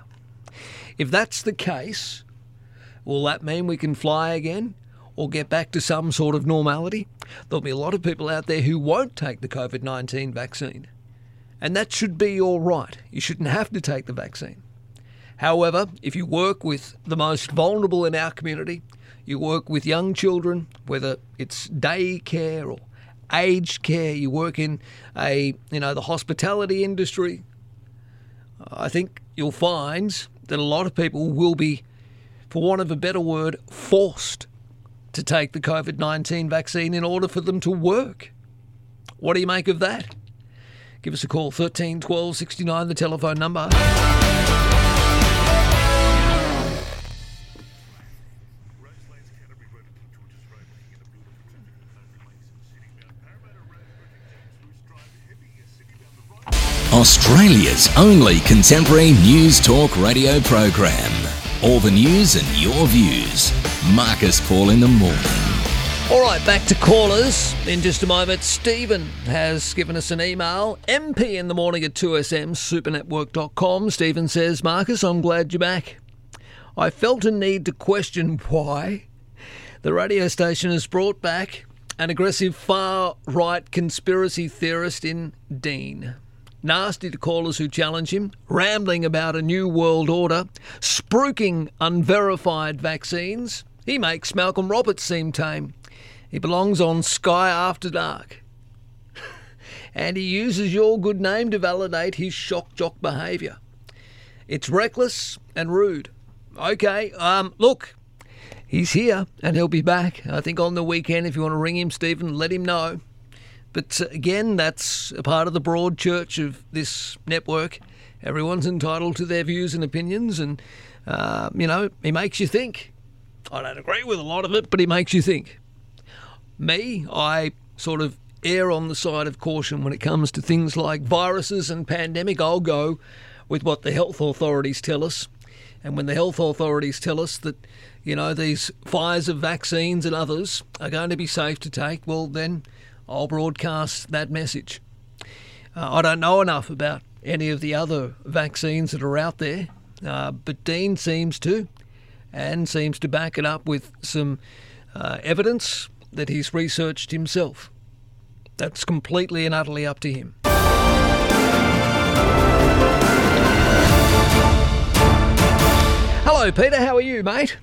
If that's the case, will that mean we can fly again or get back to some sort of normality? There'll be a lot of people out there who won't take the COVID 19 vaccine. And that should be all right. You shouldn't have to take the vaccine. However, if you work with the most vulnerable in our community, you work with young children, whether it's day care or aged care, you work in a you know the hospitality industry, I think you'll find that a lot of people will be, for want of a better word, forced to take the COVID 19 vaccine in order for them to work. What do you make of that? Give us a call, 13 12 69, the telephone number. Australia's only contemporary news talk radio program. All the news and your views. Marcus Paul in the morning. All right, back to callers in just a moment. Stephen has given us an email, MP in the morning at 2SM, supernetwork.com. Stephen says, Marcus, I'm glad you're back. I felt a need to question why the radio station has brought back an aggressive far right conspiracy theorist in Dean. Nasty to callers who challenge him, rambling about a new world order, spruiking unverified vaccines. He makes Malcolm Roberts seem tame. He belongs on Sky After Dark. and he uses your good name to validate his shock jock behaviour. It's reckless and rude. Okay, um, look, he's here and he'll be back. I think on the weekend, if you want to ring him, Stephen, let him know. But uh, again, that's a part of the broad church of this network. Everyone's entitled to their views and opinions, and, uh, you know, he makes you think. I don't agree with a lot of it, but he makes you think. Me, I sort of err on the side of caution when it comes to things like viruses and pandemic. I'll go with what the health authorities tell us. And when the health authorities tell us that, you know, these Pfizer vaccines and others are going to be safe to take, well, then I'll broadcast that message. Uh, I don't know enough about any of the other vaccines that are out there, uh, but Dean seems to, and seems to back it up with some uh, evidence that he's researched himself. That's completely and utterly up to him. Hello, Peter. How are you, mate?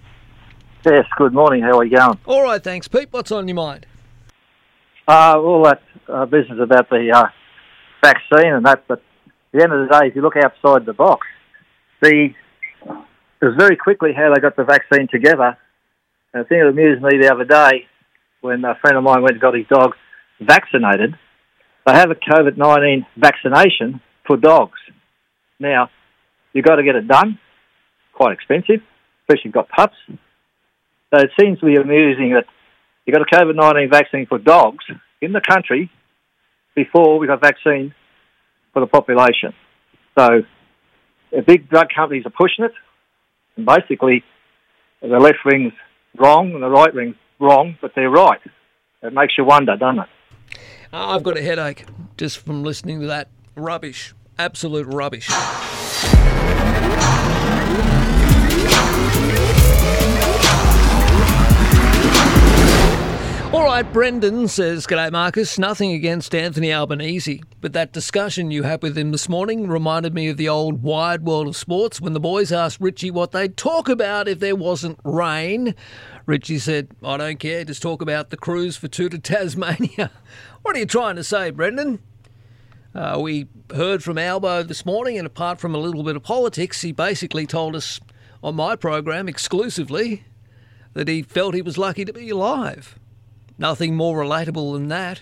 Yes, good morning. How are you going? All right, thanks, Pete. What's on your mind? Uh, all that uh, business about the uh, vaccine and that, but at the end of the day, if you look outside the box, the it was very quickly how they got the vaccine together. And the thing that amused me the other day, when a friend of mine went and got his dog vaccinated, they have a COVID 19 vaccination for dogs. Now, you've got to get it done, quite expensive, especially if you've got pups. So it seems to be amusing that you got a COVID 19 vaccine for dogs in the country before we got vaccine for the population. So the big drug companies are pushing it, and basically the left wing's wrong and the right wing's wrong, but they're right. It makes you wonder, doesn't it? Uh, I've got a headache just from listening to that rubbish. Absolute rubbish. All right, Brendan says, G'day, Marcus. Nothing against Anthony Albanese, but that discussion you had with him this morning reminded me of the old wide world of sports when the boys asked Richie what they'd talk about if there wasn't rain. Richie said, I don't care, just talk about the cruise for two to Tasmania. what are you trying to say, Brendan? Uh, we heard from Albo this morning, and apart from a little bit of politics, he basically told us on my program exclusively that he felt he was lucky to be alive. Nothing more relatable than that.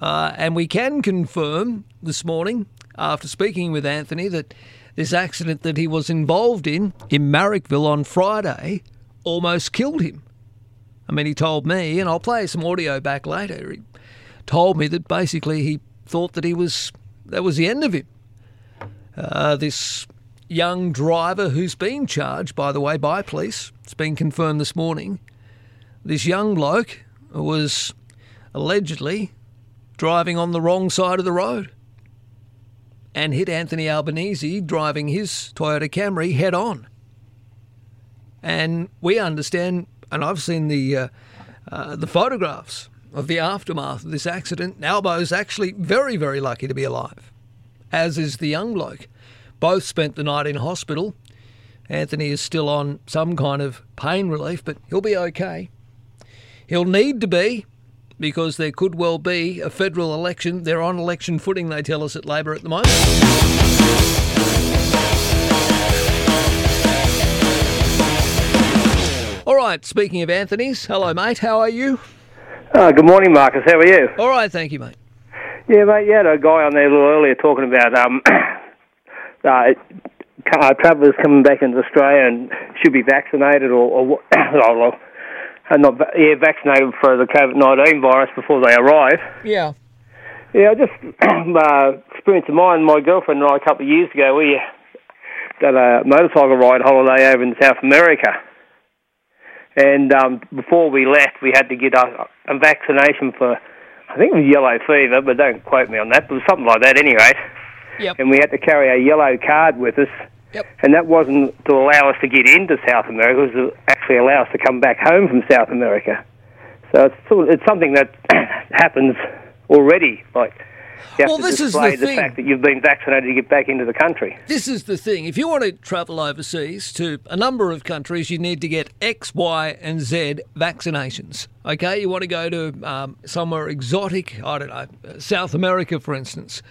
Uh, and we can confirm this morning, after speaking with Anthony, that this accident that he was involved in in Marrickville on Friday almost killed him. I mean, he told me, and I'll play some audio back later. He told me that basically he thought that he was that was the end of him. Uh, this young driver who's been charged, by the way, by police. It's been confirmed this morning. This young bloke was allegedly driving on the wrong side of the road and hit Anthony Albanese driving his Toyota Camry head on. And we understand, and I've seen the uh, uh, the photographs of the aftermath of this accident. Albo's actually very, very lucky to be alive, as is the young bloke. Both spent the night in hospital. Anthony is still on some kind of pain relief, but he'll be okay. He'll need to be because there could well be a federal election. They're on election footing, they tell us at Labor at the moment. All right, speaking of Anthony's, hello, mate. How are you? Uh, good morning, Marcus. How are you? All right, thank you, mate. Yeah, mate. You had a guy on there a little earlier talking about um, uh, travellers coming back into Australia and should be vaccinated or, or uh, not yeah, vaccinated for the COVID nineteen virus before they arrive. Yeah. Yeah, I just uh, experience of mine. My girlfriend and I a couple of years ago we got a motorcycle ride holiday over in South America, and um, before we left, we had to get a, a vaccination for I think it was yellow fever, but don't quote me on that. But it was something like that, anyway. Yep. And we had to carry a yellow card with us. Yep. And that wasn't to allow us to get into South America; it was to actually allow us to come back home from South America. So it's sort of- it's something that happens already. Like you have Well, to this is the the, fact that you've been vaccinated to get back into the country. This is the thing. If you want to travel overseas to a number of countries, you need to get X, Y, and Z vaccinations. Okay, you want to go to um, somewhere exotic, I don't know, South America, for instance.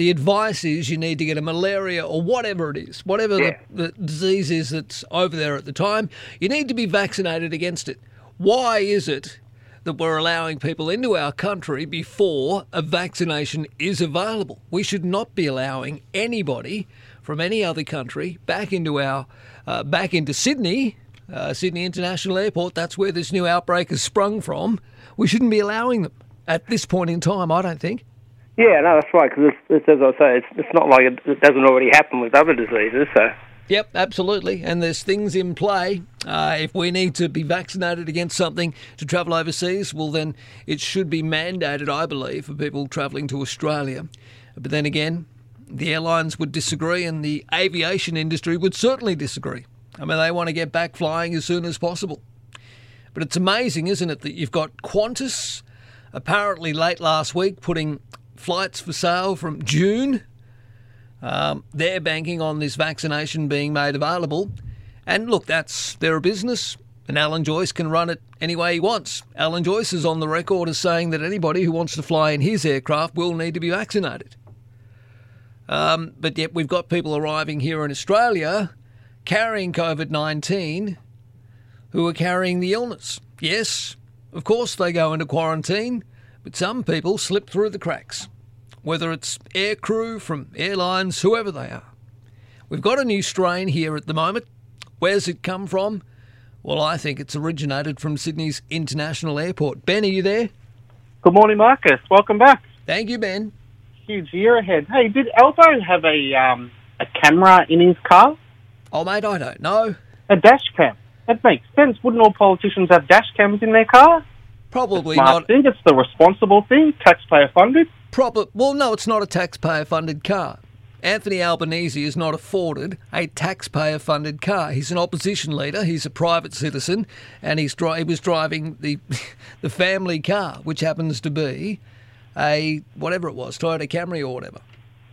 The advice is you need to get a malaria or whatever it is, whatever the, the disease is that's over there at the time, you need to be vaccinated against it. Why is it that we're allowing people into our country before a vaccination is available. We should not be allowing anybody from any other country back into our uh, back into Sydney, uh, Sydney International Airport. That's where this new outbreak has sprung from. We shouldn't be allowing them at this point in time. I don't think. Yeah, no, that's right. Because it's, it's, as I say, it's, it's not like it, it doesn't already happen with other diseases. So Yep, absolutely. And there's things in play. Uh, if we need to be vaccinated against something to travel overseas, well, then it should be mandated, I believe, for people travelling to Australia. But then again, the airlines would disagree, and the aviation industry would certainly disagree. I mean, they want to get back flying as soon as possible. But it's amazing, isn't it, that you've got Qantas apparently late last week putting flights for sale from June um, they're banking on this vaccination being made available. And look, that's their business, and Alan Joyce can run it any way he wants. Alan Joyce is on the record as saying that anybody who wants to fly in his aircraft will need to be vaccinated. Um, but yet we've got people arriving here in Australia carrying COVID 19 who are carrying the illness. Yes, of course they go into quarantine, but some people slip through the cracks whether it's air crew from airlines, whoever they are. We've got a new strain here at the moment. Where's it come from? Well, I think it's originated from Sydney's International Airport. Ben, are you there? Good morning, Marcus. Welcome back. Thank you, Ben. Huge year ahead. Hey, did Albo have a um, a camera in his car? Oh, mate, I don't know. A dash cam. That makes sense. Wouldn't all politicians have dash cams in their car? Probably not. think It's the responsible thing. Taxpayer funded. Proper. Well, no, it's not a taxpayer-funded car. Anthony Albanese is not afforded a taxpayer-funded car. He's an opposition leader. He's a private citizen, and he's dri- he was driving the the family car, which happens to be a whatever it was, Toyota Camry or whatever.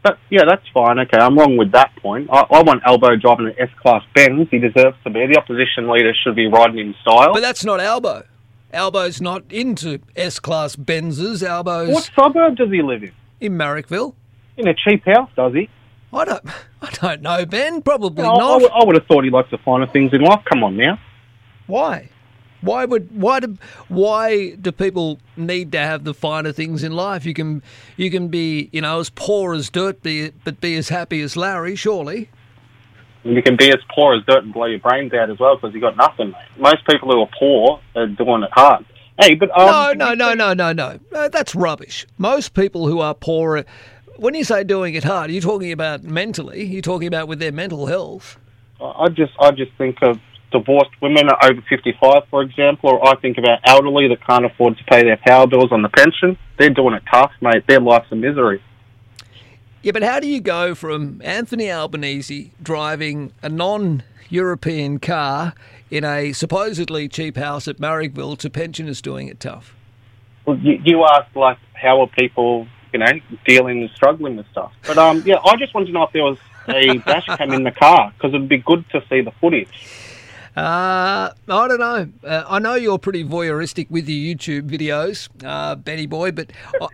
But yeah, that's fine. Okay, I'm wrong with that point. I, I want Albo driving an S-Class Benz. He deserves to be. The opposition leader should be riding in style. But that's not Albo. Albo's not into S-Class Benzes. Albo's What suburb does he live in? in Marrickville. In a cheap house, does he? I don't. I don't know, Ben. Probably I not. would- I would have thought he likes the finer things in life. Come on now. Why? Why would why do why do people need to have the finer things in life? You can you can be you know as poor as dirt, be but be as happy as Larry. Surely. You can be as poor as dirt and blow your brains out as well because you got nothing, mate. Most people who are poor are doing it hard. Hey, but um, no, no, no, no, no, no. That's rubbish. Most people who are poor, when you say doing it hard, are you talking about mentally? Are You're talking about with their mental health. I I just I just think of divorced women over 55, for example, or I think about elderly that can't afford to pay their power bills on the pension. They're doing it tough, mate. Their life's a misery. Yeah, but how do you go from Anthony Albanese driving a non-European car in a supposedly cheap house at Marrickville to pensioners doing it tough? Well, you, you like how are people, you know, dealing and struggling with stuff. But um, yeah, I just wanted to know if there was a dash cam in the car because it'd be good to see the footage. Uh, I don't know. Uh, I know you're pretty voyeuristic with your YouTube videos, uh, Benny boy, but I,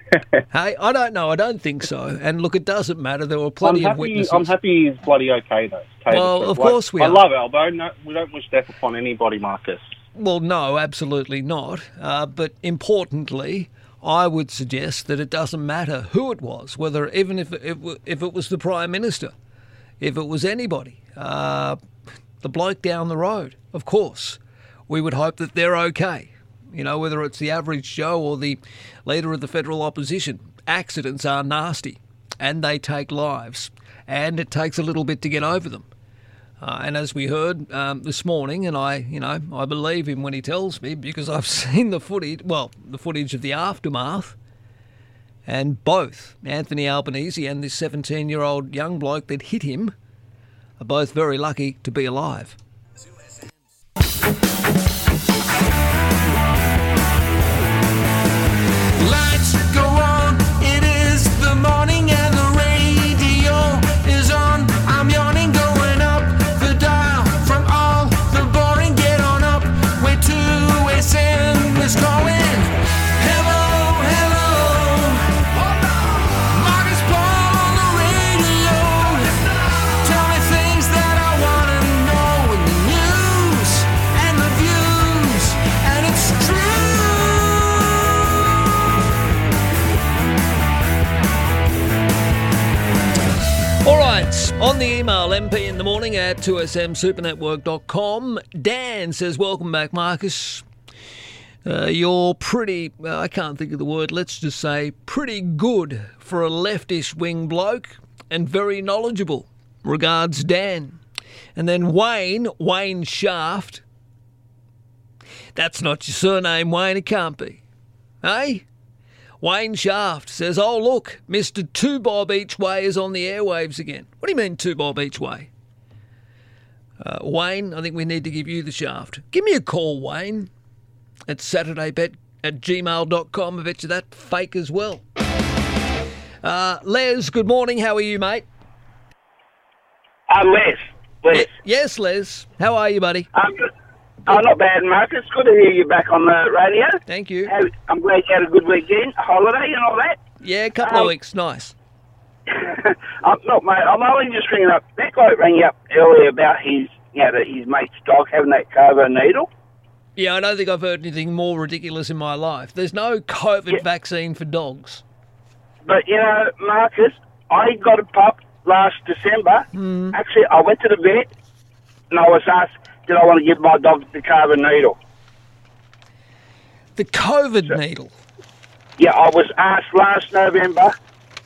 hey, I don't know. I don't think so. And look, it doesn't matter. There were plenty I'm of witnesses. I'm happy he's bloody okay though. Well, of course we I are. love Albo. No, we don't wish death upon anybody, Marcus. Well, no, absolutely not. Uh, but importantly, I would suggest that it doesn't matter who it was, whether even if it, if it was the prime minister, if it was anybody, uh, the bloke down the road. Of course, we would hope that they're okay. You know, whether it's the average Joe or the leader of the federal opposition, accidents are nasty, and they take lives, and it takes a little bit to get over them. Uh, and as we heard um, this morning, and I, you know, I believe him when he tells me because I've seen the footage, well, the footage of the aftermath, and both Anthony Albanese and this 17 year old young bloke that hit him both very lucky to be alive. The email, MP in the morning at 2smsupernetwork.com. Dan says, Welcome back, Marcus. Uh, you're pretty, uh, I can't think of the word, let's just say pretty good for a leftish wing bloke and very knowledgeable. Regards, Dan. And then Wayne, Wayne Shaft. That's not your surname, Wayne, it can't be. Hey? Wayne Shaft says, Oh, look, Mr. Two Bob Each Way is on the airwaves again. What do you mean, Two Bob Each Way? Uh, Wayne, I think we need to give you the shaft. Give me a call, Wayne, at saturdaybet at gmail.com. I bet you that fake as well. Uh, Les, good morning. How are you, mate? Uh, Les. Les. yes, Les. How are you, buddy? Um, oh, not bad, Marcus. Good to hear you back on the radio. Thank you. How- I'm glad you had a good weekend, holiday, and all that. Yeah, a couple Um, of weeks. Nice. I'm not, mate. I'm only just ringing up. That guy rang you up earlier about his, you know, that his mate's dog having that COVID needle. Yeah, I don't think I've heard anything more ridiculous in my life. There's no COVID vaccine for dogs. But you know, Marcus, I got a pup last December. Actually, I went to the vet and I was asked, did I want to give my dog the COVID needle. The COVID needle. Yeah, I was asked last November,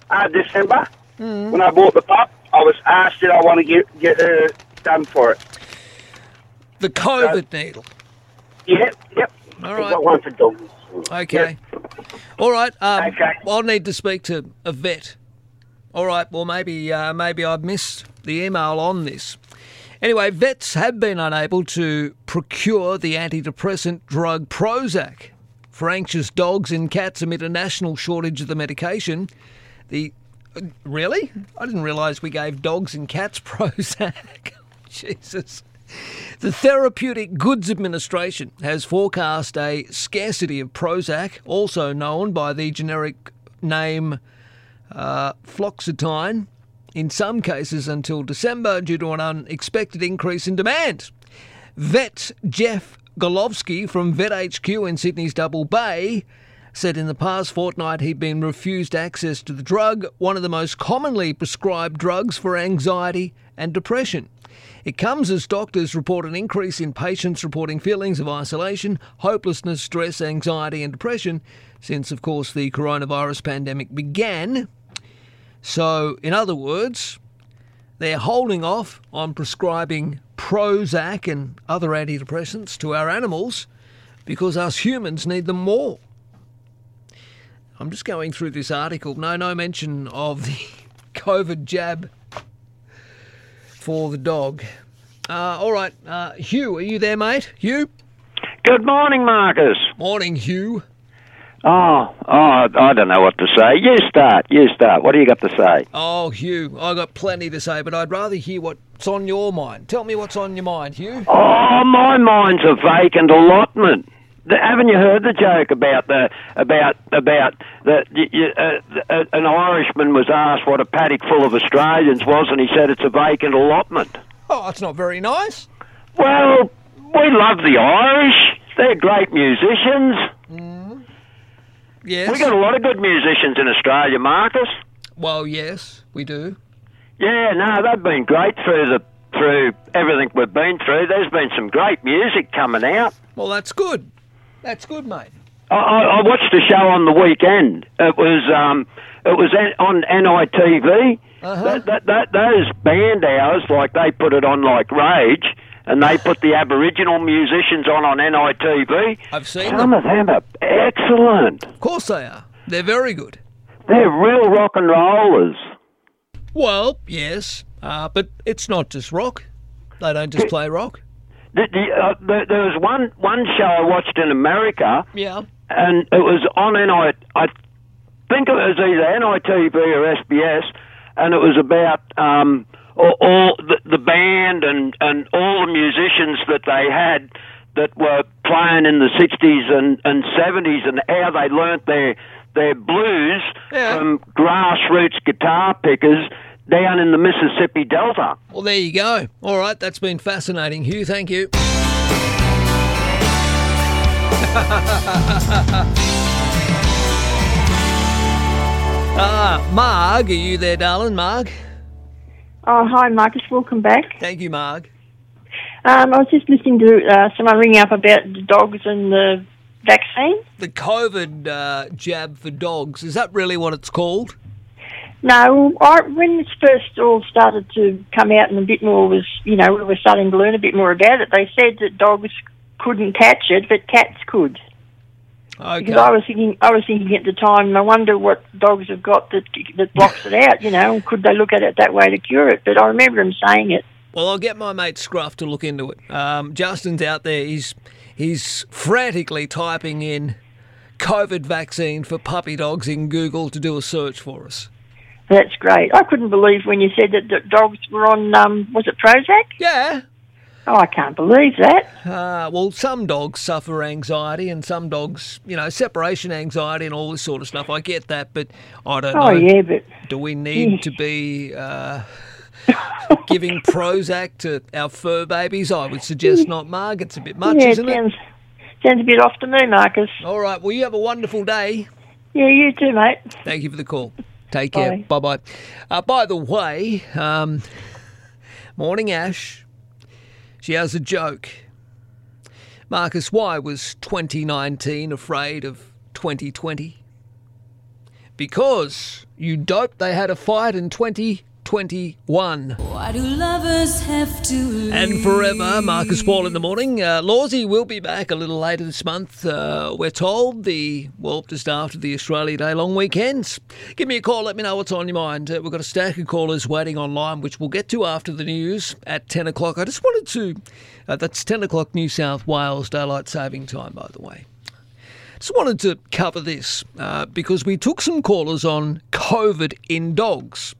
uh, December, Mm. when I bought the pup. I was asked did I want to get get uh, done for it. The COVID needle. Yep, yep. All right. one for dogs. Okay. All right. Um, I'll need to speak to a vet. All right. Well, maybe uh, maybe I've missed the email on this. Anyway, vets have been unable to procure the antidepressant drug Prozac for anxious dogs and cats amid a national shortage of the medication. The uh, really? I didn't realise we gave dogs and cats Prozac. Jesus. The Therapeutic Goods Administration has forecast a scarcity of Prozac, also known by the generic name uh, fluoxetine, in some cases until December due to an unexpected increase in demand. Vet Jeff Golovsky from Vet HQ in Sydney's Double Bay said in the past fortnight he'd been refused access to the drug, one of the most commonly prescribed drugs for anxiety and depression. It comes as doctors report an increase in patients reporting feelings of isolation, hopelessness, stress, anxiety, and depression since, of course, the coronavirus pandemic began. So, in other words, they're holding off on prescribing Prozac and other antidepressants to our animals because us humans need them more. I'm just going through this article. No, no mention of the COVID jab for the dog. Uh, all right, uh, Hugh, are you there, mate? Hugh? Good morning, Marcus. Morning, Hugh. Oh, oh, I don't know what to say. You start. You start. What do you got to say? Oh, Hugh, I got plenty to say, but I'd rather hear what's on your mind. Tell me what's on your mind, Hugh. Oh, my mind's a vacant allotment. The- Haven't you heard the joke about the about about the, y- uh, uh, an Irishman was asked what a paddock full of Australians was, and he said it's a vacant allotment. Oh, that's not very nice. Well, we love the Irish. They're great musicians. Yes. We got a lot of good musicians in Australia, Marcus. Well, yes, we do. Yeah, no, they've been great through the through everything we've been through. There's been some great music coming out. Well, that's good. That's good, mate. I, I, I watched a show on the weekend. It was um, it was on NITV. Uh-huh. That, that, that, those band hours, like they put it on like Rage, and they put the Aboriginal musicians on on NITV. I've seen Some them. of them are excellent. Of course they are. They're very good. They're real rock and rollers. Well, yes, uh, but it's not just rock. They don't just play rock. The, the, uh, there, there was one one show I watched in America. Yeah. and it was on NI. I think it was either NITV or SBS, and it was about um, all, all the, the band and and all the musicians that they had that were playing in the '60s and and '70s, and how they learnt their their blues from grassroots guitar pickers down in the Mississippi Delta. Well, there you go. All right, that's been fascinating, Hugh. Thank you. ah, Marg, are you there, darling? Marg? Oh, hi, Marcus. Welcome back. Thank you, Marg. Um, I was just listening to uh, someone ringing up about the dogs and the vaccine. The COVID uh, jab for dogs. Is that really what it's called? No, I, when this first all started to come out and a bit more was, you know, we were starting to learn a bit more about it, they said that dogs couldn't catch it, but cats could. Okay. Because I was thinking, I was thinking at the time, I wonder what dogs have got that that blocks it out. You know, could they look at it that way to cure it? But I remember him saying it. Well, I'll get my mate Scruff to look into it. Um, Justin's out there. He's he's frantically typing in COVID vaccine for puppy dogs in Google to do a search for us. That's great. I couldn't believe when you said that, that dogs were on, um, was it Prozac? Yeah. Oh, I can't believe that. Uh, well, some dogs suffer anxiety, and some dogs, you know, separation anxiety and all this sort of stuff. I get that, but I don't Oh, know. yeah, but- do we need Yeah. to be uh, giving Prozac to our fur babies? I would suggest not, Marg. It's a bit much, yeah, isn't it it? sounds, sounds a bit off to me, Marcus. All right. Well, you have a wonderful day. Yeah, you too, mate. Thank you for the call. Take care. Bye bye. Uh, by the way, um, morning, Ash. She has a joke. Marcus, why was 2019 afraid of 2020? Because you dope they had a fight in 2021. Why do lovers have to leave? And forever, Marcus Paul in the morning. Uh, Lawsy will be back a little later this month. Uh, we're told the well just after the Australia Day long weekends. Give me a call. Let me know what's on your mind. Uh, we've got a stack of callers waiting online, which we'll get to after the news at ten o'clock. I just wanted to. Uh, that's ten o'clock New South Wales daylight saving time, by the way. Just wanted to cover this uh, because we took some callers on COVID in dogs.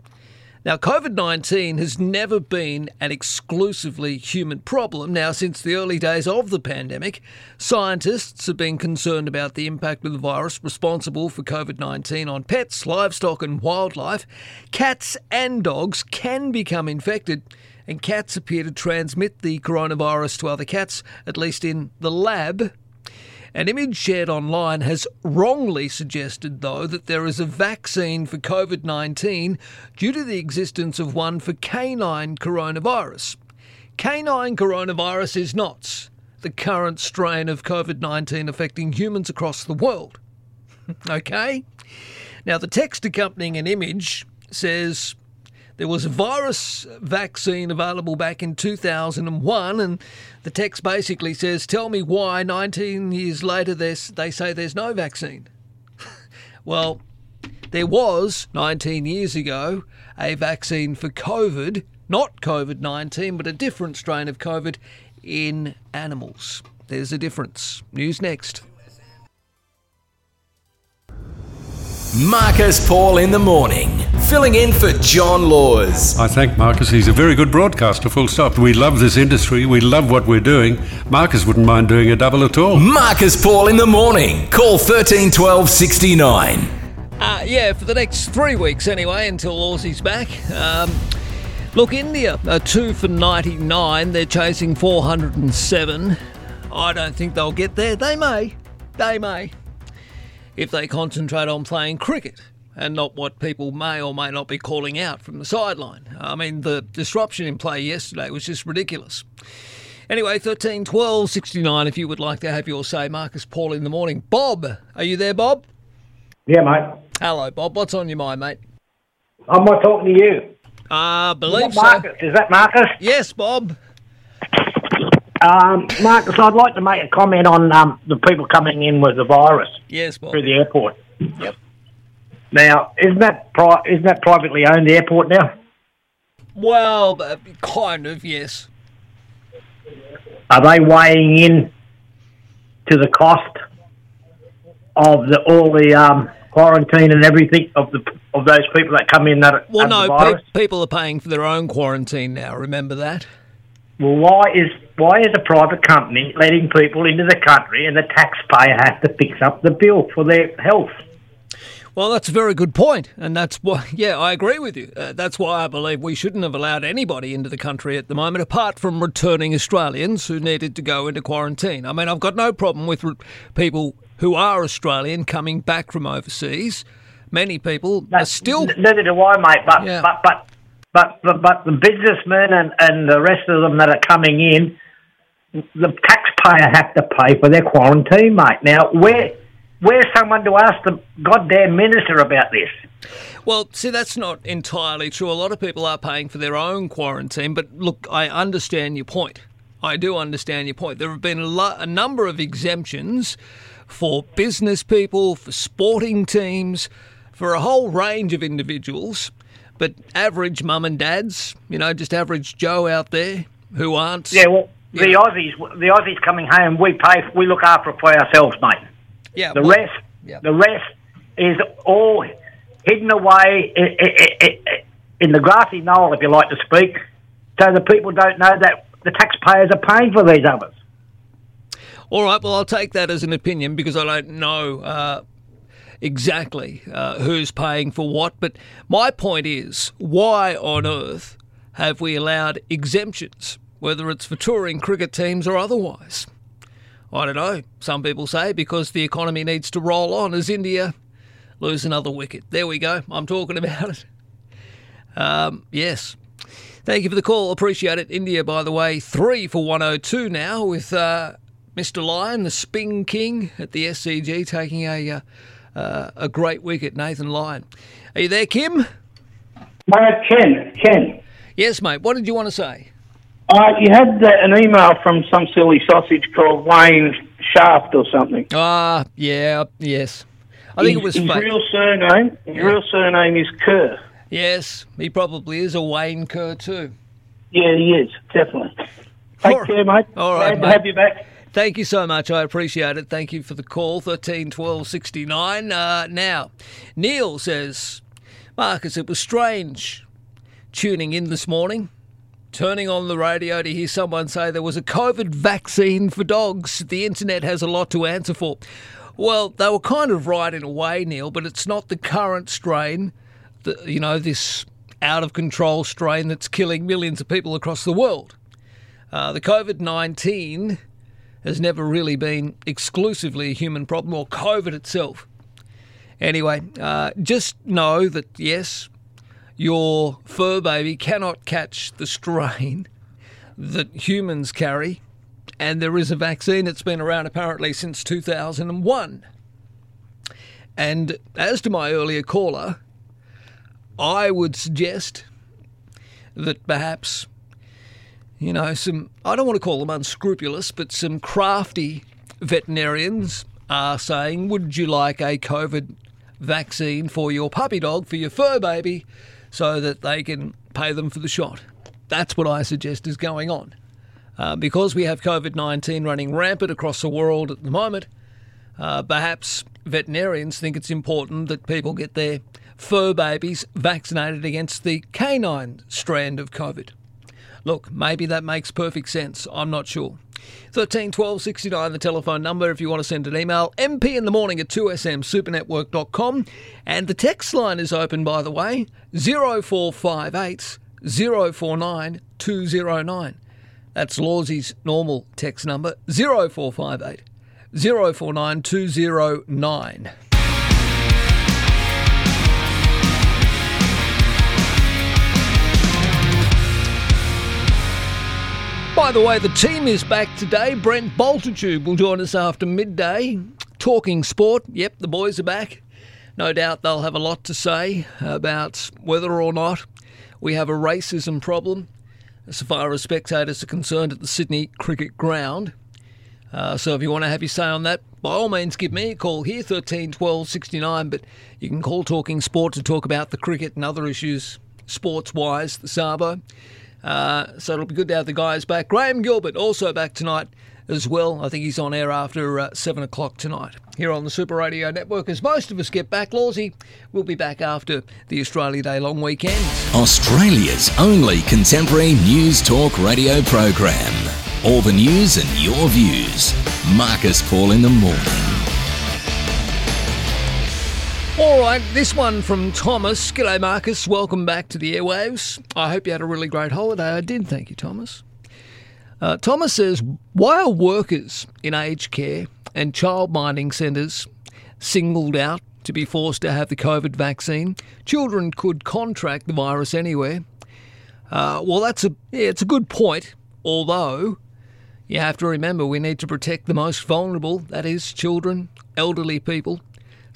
Now, COVID 19 has never been an exclusively human problem. Now, since the early days of the pandemic, scientists have been concerned about the impact of the virus responsible for COVID 19 on pets, livestock, and wildlife. Cats and dogs can become infected, and cats appear to transmit the coronavirus to other cats, at least in the lab. An image shared online has wrongly suggested, though, that there is a vaccine for COVID 19 due to the existence of one for canine coronavirus. Canine coronavirus is not the current strain of COVID 19 affecting humans across the world. okay? Now, the text accompanying an image says there was a virus vaccine available back in 2001, and the text basically says, Tell me why 19 years later they say there's no vaccine. well, there was 19 years ago a vaccine for COVID, not COVID 19, but a different strain of COVID in animals. There's a difference. News next. Marcus Paul in the morning, filling in for John Laws. I thank Marcus. He's a very good broadcaster, full stop. We love this industry. We love what we're doing. Marcus wouldn't mind doing a double at all. Marcus Paul in the morning. Call 13 12 69. Uh, yeah, for the next three weeks anyway, until Lawsy's back. Um, look, India are two for 99. They're chasing 407. I don't think they'll get there. They may. They may. If they concentrate on playing cricket and not what people may or may not be calling out from the sideline. I mean, the disruption in play yesterday was just ridiculous. Anyway, 13 12 69, if you would like to have your say. Marcus Paul in the morning. Bob, are you there, Bob? Yeah, mate. Hello, Bob. What's on your mind, mate? I'm I talking to you? Ah, I believe Is that Marcus? Is that Marcus? Yes, Bob. Um, Marcus, I'd like to make a comment on um, the people coming in with the virus Yes, Bob. through the airport. Yep. Now, isn't that pri- isn't that privately owned airport now? Well, uh, kind of, yes. Are they weighing in to the cost of the all the um, quarantine and everything of the of those people that come in that Well, no, pe- people are paying for their own quarantine now. Remember that? Well, why is why is a private company letting people into the country and the taxpayer has to fix up the bill for their health? Well, that's a very good point, and that's why. Yeah, I agree with you. Uh, that's why I believe we shouldn't have allowed anybody into the country at the moment, apart from returning Australians who needed to go into quarantine. I mean, I've got no problem with re- people who are Australian coming back from overseas. Many people are still. Neither do I, mate. But but, but but but but the businessmen and and the rest of them that are coming in, the taxpayer have to pay for their quarantine, mate. Now where where's someone to ask the goddamn minister about this? Well, see, that's not entirely true. A lot of people are paying for their own quarantine, but look, I understand your point. I do understand your point. There have been a, lo- a number of exemptions for business people, for sporting teams, for a whole range of individuals. But average mum and dads, you know, just average Joe out there who aren't. Yeah, well, the Aussies the Aussies coming home, we pay we look after it for ourselves, mate. Yeah, The well- rest the rest is all hidden away in the grassy knoll, if you like to speak, so the people don't know that the taxpayers are paying for these others. All right, well, I'll take that as an opinion because I don't know uh, exactly uh, who's paying for what. But my point is, why on earth have we allowed exemptions, whether it's for touring cricket teams or otherwise? I don't know. Some people say because the economy needs to roll on as India lose another wicket. There we go. I'm talking about it. Um, yes. Thank you for the call. Appreciate it. India, by the way, three for 102 now with uh, Mr. Lyon, the spin king at the SCG, taking a uh, uh, a great wicket. Nathan Lyon. Are you there, Kim? Mate, Ken, Ken. Yes, mate. What did you want to say? Uh, you had uh, an email from some silly sausage called Wayne Shaft or something. Ah, yeah, yes. I think his, it was his fake. real surname. His real surname is Kerr. Yes, he probably is a Wayne Kerr too. Yeah, he is definitely. Take care, mate. All right, Glad to mate. have you back. Thank you so much. I appreciate it. Thank you for the call. Thirteen twelve sixty nine. Uh, now, Neil says, Marcus, it was strange tuning in this morning, turning on the radio to hear someone say there was a COVID vaccine for dogs. The internet has a lot to answer for. Well, they were kind of right in a way, Neil, but it's not the current strain, the, you know, this out of control strain that's killing millions of people across the world. Uh, the COVID 19 has never really been exclusively a human problem or COVID itself. Anyway, uh, just know that yes, your fur baby cannot catch the strain that humans carry, and there is a vaccine that's been around apparently since 2001. And as to my earlier caller, I would suggest that perhaps, you know, some, I don't want to call them unscrupulous, but some crafty veterinarians are saying, would you like a COVID vaccine for your puppy dog, for your fur baby, so that they can pay them for the shot? That's what I suggest is going on. Uh, because we have COVID 19 running rampant across the world at the moment, uh, perhaps veterinarians think it's important that people get their fur babies vaccinated against the canine strand of COVID. Look, maybe that makes perfect sense. I'm not sure. 13 12 69, the telephone number if you want to send an email. MP in the morning at 2smsupernetwork.com. And the text line is open, by the way 0458 049 209. That's Lawsy's normal text number 0458 049 209. By the way, the team is back today. Brent Bultitude will join us after midday. Talking sport. Yep, the boys are back. No doubt they'll have a lot to say about whether or not we have a racism problem as far as spectators are concerned at the Sydney Cricket Ground. Uh, so if you want to have your say on that, by all means give me a call here, 13 12 69. But you can call Talking Sport to talk about the cricket and other issues sports wise, the Sabo. Uh, so it'll be good to have the guys back. Graham Gilbert also back tonight as well. I think he's on air after uh, 7 o'clock tonight here on the Super Radio Network. As most of us get back, Lawsy will be back after the Australia Day long weekend. Australia's only contemporary news talk radio program. All the news and your views. Marcus Paul in the morning. All right, this one from Thomas. G'day, Marcus. Welcome back to the airwaves. I hope you had a really great holiday. I did, thank you, Thomas. Uh, Thomas says, why are workers in aged care and child minding centres singled out to be forced to have the COVID vaccine? Children could contract the virus anywhere. Uh, well, that's a yeah, it's a good point. Although you have to remember we need to protect the most vulnerable, that is, children, elderly people.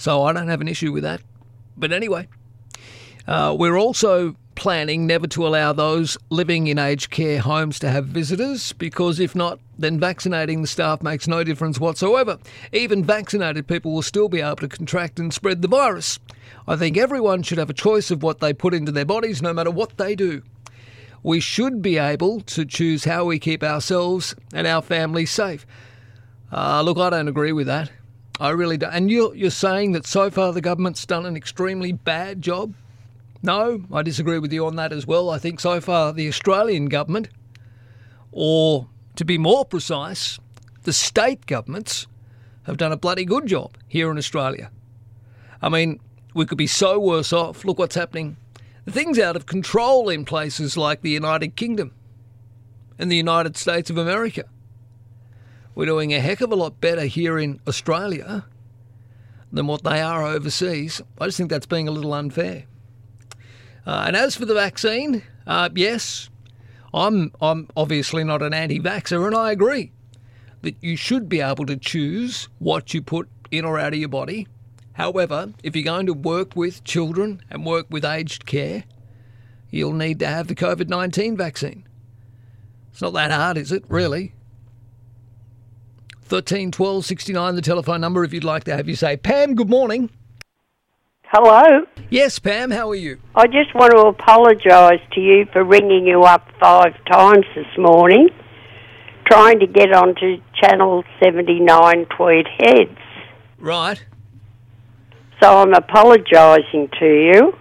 So I don't have an issue with that. But anyway, uh, we're also planning never to allow those living in aged care homes to have visitors because if not, then vaccinating the staff makes no difference whatsoever. Even vaccinated people will still be able to contract and spread the virus. I think everyone should have a choice of what they put into their bodies no matter what they do. We should be able to choose how we keep ourselves and our families safe. Uh, look, I don't agree with that. I really don't. And you're, you're saying that so far the government's done an extremely bad job? No, I disagree with you on that as well. I think so far the Australian government, or to be more precise, the state governments, have done a bloody good job here in Australia. I mean, we could be so worse off. Look what's happening. The thing's out of control in places like the United Kingdom and the United States of America. We're doing a heck of a lot better here in Australia than what they are overseas. I just think that's being a little unfair. Uh, and as for the vaccine, uh, yes, I'm I'm obviously not an anti-vaxxer, and I agree that you should be able to choose what you put in or out of your body. However, if you're going to work with children and work with aged care, you'll need to have the COVID 19 vaccine. It's not that hard, is it, really? 13 12 69, the telephone number if you'd like to have you say. Pam, good morning. Hello. Yes, Pam, how are you? I just want to apologise to you for ringing you up five times this morning, trying to get onto Channel 79 Tweed Heads. Right. So I'm apologising to you.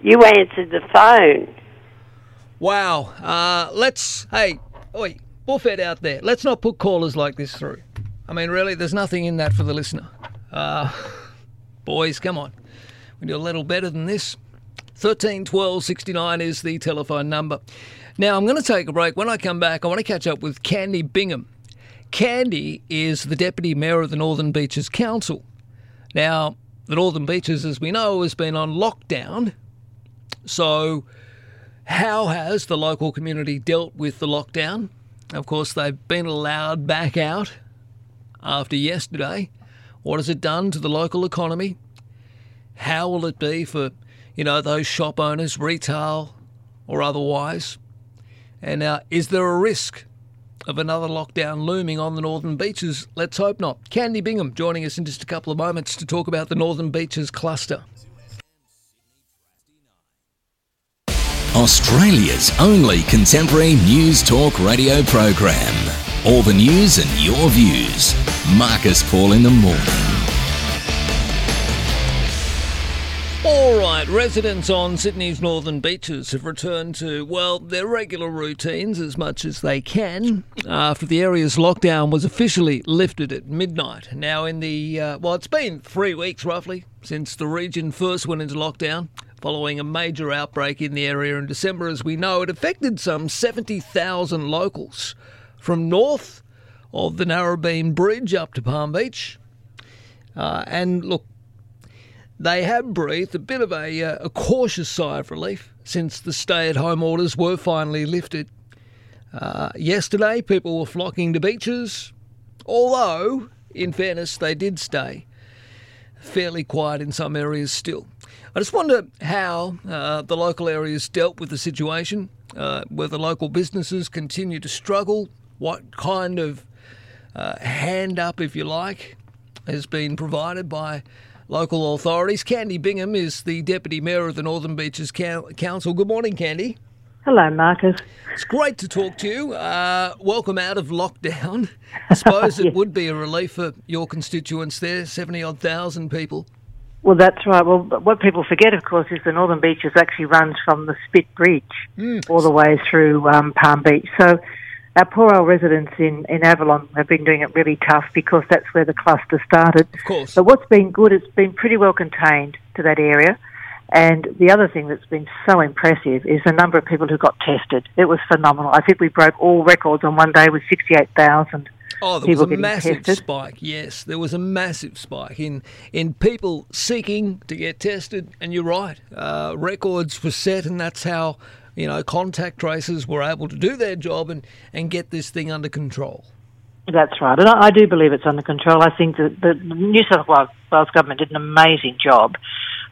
You answered the phone. Wow. Uh, let's, hey, oi, Buffett out there, let's not put callers like this through. I mean, really, there's nothing in that for the listener. Uh, boys, come on. We do a little better than this. 13 12 69 is the telephone number. Now, I'm going to take a break. When I come back, I want to catch up with Candy Bingham. Candy is the Deputy Mayor of the Northern Beaches Council. Now, the Northern Beaches, as we know, has been on lockdown. So, how has the local community dealt with the lockdown? Of course, they've been allowed back out after yesterday. What has it done to the local economy? How will it be for, you know, those shop owners, retail or otherwise? And uh, is there a risk of another lockdown looming on the northern beaches? Let's hope not. Candy Bingham joining us in just a couple of moments to talk about the Northern Beaches cluster. Australia's only contemporary news talk radio program. All the news and your views. Marcus Paul in the morning. All right, residents on Sydney's northern beaches have returned to, well, their regular routines as much as they can after the area's lockdown was officially lifted at midnight. Now, in the, uh, well, it's been three weeks roughly since the region first went into lockdown following a major outbreak in the area in December. As we know, it affected some 70,000 locals from north of the Narrabeen Bridge up to Palm Beach. Uh, and look, they have breathed a bit of a, uh, a cautious sigh of relief since the stay at home orders were finally lifted. Uh, yesterday, people were flocking to beaches, although, in fairness, they did stay fairly quiet in some areas still. I just wonder how uh, the local areas dealt with the situation, uh, whether local businesses continue to struggle, what kind of uh, hand up, if you like, has been provided by local authorities. Candy Bingham is the Deputy Mayor of the Northern Beaches Coun- Council. Good morning, Candy. Hello, Marcus. It's great to talk to you. Uh, welcome out of lockdown. I suppose it would be a relief for your constituents there, 70 odd thousand people. Well, that's right. Well, what people forget, of course, is the Northern Beaches actually runs from the Spit Bridge all the way through um, Palm Beach. So our poor old residents in, in Avalon have been doing it really tough because that's where the cluster started. Of course. But what's been good, it's been pretty well contained to that area. And the other thing that's been so impressive is the number of people who got tested. It was phenomenal. I think we broke all records on one day with 68,000 Oh, there was a massive spike. Yes, there was a massive spike in in people seeking to get tested. And you're right, uh, records were set, and that's how you know contact tracers were able to do their job and and get this thing under control. That's right, and I, I do believe it's under control. I think that the New South Wales, Wales government did an amazing job,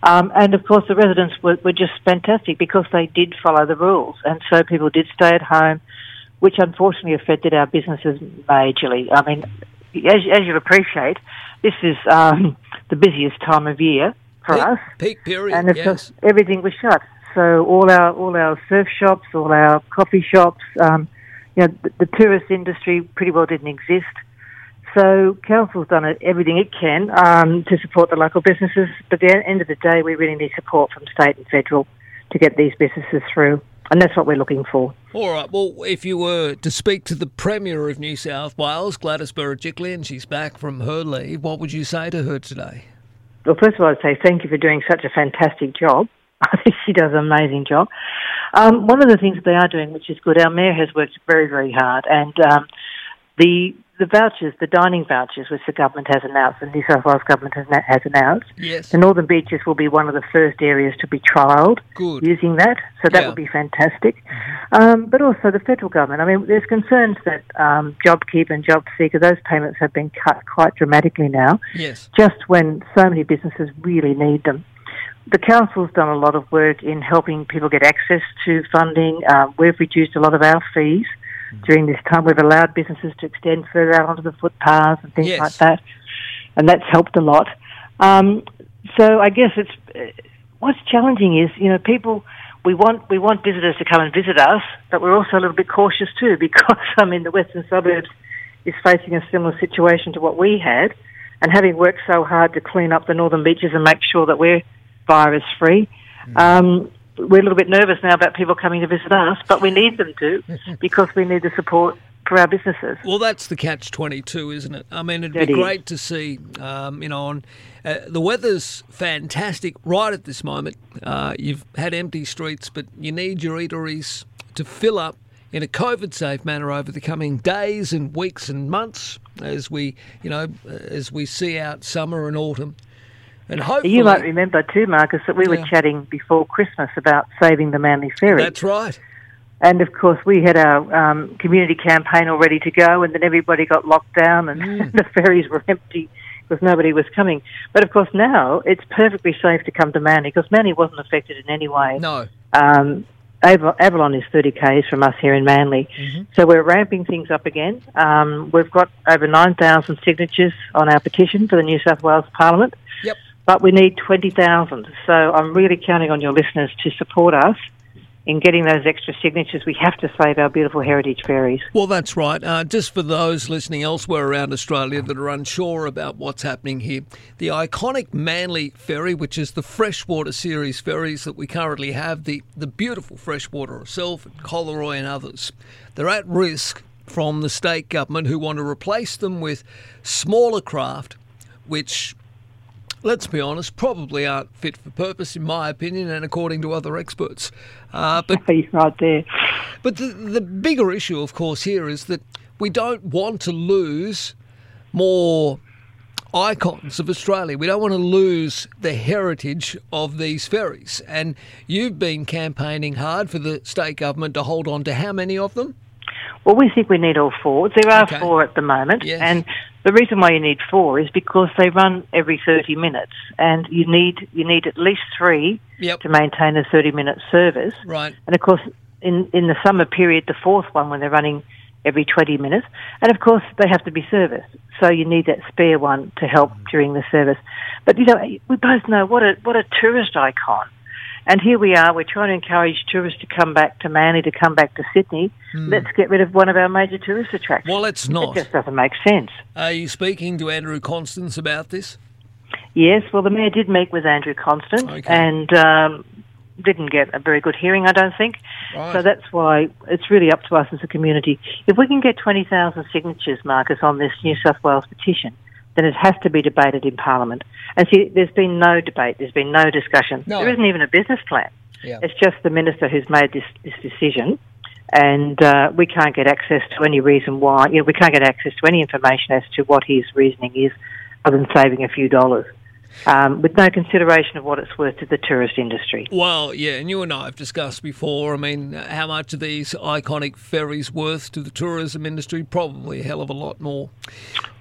um, and of course the residents were, were just fantastic because they did follow the rules, and so people did stay at home, which unfortunately affected our businesses majorly. I mean, as, as you appreciate, this is um, the busiest time of year for Peak- us, Peak period. and of yes. course everything was shut. So all our all our surf shops, all our coffee shops, um, you know, the, the tourist industry pretty well didn't exist. So council's done everything it can um, to support the local businesses. But at the end of the day, we really need support from state and federal to get these businesses through, and that's what we're looking for. All right. Well, if you were to speak to the Premier of New South Wales, Gladys Berejiklian, and she's back from her leave, what would you say to her today? Well, first of all, I'd say thank you for doing such a fantastic job. I think she does an amazing job. Um, one of the things that they are doing, which is good, our mayor has worked very, very hard, and um, The the vouchers, the dining vouchers, which the government has announced, the New South Wales government has, has announced, Yes. the Northern Beaches will be one of the first areas to be trialled Good. using that. So that Yeah. Mm-hmm. would be fantastic. Um, but also the federal government. I mean, there's concerns that um, JobKeeper and JobSeeker, those payments have been cut quite dramatically now Yes. just when so many businesses really need them. The council's done a lot of work in helping people get access to funding. Um, we've reduced a lot of our fees during this time. We've allowed businesses to extend further out onto the footpaths and things Yes. like that, and that's helped a lot. Um, so I guess it's uh, what's challenging is you know people we want we want visitors to come and visit us, but we're also a little bit cautious too because I mean the western suburbs is facing a similar situation to what we had, and having worked so hard to clean up the northern beaches and make sure that we're virus free. Um, we're a little bit nervous now about people coming to visit us, but we need them to because we need the support for our businesses. Well, that's the catch twenty two, isn't it? I mean, it'd It be is. great to see. Um, you know, on uh, the weather's fantastic right at this moment. Uh, you've had empty streets, but you need your eateries to fill up in a COVID-safe manner over the coming days and weeks and months, as we, you know, as we see out summer and autumn. And hopefully, You might remember too, Marcus, that we were chatting before Christmas about saving the Manly Ferry. That's right. And of course, we had our um, community campaign all ready to go, and then everybody got locked down, and Mm. the ferries were empty because nobody was coming. But of course, now it's perfectly safe to come to Manly because Manly wasn't affected in any way. No. Um, Avalon is 30 k's from us here in Manly, Mm-hmm. so we're ramping things up again. Um, we've got over 9,000 signatures on our petition for the New South Wales Parliament. Yep. But we need 20,000. So I'm really counting on your listeners to support us in getting those extra signatures. We have to save our beautiful heritage ferries. Well, that's right. Uh, just for those listening elsewhere around Australia that are unsure about what's happening here, the iconic Manly ferry, which is the freshwater series ferries that we currently have, the, the beautiful freshwater itself, Collaroy and others, they're at risk from the state government who want to replace them with smaller craft, which let's be honest, probably aren't fit for purpose, in my opinion, and according to other experts. Uh, but right there. But the, the bigger issue, of course, here is that we don't want to lose more icons of Australia. We don't want to lose the heritage of these ferries. And you've been campaigning hard for the state government to hold on to how many of them? Well, we think we need all four. There are Okay. four at the moment, Yes. and the reason why you need four is because they run every 30 minutes, and you need you need at least three Yep. to maintain a 30-minute service. Right. And of course, in in the summer period, the fourth one when they're running every 20 minutes, and of course they have to be serviced. So you need that spare one to help mm. during the service. But you know, we both know what a what a tourist icon. And here we are, we're trying to encourage tourists to come back to Manly, to come back to Sydney. Hmm. Let's get rid of one of our major tourist attractions. Well, it's not. It just doesn't make sense. Are you speaking to Andrew Constance about this? Yes, well, the mayor did meet with Andrew Constance Okay. and um, didn't get a very good hearing, I don't think. Right. So that's why it's really up to us as a community. If we can get 20,000 signatures, Marcus, on this New South Wales petition, then it has to be debated in Parliament. And see, there's been no debate, there's been no discussion. No. There isn't even a business plan. Yeah. It's just the minister who's made this, this decision. And uh, we can't get access to any reason why, you know, we can't get access to any information as to what his reasoning is other than saving a few dollars, um, with no consideration of what it's worth to the tourist industry. Well, yeah, and you and I have discussed before. I mean, how much are these iconic ferries worth to the tourism industry? Probably a hell of a lot more.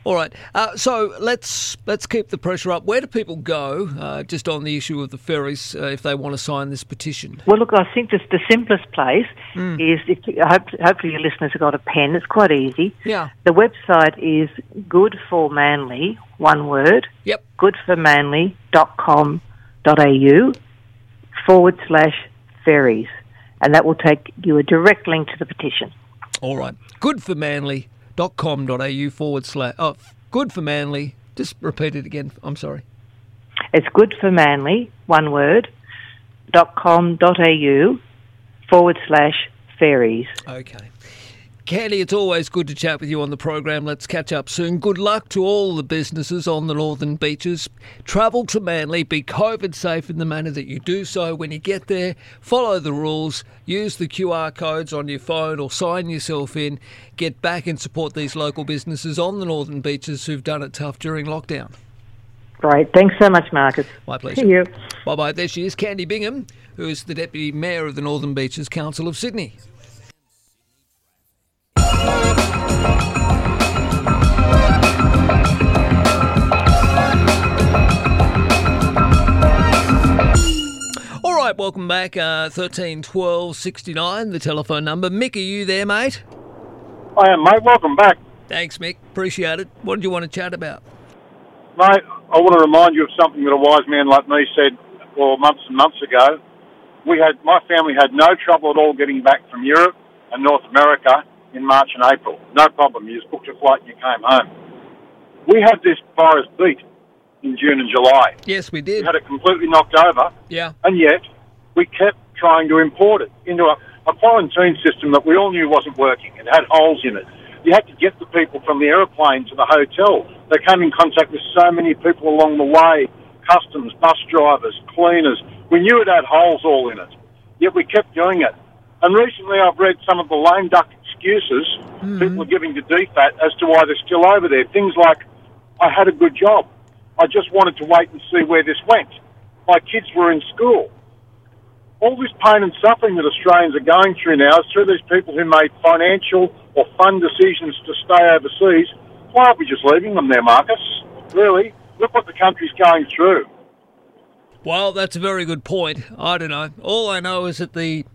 All right, uh, so let's let's keep the pressure up. Where do people go, uh, just on the issue of the ferries, uh, if they want to sign this petition? Well, look, I think this, the simplest place is if you, hope, hopefully your listeners have got a pen. It's quite easy. Yeah. The website is good for Manly, one word. Yep. Goodformanly.com.au forward slash ferries. And that will take you a direct link to the petition. All right, goodformanly.com.au forward slash. Oh, good for Manly. Just repeat it again. I'm sorry. It's good for Manly, one word, dot com dot au forward slash ferries. Okay. Candy, it's always good to chat with you on the program. Let's catch up soon. Good luck to all the businesses on the northern beaches. Travel to Manly, be COVID safe in the manner that you do so. When you get there, follow the rules, use the QR codes on your phone or sign yourself in. Get back and support these local businesses on the northern beaches who've done it tough during lockdown. Great. Thanks so much, Marcus. My pleasure. See you. Bye bye. There she is, Candy Bingham, who is the Deputy Mayor of the Northern Beaches Council of Sydney. Welcome back. Uh, 13 12 69, the telephone number. Mick, are you there, mate? I am, mate. Welcome back. Thanks, Mick. Appreciate it. What did you want to chat about? Mate, I want to remind you of something that a wise man like me said, well, months and months ago. We had, my family had no trouble at all getting back from Europe and North America in March and April. No problem. You just booked a flight and you came home. We had this virus beat in June and July. Yes, we We did. had it completely knocked over. Yeah. And yet, we kept trying to import it into a, a quarantine system that we all knew wasn't working. It had holes in it. You had to get the people from the aeroplane to the hotel. They came in contact with so many people along the way customs, bus drivers, cleaners. We knew it had holes all in it, yet we kept doing it. And recently, I've read some of the lame duck excuses mm-hmm. people are giving to DFAT as to why they're still over there. Things like, I had a good job. I just wanted to wait and see where this went. My kids were in school. All this pain and suffering that Australians are going through now is through these people who made financial or fun decisions to stay overseas. Why aren't we just leaving them there, Marcus? Really? Look what the country's going through. Well, that's a very good point. I don't know. All I know is that the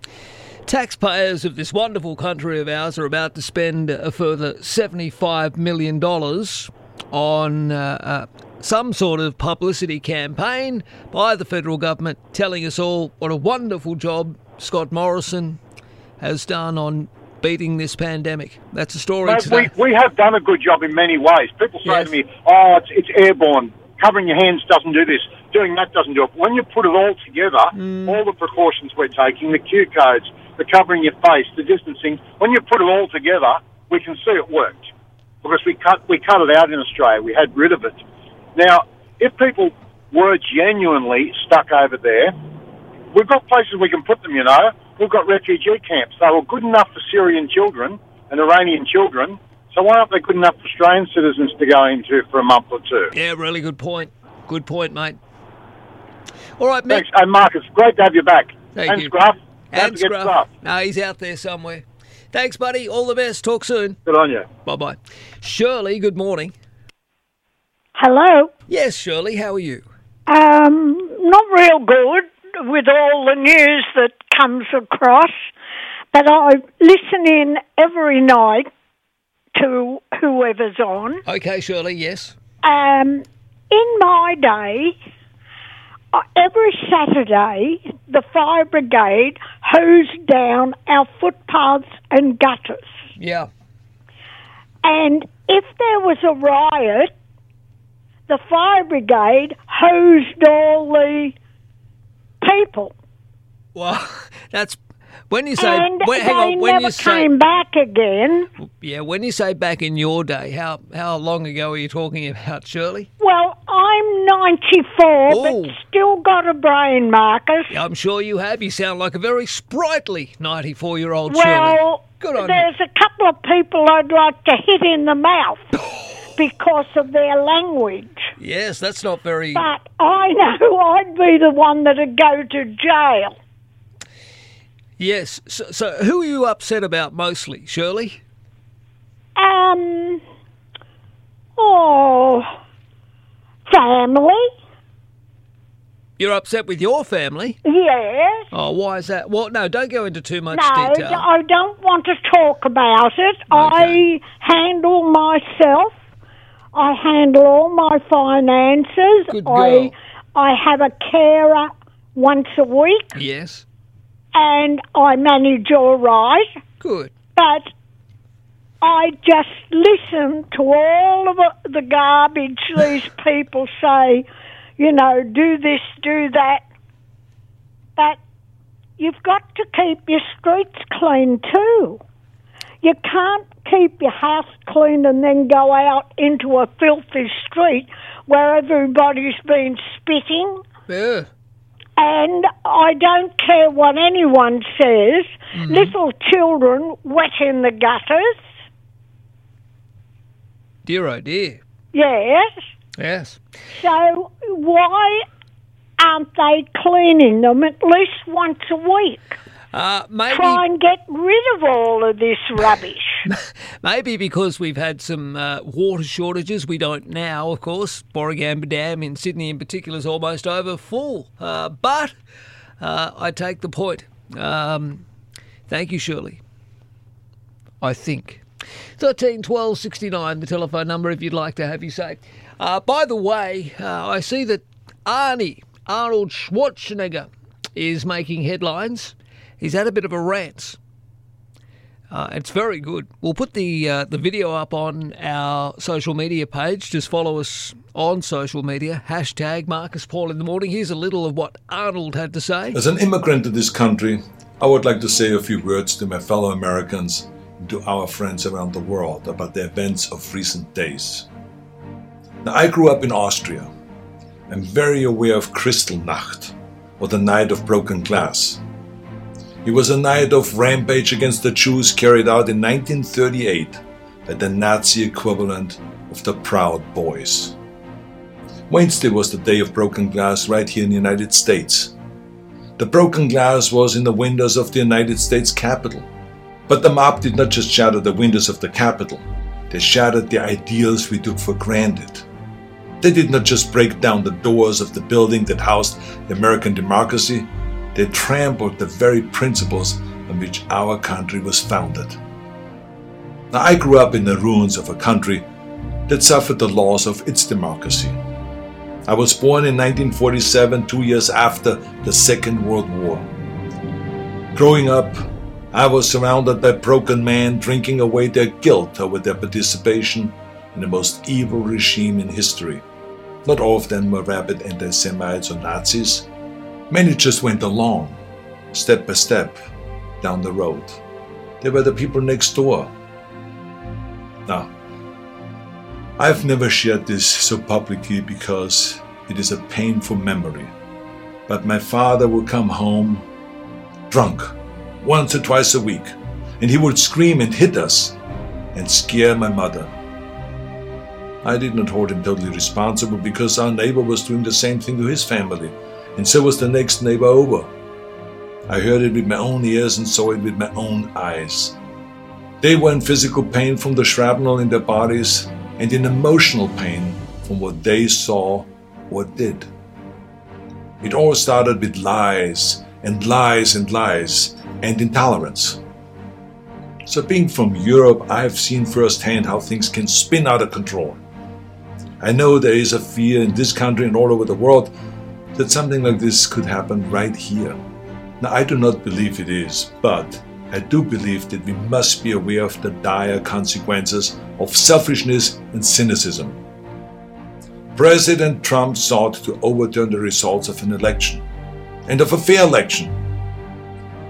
taxpayers of this wonderful country of ours are about to spend a further $75 million on uh, uh, some sort of publicity campaign by the federal government telling us all what a wonderful job Scott Morrison has done on beating this pandemic. That's a story Mate, today. we, we have done a good job in many ways. People say to me, oh, it's, it's airborne. Covering your hands doesn't do this. Doing that doesn't do it. When you put it all together, all the precautions we're taking, the Q codes, the covering your face, the distancing, when you put it all together, we can see it worked. Because we cut, we cut it out in Australia. We had rid of it. Now, if people were genuinely stuck over there, we've got places we can put them, you know. We've got refugee camps. They were good enough for Syrian children and Iranian children, so why aren't they good enough for Australian citizens to go into for a month or two? Yeah, really good point. Good point, mate. All right, Mick. Thanks. Hey, Marcus, great to have you back. Thank you. Don't And forget Scruff. Scruff. No, he's out there somewhere. Thanks, buddy. All the best. Talk soon. Good on you. Bye bye. Shirley, good morning. Hello. Yes, Shirley, how are you? Um, not real good with all the news that comes across, but I listen in every night to whoever's on. Okay, Shirley, yes. Um, in my day, Uh, every Saturday, the fire brigade hosed down our footpaths and gutters. Yeah. And if there was a riot, the fire brigade hosed all the people. Well, that's when you say and when, hang on, when never you say came back again. yeah, when you say back in your day, how how long ago are you talking about, Shirley? Well, I'm 94, Ooh. but still got a brain, Marcus. Yeah, I'm sure you have. You sound like a very sprightly 94 year old Shirley. Well, Good on you. there's a couple of people I'd like to hit in the mouth because of their language. Yes, that's not very. But I know I'd be the one that'd go to jail. Yes. So, so who are you upset about mostly, Shirley? Um, oh, family. You're upset with your family? Yes. Oh, why is that? Well, no, don't go into too much no, detail. I don't want to talk about it. I handle myself. I handle all my finances. Good I girl. I have a carer once a week, Yes. And I manage all right. Good. But I just listen to all of the- garbage these people say. You know, do this, do that. But you've got to keep your streets clean too. You can't keep your house clean and then go out into a filthy street where everybody's been spitting. Yeah. And I don't care what anyone says, little children wet in the gutters. Dear oh dear. Yes. Yes. So why aren't they cleaning them at least once a week? Uh, maybe Try and get rid of all of this rubbish. maybe because we've had some uh, water shortages. We don't now, of course. Warragamba Dam in Sydney, in particular, is almost over full. Uh, but uh, I take the point. Um, thank you, Shirley. I think. 13 12 69, the telephone number if you'd like to have your say. Uh, by the way, uh, I see that Arnie, Arnold Schwarzenegger, is making headlines. He's had a bit of a rant. Uh, it's very good. We'll put the uh, the video up on our social media page. Just follow us on social media. Hashtag Marcus Paul in the morning. Here's a little of what Arnold had to say. As an immigrant to this country, I would like to say a few words to my fellow Americans and to our friends around the world about the events of recent days. Now, I grew up in Austria. I'm very aware of Kristallnacht, or the Night of Broken Glass. It was a night of rampage against the Jews carried out in 1938 by the Nazi equivalent of the Proud Boys. Wednesday was the day of broken glass right here in the United States. The broken glass was in the windows of the United States Capitol. But the mob did not just shatter the windows of the Capitol, they shattered the ideals we took for granted. They did not just break down the doors of the building that housed the American democracy, they trampled the very principles on which our country was founded. Now, I grew up in the ruins of a country that suffered the loss of its democracy. I was born in 1947, two years after the Second World War. Growing up, I was surrounded by broken men drinking away their guilt over their participation in the most evil regime in history. Not all of them were rabid anti Semites or Nazis. Many just went along, step by step, down the road. They were the people next door. Now, I've never shared this so publicly because it is a painful memory. But my father would come home drunk once or twice a week, and he would scream and hit us and scare my mother. I did not hold him totally responsible because our neighbor was doing the same thing to his family, and so was the next neighbor over. I heard it with my own ears and saw it with my own eyes. They were in physical pain from the shrapnel in their bodies and in emotional pain from what they saw or did. It all started with lies and lies and lies and intolerance. So, being from Europe, I have seen firsthand how things can spin out of control. I know there is a fear in this country and all over the world that something like this could happen right here. Now, I do not believe it is, but I do believe that we must be aware of the dire consequences of selfishness and cynicism. President Trump sought to overturn the results of an election, and of a fair election.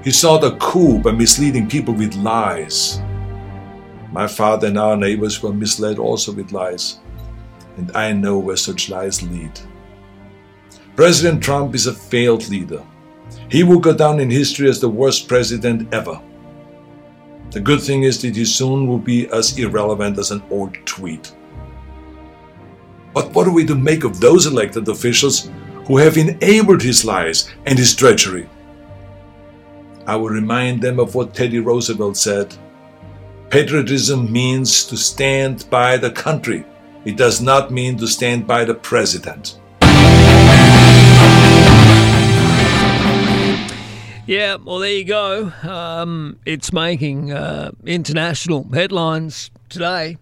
He sought a coup by misleading people with lies. My father and our neighbors were misled also with lies, and I know where such lies lead. President Trump is a failed leader. He will go down in history as the worst president ever. The good thing is that he soon will be as irrelevant as an old tweet. But what are we to make of those elected officials who have enabled his lies and his treachery? I will remind them of what Teddy Roosevelt said Patriotism means to stand by the country, it does not mean to stand by the president. Yeah, well, there you go. Um, it's making uh, international headlines today.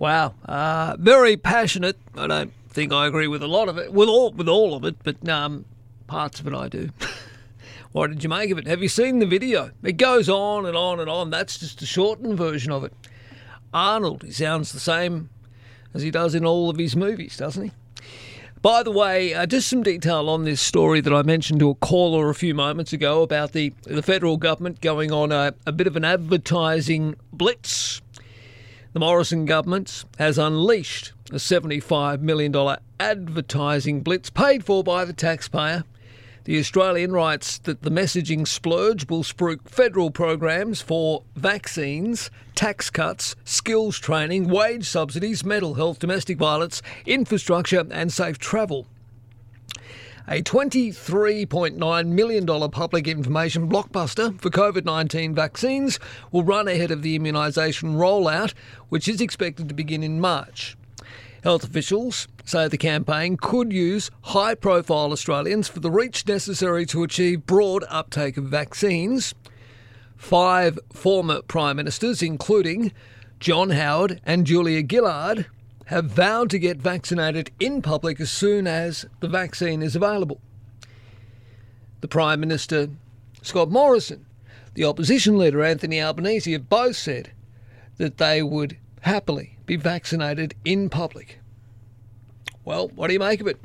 Wow, uh, very passionate. I don't think I agree with a lot of it, with all with all of it, but um, parts of it I do. what did you make of it? Have you seen the video? It goes on and on and on. That's just a shortened version of it. Arnold, he sounds the same as he does in all of his movies, doesn't he? By the way, uh, just some detail on this story that I mentioned to a caller a few moments ago about the, the federal government going on a, a bit of an advertising blitz. The Morrison government has unleashed a $75 million advertising blitz paid for by the taxpayer. The Australian writes that the messaging splurge will spruik federal programs for vaccines, tax cuts, skills training, wage subsidies, mental health, domestic violence, infrastructure, and safe travel. A $23.9 million public information blockbuster for COVID 19 vaccines will run ahead of the immunisation rollout, which is expected to begin in March. Health officials say the campaign could use high profile Australians for the reach necessary to achieve broad uptake of vaccines. Five former Prime Ministers, including John Howard and Julia Gillard, have vowed to get vaccinated in public as soon as the vaccine is available. The Prime Minister, Scott Morrison, the opposition leader, Anthony Albanese, have both said that they would happily be vaccinated in public. Well, what do you make of it?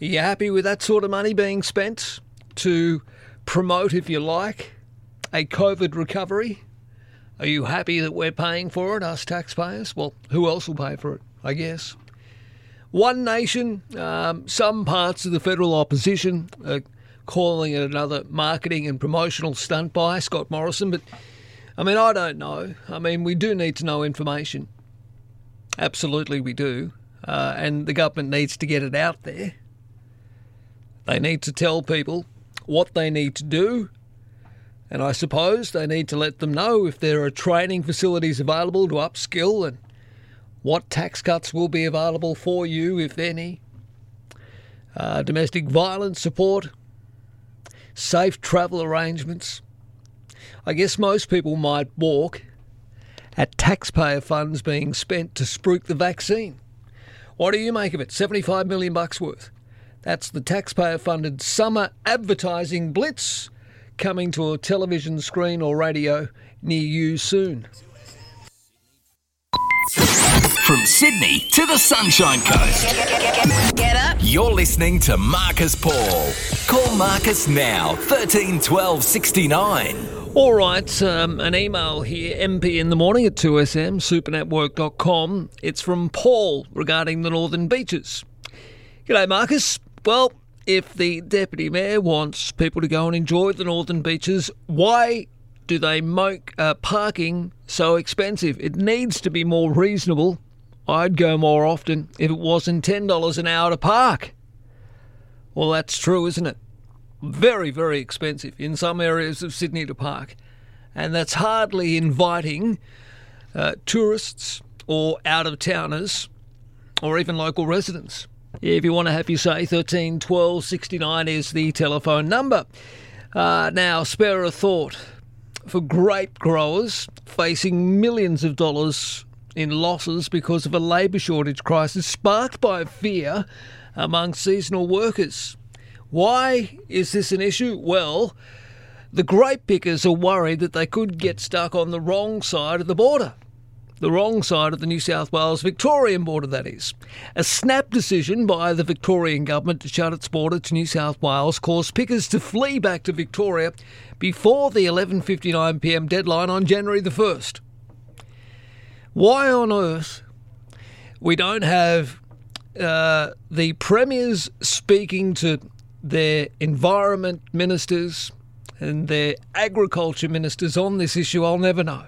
Are you happy with that sort of money being spent to promote, if you like, a COVID recovery? Are you happy that we're paying for it, us taxpayers? Well, who else will pay for it, I guess? One Nation, um, some parts of the federal opposition are calling it another marketing and promotional stunt by Scott Morrison, but I mean, I don't know. I mean, we do need to know information. Absolutely, we do. Uh, and the government needs to get it out there. They need to tell people what they need to do. And I suppose they need to let them know if there are training facilities available to upskill and what tax cuts will be available for you, if any. Uh, domestic violence support, safe travel arrangements. I guess most people might walk at taxpayer funds being spent to spruik the vaccine. What do you make of it? 75 million bucks worth. That's the taxpayer funded summer advertising blitz coming to a television screen or radio near you soon. From Sydney to the Sunshine Coast. Get up. You're listening to Marcus Paul. Call Marcus now, 13 12 69. All right, um, an email here, MP in the morning at 2SM, supernetwork.com. It's from Paul regarding the Northern Beaches. G'day, Marcus. Well, if the Deputy Mayor wants people to go and enjoy the Northern Beaches, why do they make uh, parking so expensive? It needs to be more reasonable. I'd go more often if it wasn't $10 an hour to park. Well, that's true, isn't it? Very, very expensive in some areas of Sydney to park. And that's hardly inviting uh, tourists or out of towners or even local residents. If you want to have your say, 13 12 69 is the telephone number. Uh, now, spare a thought for grape growers facing millions of dollars in losses because of a labour shortage crisis sparked by fear among seasonal workers. Why is this an issue? Well, the grape pickers are worried that they could get stuck on the wrong side of the border. The wrong side of the New South Wales Victorian border, that is. A snap decision by the Victorian government to shut its border to New South Wales caused pickers to flee back to Victoria before the 11.59pm deadline on January the 1st. Why on earth we don't have uh, the premiers speaking to their environment ministers and their agriculture ministers on this issue, I'll never know.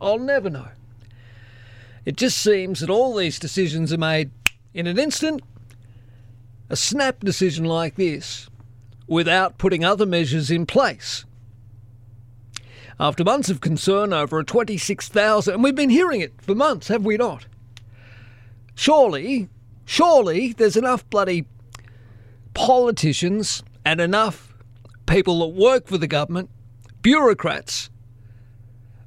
I'll never know. It just seems that all these decisions are made in an instant. A snap decision like this without putting other measures in place. After months of concern over a 26,000, and we've been hearing it for months, have we not? Surely, surely there's enough bloody politicians and enough people that work for the government, bureaucrats,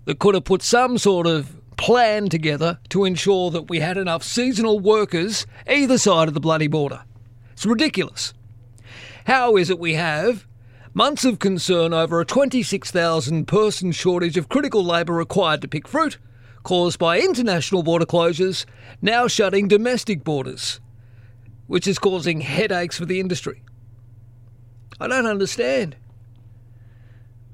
that could have put some sort of plan together to ensure that we had enough seasonal workers either side of the bloody border. It's ridiculous. How is it we have months of concern over a 26,000 person shortage of critical labour required to pick fruit, caused by international border closures, now shutting domestic borders? Which is causing headaches for the industry. I don't understand.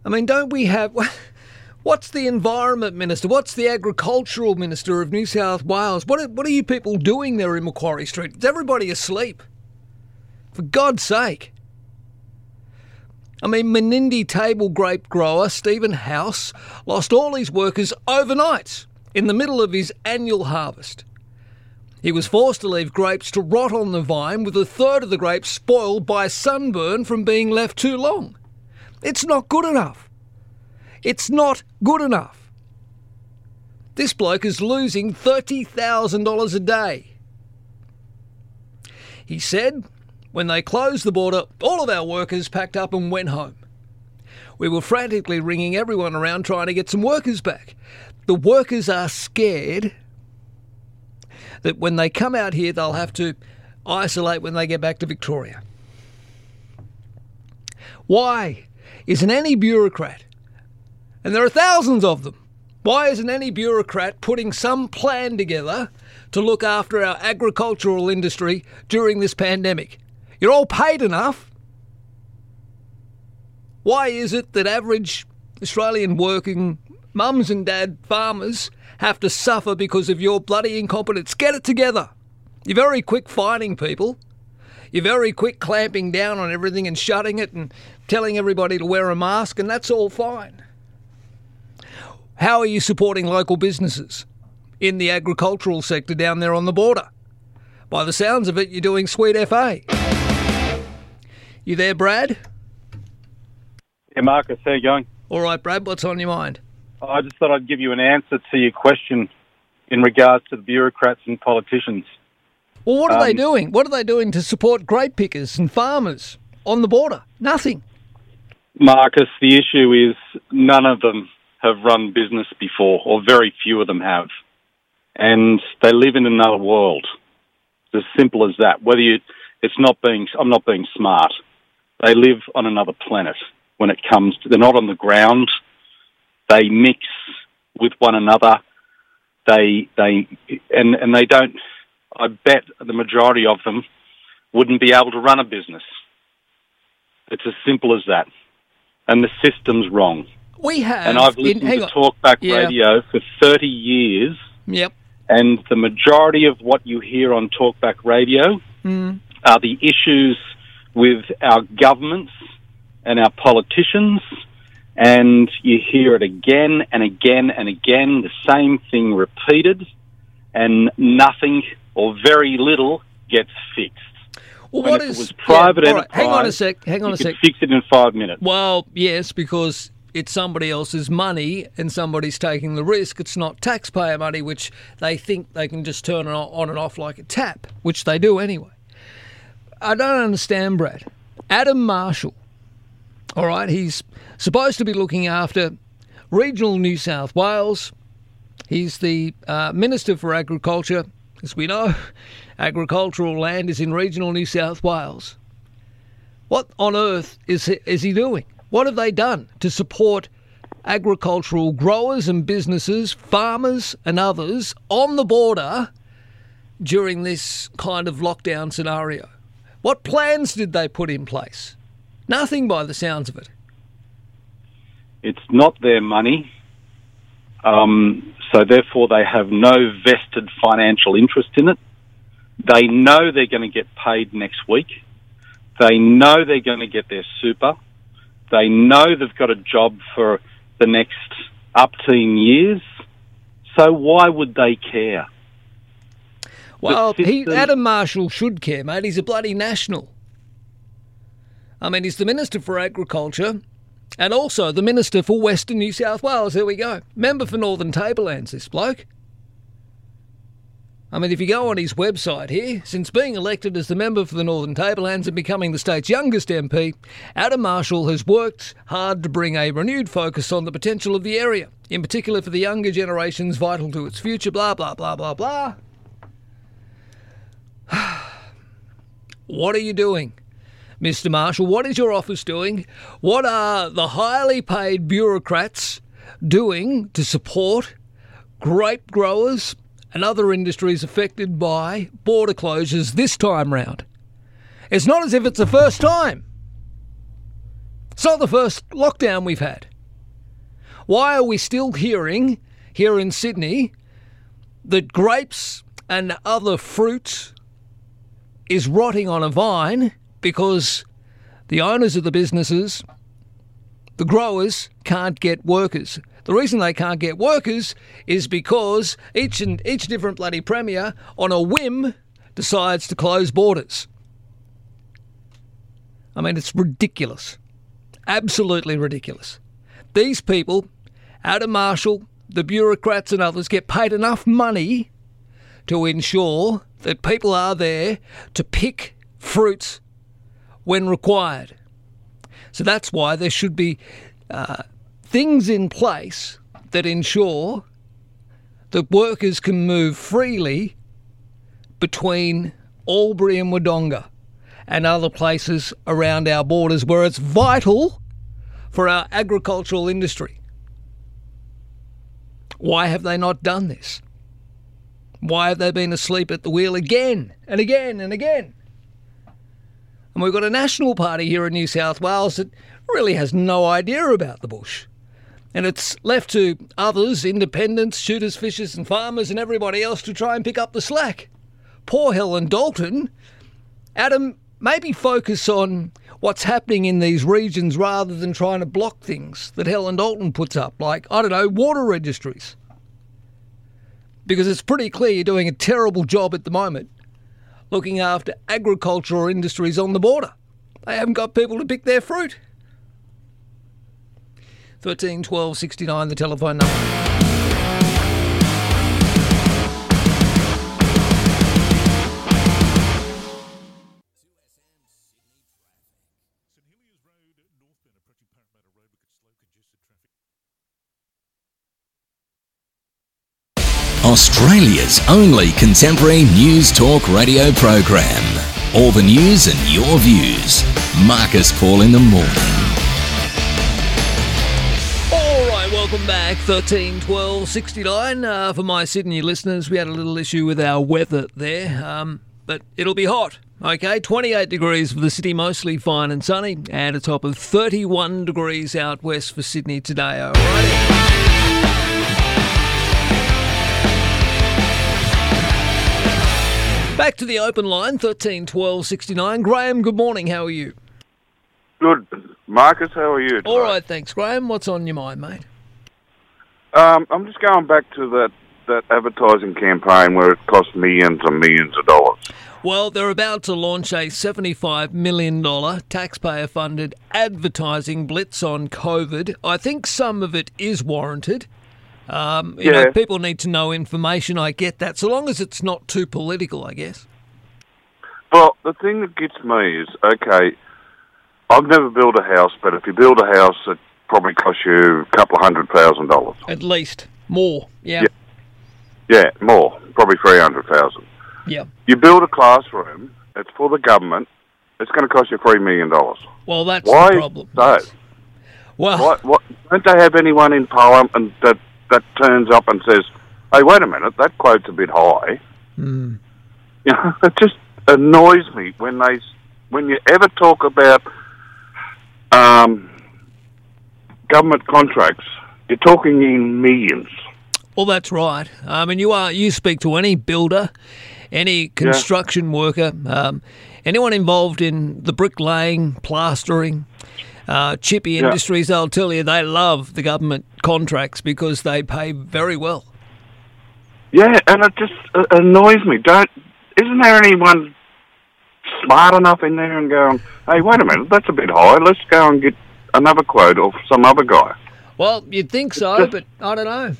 I mean, don't we have. What's the Environment Minister? What's the Agricultural Minister of New South Wales? What are, what are you people doing there in Macquarie Street? Is everybody asleep? For God's sake. I mean, Menindee table grape grower Stephen House lost all his workers overnight in the middle of his annual harvest. He was forced to leave grapes to rot on the vine, with a third of the grapes spoiled by sunburn from being left too long. It's not good enough. It's not good enough. This bloke is losing $30,000 a day. He said when they closed the border, all of our workers packed up and went home. We were frantically ringing everyone around trying to get some workers back. The workers are scared that when they come out here, they'll have to isolate when they get back to Victoria. Why isn't any bureaucrat, and there are thousands of them, why isn't any bureaucrat putting some plan together to look after our agricultural industry during this pandemic? You're all paid enough. Why is it that average Australian working mums and dad farmers have to suffer because of your bloody incompetence? Get it together. You're very quick fining people. You're very quick clamping down on everything and shutting it and telling everybody to wear a mask, and that's all fine. How are you supporting local businesses in the agricultural sector down there on the border? By the sounds of it, you're doing sweet FA. You there, Brad? Yeah, Marcus, how you going? All right, Brad, what's on your mind? I just thought I'd give you an answer to your question in regards to the bureaucrats and politicians. Well, what are they Um, doing? What are they doing to support grape pickers and farmers on the border? Nothing. Marcus, the issue is none of them have run business before, or very few of them have. And they live in another world. It's as simple as that. Whether you, it's not being, I'm not being smart. They live on another planet when it comes to, they're not on the ground. They mix with one another. They, they, and, and they don't, I bet the majority of them wouldn't be able to run a business. It's as simple as that. And the system's wrong. We have. And I've in- listened hang to. Talkback Yeah. Radio for 30 years, Yep. and the majority of what you hear on Talkback Radio Mm. are the issues with our governments and our politicians, and you hear it again and again and again, the same thing repeated, and nothing or very little gets fixed. Well, what is was private yeah, right, Hang on a sec. Hang on a sec. fix it in five minutes. Well, yes, because it's somebody else's money and somebody's taking the risk. It's not taxpayer money, which they think they can just turn on and off like a tap, which they do anyway. I don't understand, Brad. Adam Marshall, all right, he's supposed to be looking after regional New South Wales. He's the uh, Minister for Agriculture. As we know, agricultural land is in regional New South Wales. What on earth is he, is he doing? What have they done to support agricultural growers and businesses, farmers and others on the border during this kind of lockdown scenario? What plans did they put in place? Nothing by the sounds of it. It's not their money. Um, so therefore, they have no vested financial interest in it. They know they're going to get paid next week. They know they're going to get their super. They know they've got a job for the next up teen years. So why would they care? Well, he, Adam Marshall should care, mate. He's a bloody national. I mean, he's the Minister for Agriculture and also the Minister for Western New South Wales. There we go. Member for Northern Tablelands, this bloke. I mean, if you go on his website here, since being elected as the member for the Northern Tablelands and becoming the state's youngest MP, Adam Marshall has worked hard to bring a renewed focus on the potential of the area, in particular for the younger generations vital to its future, blah, blah, blah, blah, blah. What are you doing, Mr. Marshall? What is your office doing? What are the highly paid bureaucrats doing to support grape growers and other industries affected by border closures this time round. It's not as if it's the first time. It's not the first lockdown we've had. Why are we still hearing here in Sydney that grapes and other fruit is rotting on a vine because the owners of the businesses, the growers, can't get workers? The reason they can't get workers is because each and each different bloody premier on a whim decides to close borders. I mean, it's ridiculous. Absolutely ridiculous. These people of Marshall, the bureaucrats and others get paid enough money to ensure that people are there to pick fruits when required. So that's why there should be uh, things in place that ensure that workers can move freely between Albury and Wodonga and other places around our borders where it's vital for our agricultural industry. Why have they not done this? Why have they been asleep at the wheel again and again and again? And we've got a national party here in New South Wales that really has no idea about the bush. And it's left to others, independents, shooters, fishers, and farmers, and everybody else to try and pick up the slack. Poor Helen Dalton. Adam, maybe focus on what's happening in these regions rather than trying to block things that Helen Dalton puts up, like, I don't know, water registries. Because it's pretty clear you're doing a terrible job at the moment looking after agricultural industries on the border. They haven't got people to pick their fruit. 13 12 69, the telephone number. Australia's only contemporary news talk radio program. All the news and your views. Marcus Paul in the morning. All right, welcome back. 13 12 69. Uh, for my Sydney listeners, we had a little issue with our weather there, um, but it'll be hot. Okay, 28 degrees for the city, mostly fine and sunny, and a top of 31 degrees out west for Sydney today. All righty. Back to the open line, 13 12 69. Graham, good morning. How are you? Good. Marcus, how are you? All right, thanks, Graham. What's on your mind, mate? Um, I'm just going back to that, that advertising campaign where it cost millions and millions of dollars. Well, they're about to launch a $75 million taxpayer funded advertising blitz on COVID. I think some of it is warranted. Um, you know, Yeah. people need to know information. I get that, so long as it's not too political, I guess. Well, the thing that gets me is, okay, I've never built a house, but if you build a house, it probably costs you a couple of hundred thousand dollars. At least more. Yeah. Yeah, more, probably three hundred thousand. Yeah. You build a classroom, it's for the government, it's going to cost you three million dollars. Well, that's Why the problem. so? Well, What, what, don't they have anyone in Parliament that, that turns up and says, hey, wait a minute, that quote's a bit high? Hmm. You know, it just annoys me when they, when you ever talk about um, government contracts, you're talking in millions. Well, that's right. I mean, you are you speak to any builder, any construction worker, um, anyone involved in the bricklaying, plastering, uh, chippy Yeah. industries. They'll tell you they love the government contracts because they pay very well. Yeah, and it just uh, annoys me. Don't isn't there anyone smart enough in there and going, hey, wait a minute, that's a bit high. Let's go and get another quote off some other guy. Well, you'd think so, but I don't know.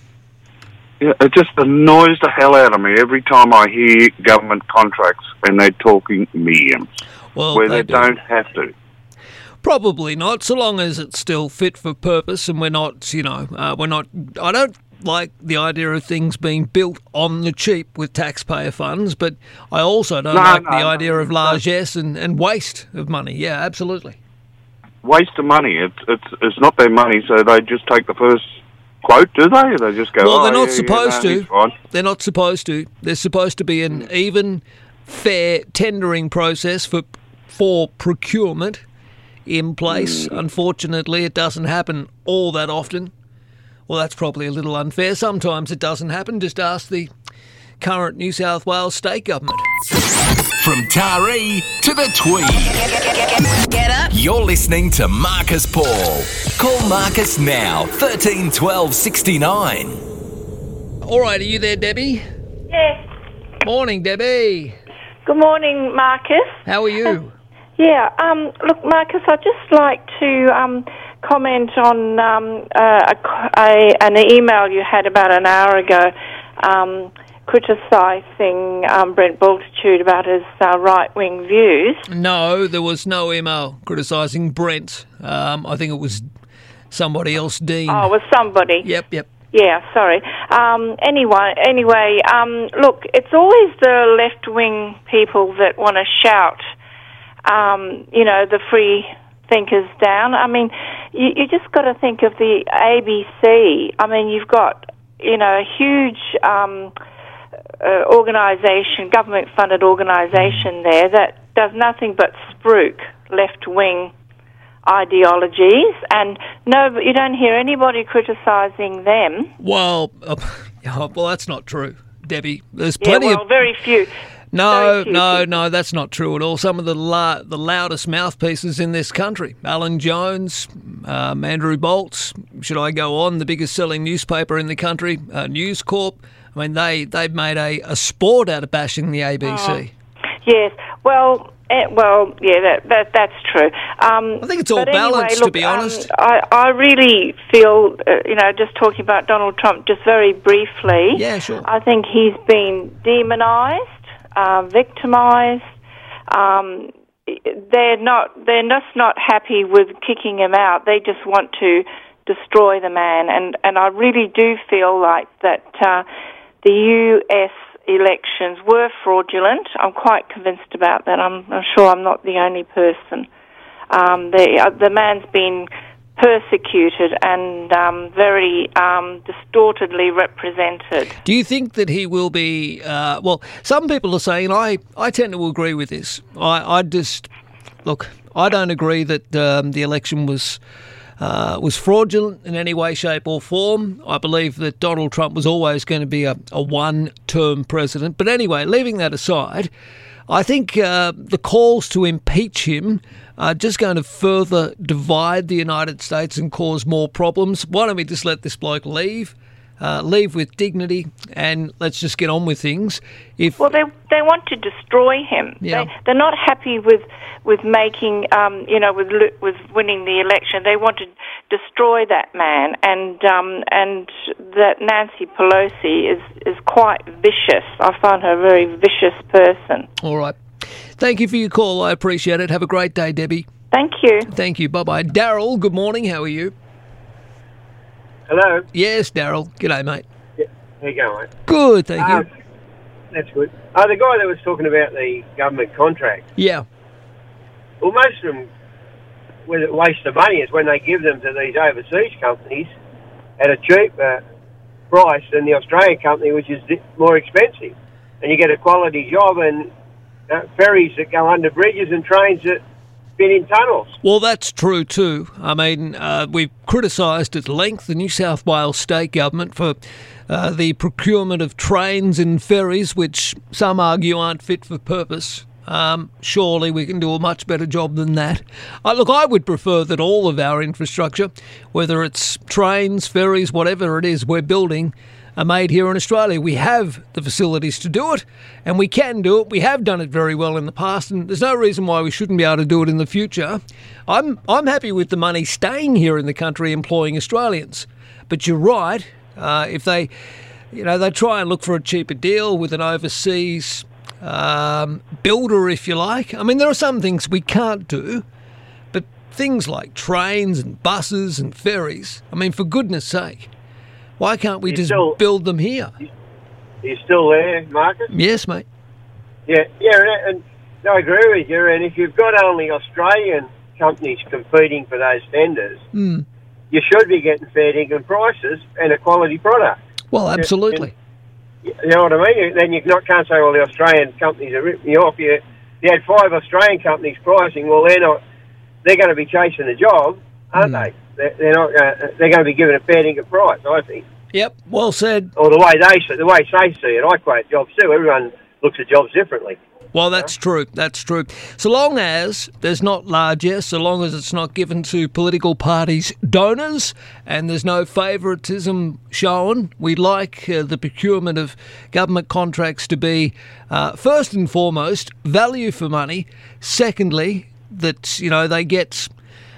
Yeah, it just annoys the hell out of me every time I hear government contracts and they're talking millions Well, where they they, do. don't have to. Probably not, so long as it's still fit for purpose and we're not, you know, uh, we're not. I don't like the idea of things being built on the cheap with taxpayer funds, but I also don't No, like no, the no, idea of largesse and, and waste of money. Yeah, absolutely. Waste of money. It's it's it's not their money, so they just take the first quote, do they? They just go. Well, oh, they're not yeah, yeah, supposed no, to. They're not supposed to. There's supposed to be an even, fair tendering process for for procurement in place. Mm. Unfortunately, it doesn't happen all that often. Well, that's probably a little unfair. Sometimes it doesn't happen. Just ask the current New South Wales state government. From Taree to the Tweed. Get up. You're listening to Marcus Paul. Call Marcus now, 13 12 69. All right, are you there, Debbie? Yes. Morning, Debbie. Good morning, Marcus. How are you? Yeah. Um, look, Marcus, I'd just like to um, comment on um, a, a, an email you had about an hour ago um, criticising um, Brent Bultitude about his uh, right wing views. No, there was no email criticising Brent. Um, I think it was somebody else, Dean. Oh, it was somebody. Yep, yep. Yeah, sorry. Um, anyway, anyway, um, look, it's always the left wing people that want to shout, um, you know, the free thinkers down. I mean, you, you just got to think of the ABC. I mean, you've got, you know, a huge um, uh, organisation, government funded organisation there that does nothing but spruik left wing ideologies, and no, you don't hear anybody criticising them. Well, uh, well, that's not true, Debbie. There's Yeah, plenty well, of very few. No, no, no, that's not true at all. Some of the la- the loudest mouthpieces in this country, Alan Jones, um, Andrew Bolts. Should I go on? The biggest selling newspaper in the country, uh, News Corp. I mean, they they've made a, a sport out of bashing the ABC. Yes, well, eh, well, yeah, that, that that's true. Um, I think it's all but anyway, balanced, to look, be um, honest. I I really feel, uh, you know, just talking about Donald Trump, just very briefly. Yeah, sure. I think he's been demonised, uh, victimised. Um, they're not. They're just not happy with kicking him out. They just want to destroy the man, and and I really do feel like that uh, the U.S. elections were fraudulent. I'm quite convinced about that. I'm, I'm sure I'm not the only person. Um, the uh, the man's been persecuted and um, very um, distortedly represented. Do you think that he will be? Uh, well, some people are saying I I tend to agree with this. I I just look. I don't agree that um, the election was. Uh, was fraudulent in any way, shape, or form. I believe that Donald Trump was always going to be a, a one term president. But anyway, leaving that aside, I think uh, the calls to impeach him are just going to further divide the United States and cause more problems. Why don't we just let this bloke leave? Uh, leave with dignity and let's just get on with things. If Well, they they want to destroy him. Yeah. They, they're not happy with with making, um, you know, with with winning the election. They want to destroy that man, and um, and that Nancy Pelosi is is quite vicious. I find her a very vicious person. All right. Thank you for your call. I appreciate it. Have a great day, Debbie. Thank you. Thank you. Bye bye. Daryl, good morning. How are you? Hello. Yes, Daryl. G'day, mate. Yeah, How you going, mate? Good, thank you. Um, That's good. Oh, the guy that was talking about the government contract, Yeah. well, most of them, where it waste of money is when they give them to these overseas companies at a cheaper price than the Australian company, which is more expensive. And you get a quality job and uh, ferries that go under bridges and trains that spin in tunnels. Well, that's true too. I mean, uh, we've criticised at length the New South Wales state government for uh, the procurement of trains and ferries, which some argue aren't fit for purpose. Um, surely we can do a much better job than that. Uh, look, I would prefer that all of our infrastructure, whether it's trains, ferries, whatever it is we're building, are made here in Australia. We have the facilities to do it, and we can do it. We have done it very well in the past, and there's no reason why we shouldn't be able to do it in the future. I'm I'm happy with the money staying here in the country, employing Australians. But you're right. Uh, if they, you know, they try and look for a cheaper deal with an overseas um, builder, if you like. I mean, there are some things we can't do, but things like trains and buses and ferries. I mean, for goodness sake, why can't we just still- build them here? Are you still there, Marcus? Yes, mate. Yeah, yeah, and, and I agree with you. And if you've got only Australian companies competing for those tenders, Hmm. you should be getting fair dinkum prices and a quality product. Well, absolutely. You know what I mean? Then you not can't say, well, the Australian companies are ripping you off. You, you had five Australian companies pricing. Well, they're not. They're going to be chasing the job, aren't they? They're, not. Uh, they're going to be given a fair dinkum price. I think. Yep, well said. Or the way they see, the way they see it. I create jobs too. Everyone looks at jobs differently. Well, that's true. That's true. So long as there's not largesse, so long as it's not given to political parties' donors, and there's no favouritism shown, we like uh, the procurement of government contracts to be uh, first and foremost value for money. Secondly, that you know they get.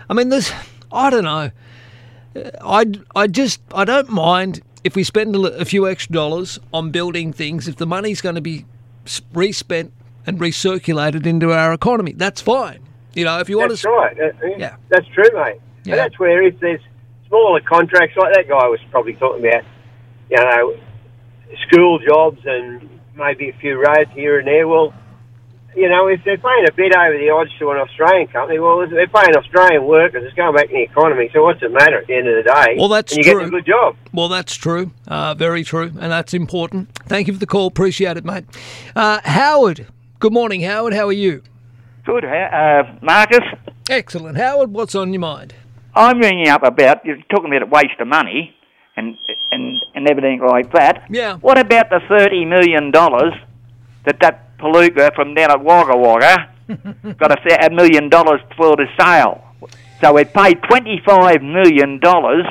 I mean, there's. I don't know. I, I just I don't mind if we spend a, few extra dollars on building things if the money's going to be respent and recirculated into our economy. That's fine. You know, if you want to. That's right. Uh, Yeah. That's true, mate. Yeah. And that's where if there's smaller contracts like that guy was probably talking about, you know, school jobs and maybe a few roads here and there. Well, you know, if they're paying a bit over the odds to an Australian company, well, if they're paying Australian workers. It's going back in the economy. So what's it matter at the end of the day? Well, that's and you true. get a good job. Well, that's true. Uh, very true. And that's important. Thank you for the call. Appreciate it, mate. Uh, Howard. Good morning, Howard. How are you? Good, uh, Marcus. Excellent. Howard, what's on your mind? I'm ringing up about you're talking about a waste of money and and and everything like that. Yeah. What about the thirty million dollars that that palooka from down at Wagga Wagga got a, a million dollars for the sale? So we paid twenty five million dollars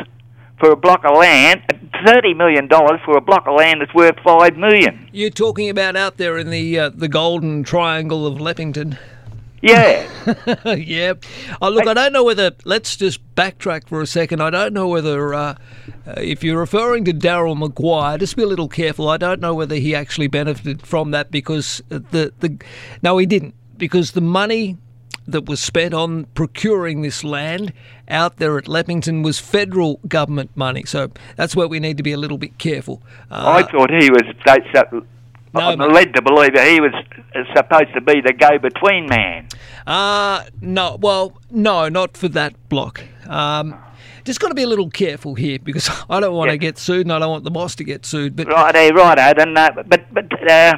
for a block of land, thirty million dollars for a block of land that's worth 5 million. You're talking about out there in the uh, the golden triangle of Leppington. Yeah. yeah. Oh, look, I don't know whether. Let's just backtrack for a second. I don't know whether, uh, uh, if you're referring to Daryl Maguire, just be a little careful. I don't know whether he actually benefited from that because the the. No, he didn't because the money that was spent on procuring this land out there at Leppington was federal government money. So that's where we need to be a little bit careful. Uh, I thought he was. They, so, I'm led to believe that he was uh, supposed to be the go-between man. Uh, no, well, no, not for that block. Um, just got to be a little careful here because I don't want to get sued and I don't want the boss to get sued. But Right, eh, right, then, uh, but but uh,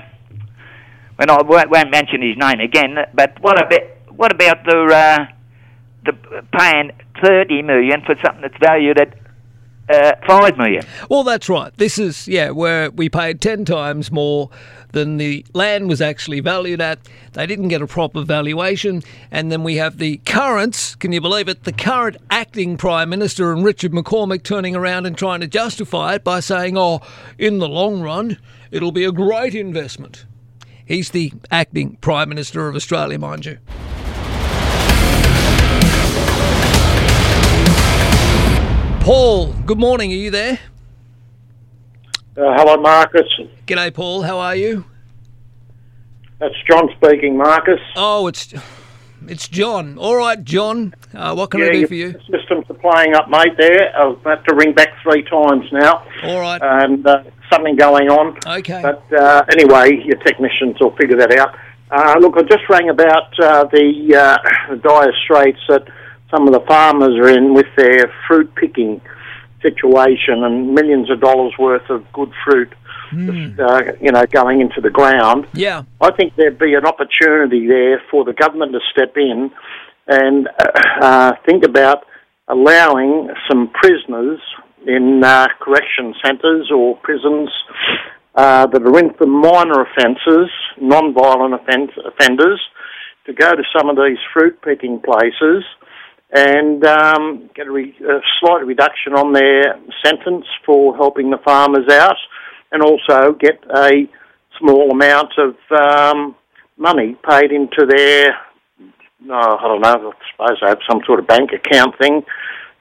when I won't, won't mention his name again. But what about what about the uh, the paying thirty million for something that's valued at uh, five million? Well, that's right. This is, yeah, where we paid 10 times more than the land was actually valued at. They didn't get a proper valuation. And then we have the current, can you believe it, the current acting Prime Minister and Richard McCormack turning around and trying to justify it by saying, oh, in the long run, it'll be a great investment. He's the acting Prime Minister of Australia, mind you. Paul, good morning. Are you there? Uh, hello, Marcus. G'day, Paul. How are you? That's John speaking, Marcus. Oh, it's it's John. All right, John. Uh, what can yeah, I do for you? Systems are playing up, mate. There, I've had to ring back three times now. All right. And uh, something going on. Okay. But uh, anyway, your technicians will figure that out. Uh, look, I just rang about uh, the, uh, the dire straits that some of the farmers are in with their fruit picking situation and millions of dollars worth of good fruit, just, uh, you know, going into the ground. Yeah. I think there'd be an opportunity there for the government to step in and uh, think about allowing some prisoners in uh, correction centres or prisons uh, that are in for minor offences, non-violent offence, offenders, to go to some of these fruit picking places and um, get a, re- a slight reduction on their sentence for helping the farmers out, and also get a small amount of um, money paid into their, no, I don't know, I suppose they have some sort of bank account thing,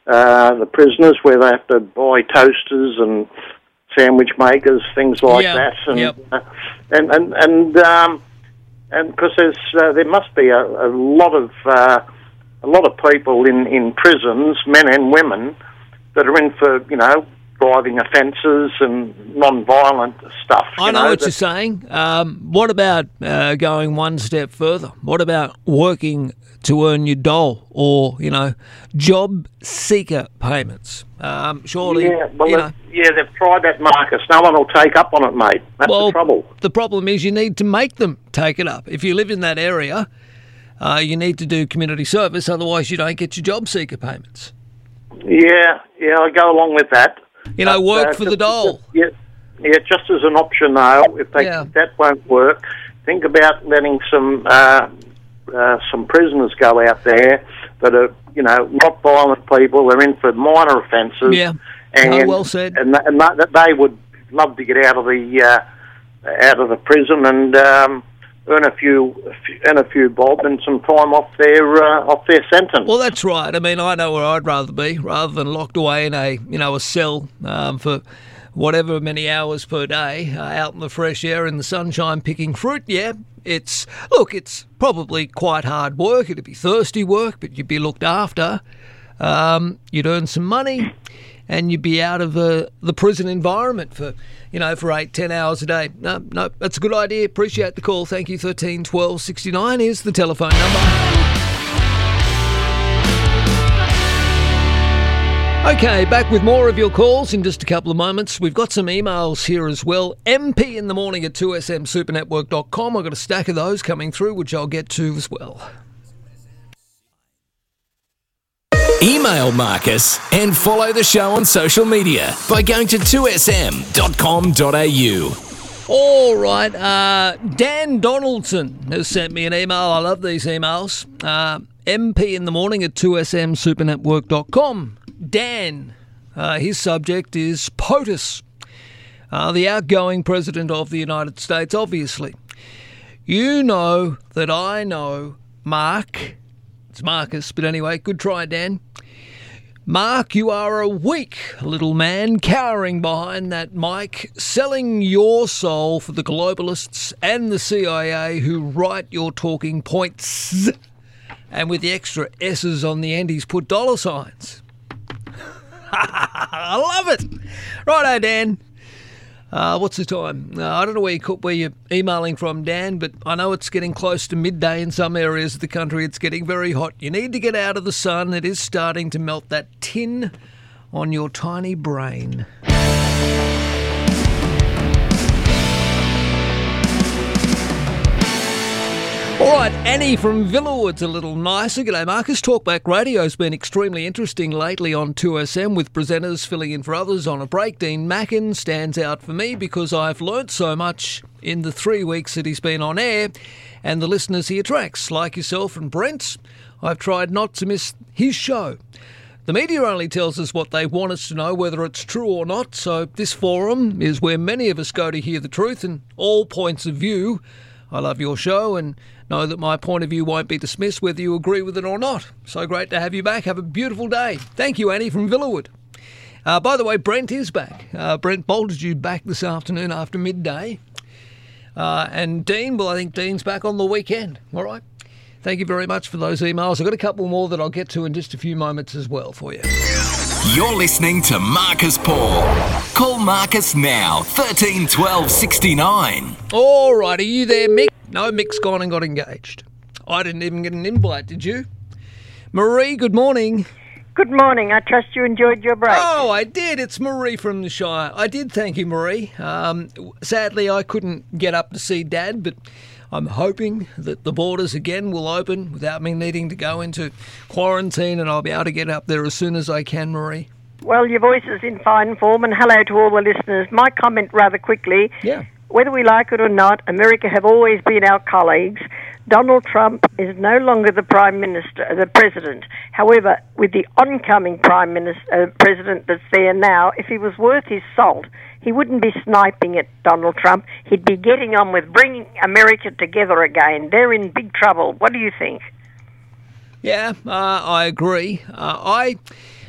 uh, the prisoners, where they have to buy toasters and sandwich makers, things like Yeah, that, and yep. uh, and and and um, and because there's uh, there must be a, a lot of uh, a lot of people in in prisons, men and women, that are in for you know driving offences and non-violent stuff. I you know, what that- you're saying. Um, what about uh, going one step further? What about working to earn your dole or, you know, job seeker payments? Um, surely, yeah, well, you they- know, yeah, they've tried that, Marcus. No one will take up on it, mate. That's well, the trouble. the problem is you need to make them take it up. If you live in that area, uh, you need to do community service, otherwise you don't get your job seeker payments. Yeah, yeah, I go along with that. You know, work uh, for the just- dole. just- yeah, yeah, just as an option though, if they Yeah. that won't work, think about letting some uh, uh, some prisoners go out there that are you know not violent people. They're in for minor offences. Yeah. and No, well said. And, th- and that, that they would love to get out of the uh, out of the prison and. Um, Earn a few, earn a few bob and some time off their uh, off their sentence. Well, that's right. I mean, I know where I'd rather be, rather than locked away in a you know a cell um, for whatever many hours per day, uh, out in the fresh air in the sunshine picking fruit. Yeah, it's look, it's probably quite hard work. It'd be thirsty work, but you'd be looked after. Um, you'd earn some money, and you'd be out of uh, the prison environment for you know for eight, ten hours a day. No, no, that's a good idea. Appreciate the call. Thank you. Thirteen twelve sixty nine is the telephone number. Okay, back with more of your calls in just a couple of moments. We've got some emails here as well. MP in the morning at 2smsupernetwork.com. I've got a stack of those coming through, which I'll get to as well. Email Marcus and follow the show on social media by going to 2sm.com.au. All right, uh, Dan Donaldson has sent me an email. I love these emails. Uh, MP in the morning at 2smsupernetwork.com. Dan, uh, his subject is POTUS, uh, the outgoing President of the United States, obviously. You know that I know Mark. It's Marcus, but anyway, good try, Dan. Mark, you are a weak little man cowering behind that mic, selling your soul for the globalists and the CIA who write your talking points. And with the extra S's on the end, he's put dollar signs. I love it. Righto, Dan. Uh, what's the time? Uh, I don't know where, you, where you're emailing from, Dan, but I know it's getting close to midday in some areas of the country. It's getting very hot. You need to get out of the sun. It is starting to melt that tin on your tiny brain. All right, Annie from Villawood's a little nicer. G'day, Marcus. Talkback Radio's been extremely interesting lately on 2SM with presenters filling in for others on a break. Dean Mackin stands out for me because I've learnt so much in the three weeks that he's been on air and the listeners he attracts, like yourself and Brent. I've tried not to miss his show. The media only tells us what they want us to know, whether it's true or not, so this forum is where many of us go to hear the truth and all points of view. I love your show and know that my point of view won't be dismissed whether you agree with it or not. So great to have you back. Have a beautiful day. Thank you, Annie from Villawood. Uh, by the way, Brent is back. Uh, Brent you back this afternoon after midday. Uh, and Dean, well, I think Dean's back on the weekend. All right. Thank you very much for those emails. I've got a couple more that I'll get to in just a few moments as well for you. You're listening to Marcus Paul. Call Marcus now, 13 12 69. All right, are you there, Mick? No, Mick's gone and got engaged. I didn't even get an invite, did you? Marie, good morning. Good morning. I trust you enjoyed your break. Oh, I did. It's Marie from the Shire. I did thank you, Marie. Um, sadly, I couldn't get up to see Dad, but I'm hoping that the borders again will open without me needing to go into quarantine and I'll be able to get up there as soon as I can, Marie. Well, your voice is in fine form, and hello to all the listeners. My comment rather quickly. Yeah. Whether we like it or not, America have always been our colleagues. Donald Trump is no longer the prime minister, the president. However, with the oncoming prime minister, uh, president that's there now, if he was worth his salt, he wouldn't be sniping at Donald Trump. He'd be getting on with bringing America together again. They're in big trouble. What do you think? Yeah, uh, I agree. Uh, I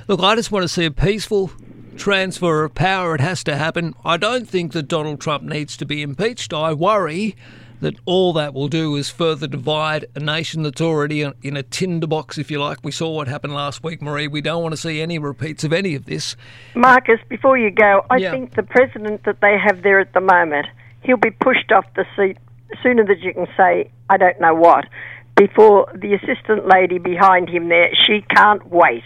look. I just want to see a peaceful transfer of power. It has to happen. I don't think that Donald Trump needs to be impeached. I worry that all that will do is further divide a nation that's already in- a tinderbox, if you like. We saw what happened last week, Marie. We don't want to see any repeats of any of this. Marcus, before you go, I Yeah. think the president that they have there at the moment, he'll be pushed off the seat sooner than you can say, I don't know what, before the assistant lady behind him there, she can't wait.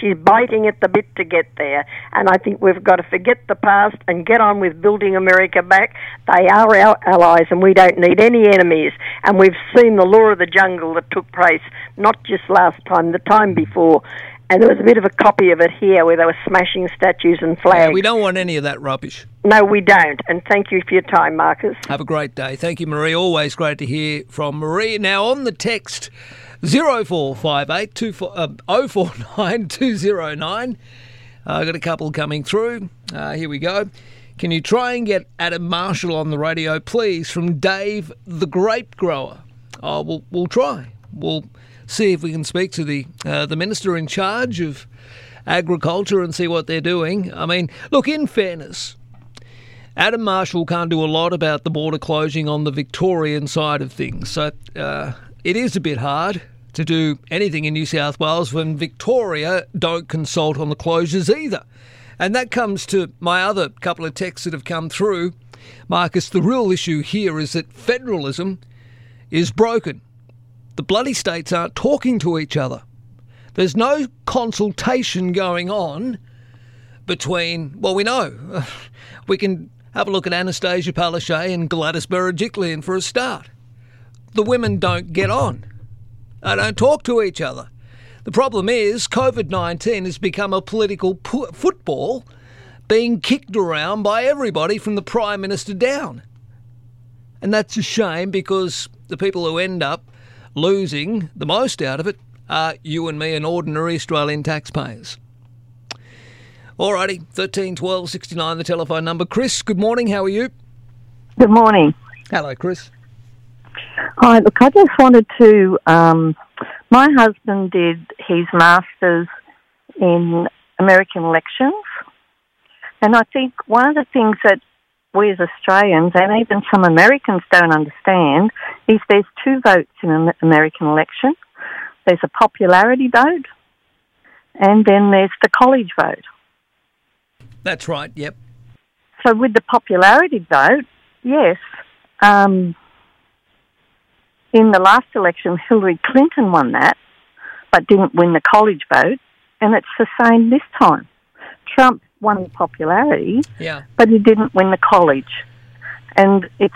She's biting at the bit to get there. And I think we've got to forget the past and get on with building America back. They are our allies and we don't need any enemies. And we've seen the law of the jungle that took place not just last time, the time before. And there was a bit of a copy of it here where they were smashing statues and flags. Yeah, we don't want any of that rubbish. No, we don't. And thank you for your time, Marcus. Have a great day. Thank you, Marie. Always great to hear from Marie. Now, on the text 0458 24, uh, 049 209. Uh, I've got a couple coming through. Uh, here we go. Can you try and get Adam Marshall on the radio, please, from Dave the Grape Grower? Oh, we'll, we'll try. We'll see if we can speak to the uh, the minister in charge of agriculture and see what they're doing. I mean, look, in fairness, Adam Marshall can't do a lot about the border closing on the Victorian side of things. So uh, it is a bit hard to do anything in New South Wales when Victoria don't consult on the closures either. And that comes to my other couple of texts that have come through. Marcus, the real issue here is that federalism is broken. The bloody states aren't talking to each other. There's no consultation going on between, well, we know. We can have a look at Annastacia Palaszczuk and Gladys Berejiklian for a start. The women don't get on. They don't talk to each other. The problem is COVID 19 has become a political pu- football being kicked around by everybody from the Prime Minister down. And that's a shame because the people who end up losing the most out of it are you and me and ordinary Australian taxpayers. Alrighty, 13 12 69, the telephone number. Chris, good morning. How are you? Good morning. Hello, Chris. Hi, look, I just wanted to. Um, my husband did his master's in American elections, and I think one of the things that we as Australians and even some Americans don't understand is there's two votes in an American election. There's a popularity vote, and then there's the college vote. That's right, yep. So with the popularity vote, yes, um, in the last election, Hillary Clinton won that, but didn't win the college vote, and it's the same this time. Trump won the popularity, Yeah. but he didn't win the college. And it's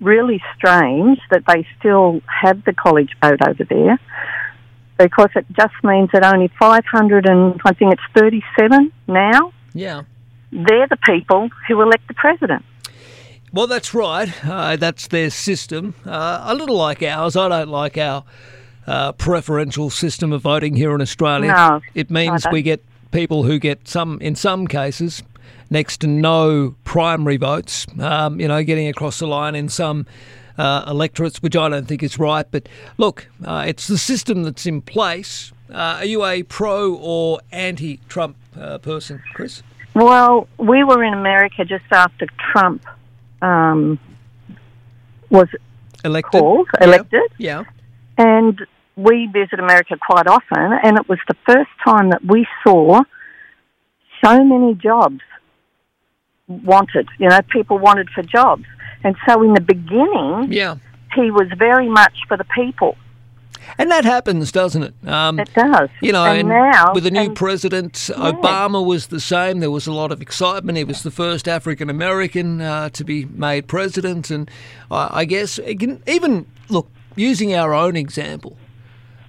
really strange that they still have the college vote over there because it just means that only 500 and I think it's 37 now, Yeah. they're the people who elect the president. Well, that's right. Uh, that's their system. Uh, a little like ours. I don't like our uh, preferential system of voting here in Australia. No, it means we get people who get some, in some cases, next to no primary votes. Um, you know, getting across the line in some uh, electorates, which I don't think is right. But look, uh, it's the system that's in place. Uh, are you a pro or anti-Trump uh, person, Chris? Well, we were in America just after Trump um, was Elected. called, elected, Yeah. and we visit America quite often, and it was the first time that we saw so many jobs wanted. You know, people wanted for jobs, and so in the beginning, Yeah. he was very much for the people. And that happens, doesn't it? Um, It does. You know, And and, now- with the new and- president, Obama was the same. There was a lot of excitement. He was the first African American uh, to be made president, and I, I guess can, even look using our own example.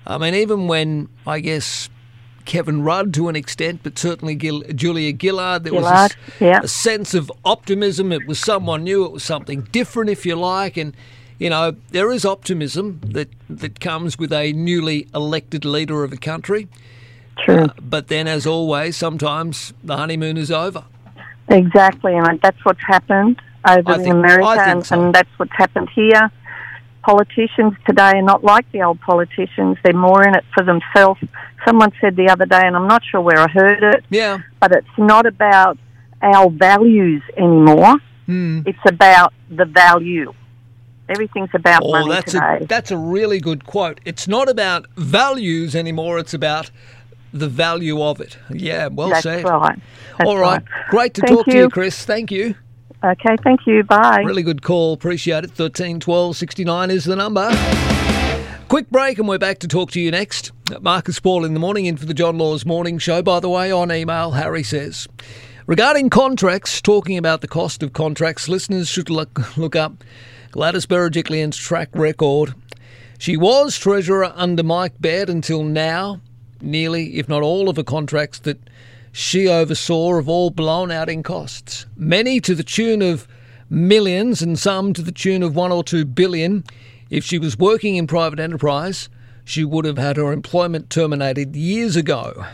I mean, even when I guess Kevin Rudd to an extent, but certainly Gil, Julia Gillard, there was a, yeah. a sense of optimism. It was someone new. It was something different, if you like, and you know there is optimism that that comes with a newly elected leader of a country. True. Uh, but then, as always, sometimes the honeymoon is over. Exactly, and that's what's happened over I in think- America, and, so. and that's what's happened here. Politicians today are not like the old politicians; they're more in it for themselves. Someone said the other day, and I'm not sure where I heard it. Yeah, but it's not about our values anymore. Hmm. It's about the value. Everything's about Oh, money that's today. a that's a really good quote. It's not about values anymore. It's about the value of it. Yeah, well That's said. right. That's All right. right. Great to Thank talk to you. you, Chris. Thank you. Okay, thank you. Bye. Really good call. Appreciate it. 13 12 69 is the number. Quick break and we're back to talk to you next. Marcus Paul in the morning in for the John Laws Morning Show. By the way, on email, Harry says, regarding contracts, talking about the cost of contracts, listeners should look, look up Gladys Berejiklian's track record. She was treasurer under Mike Baird until now. Nearly, if not all, of the contracts that she oversaw have all blown out in costs. Many to the tune of millions and some to the tune of one or two billion. If she was working in private enterprise, she would have had her employment terminated years ago.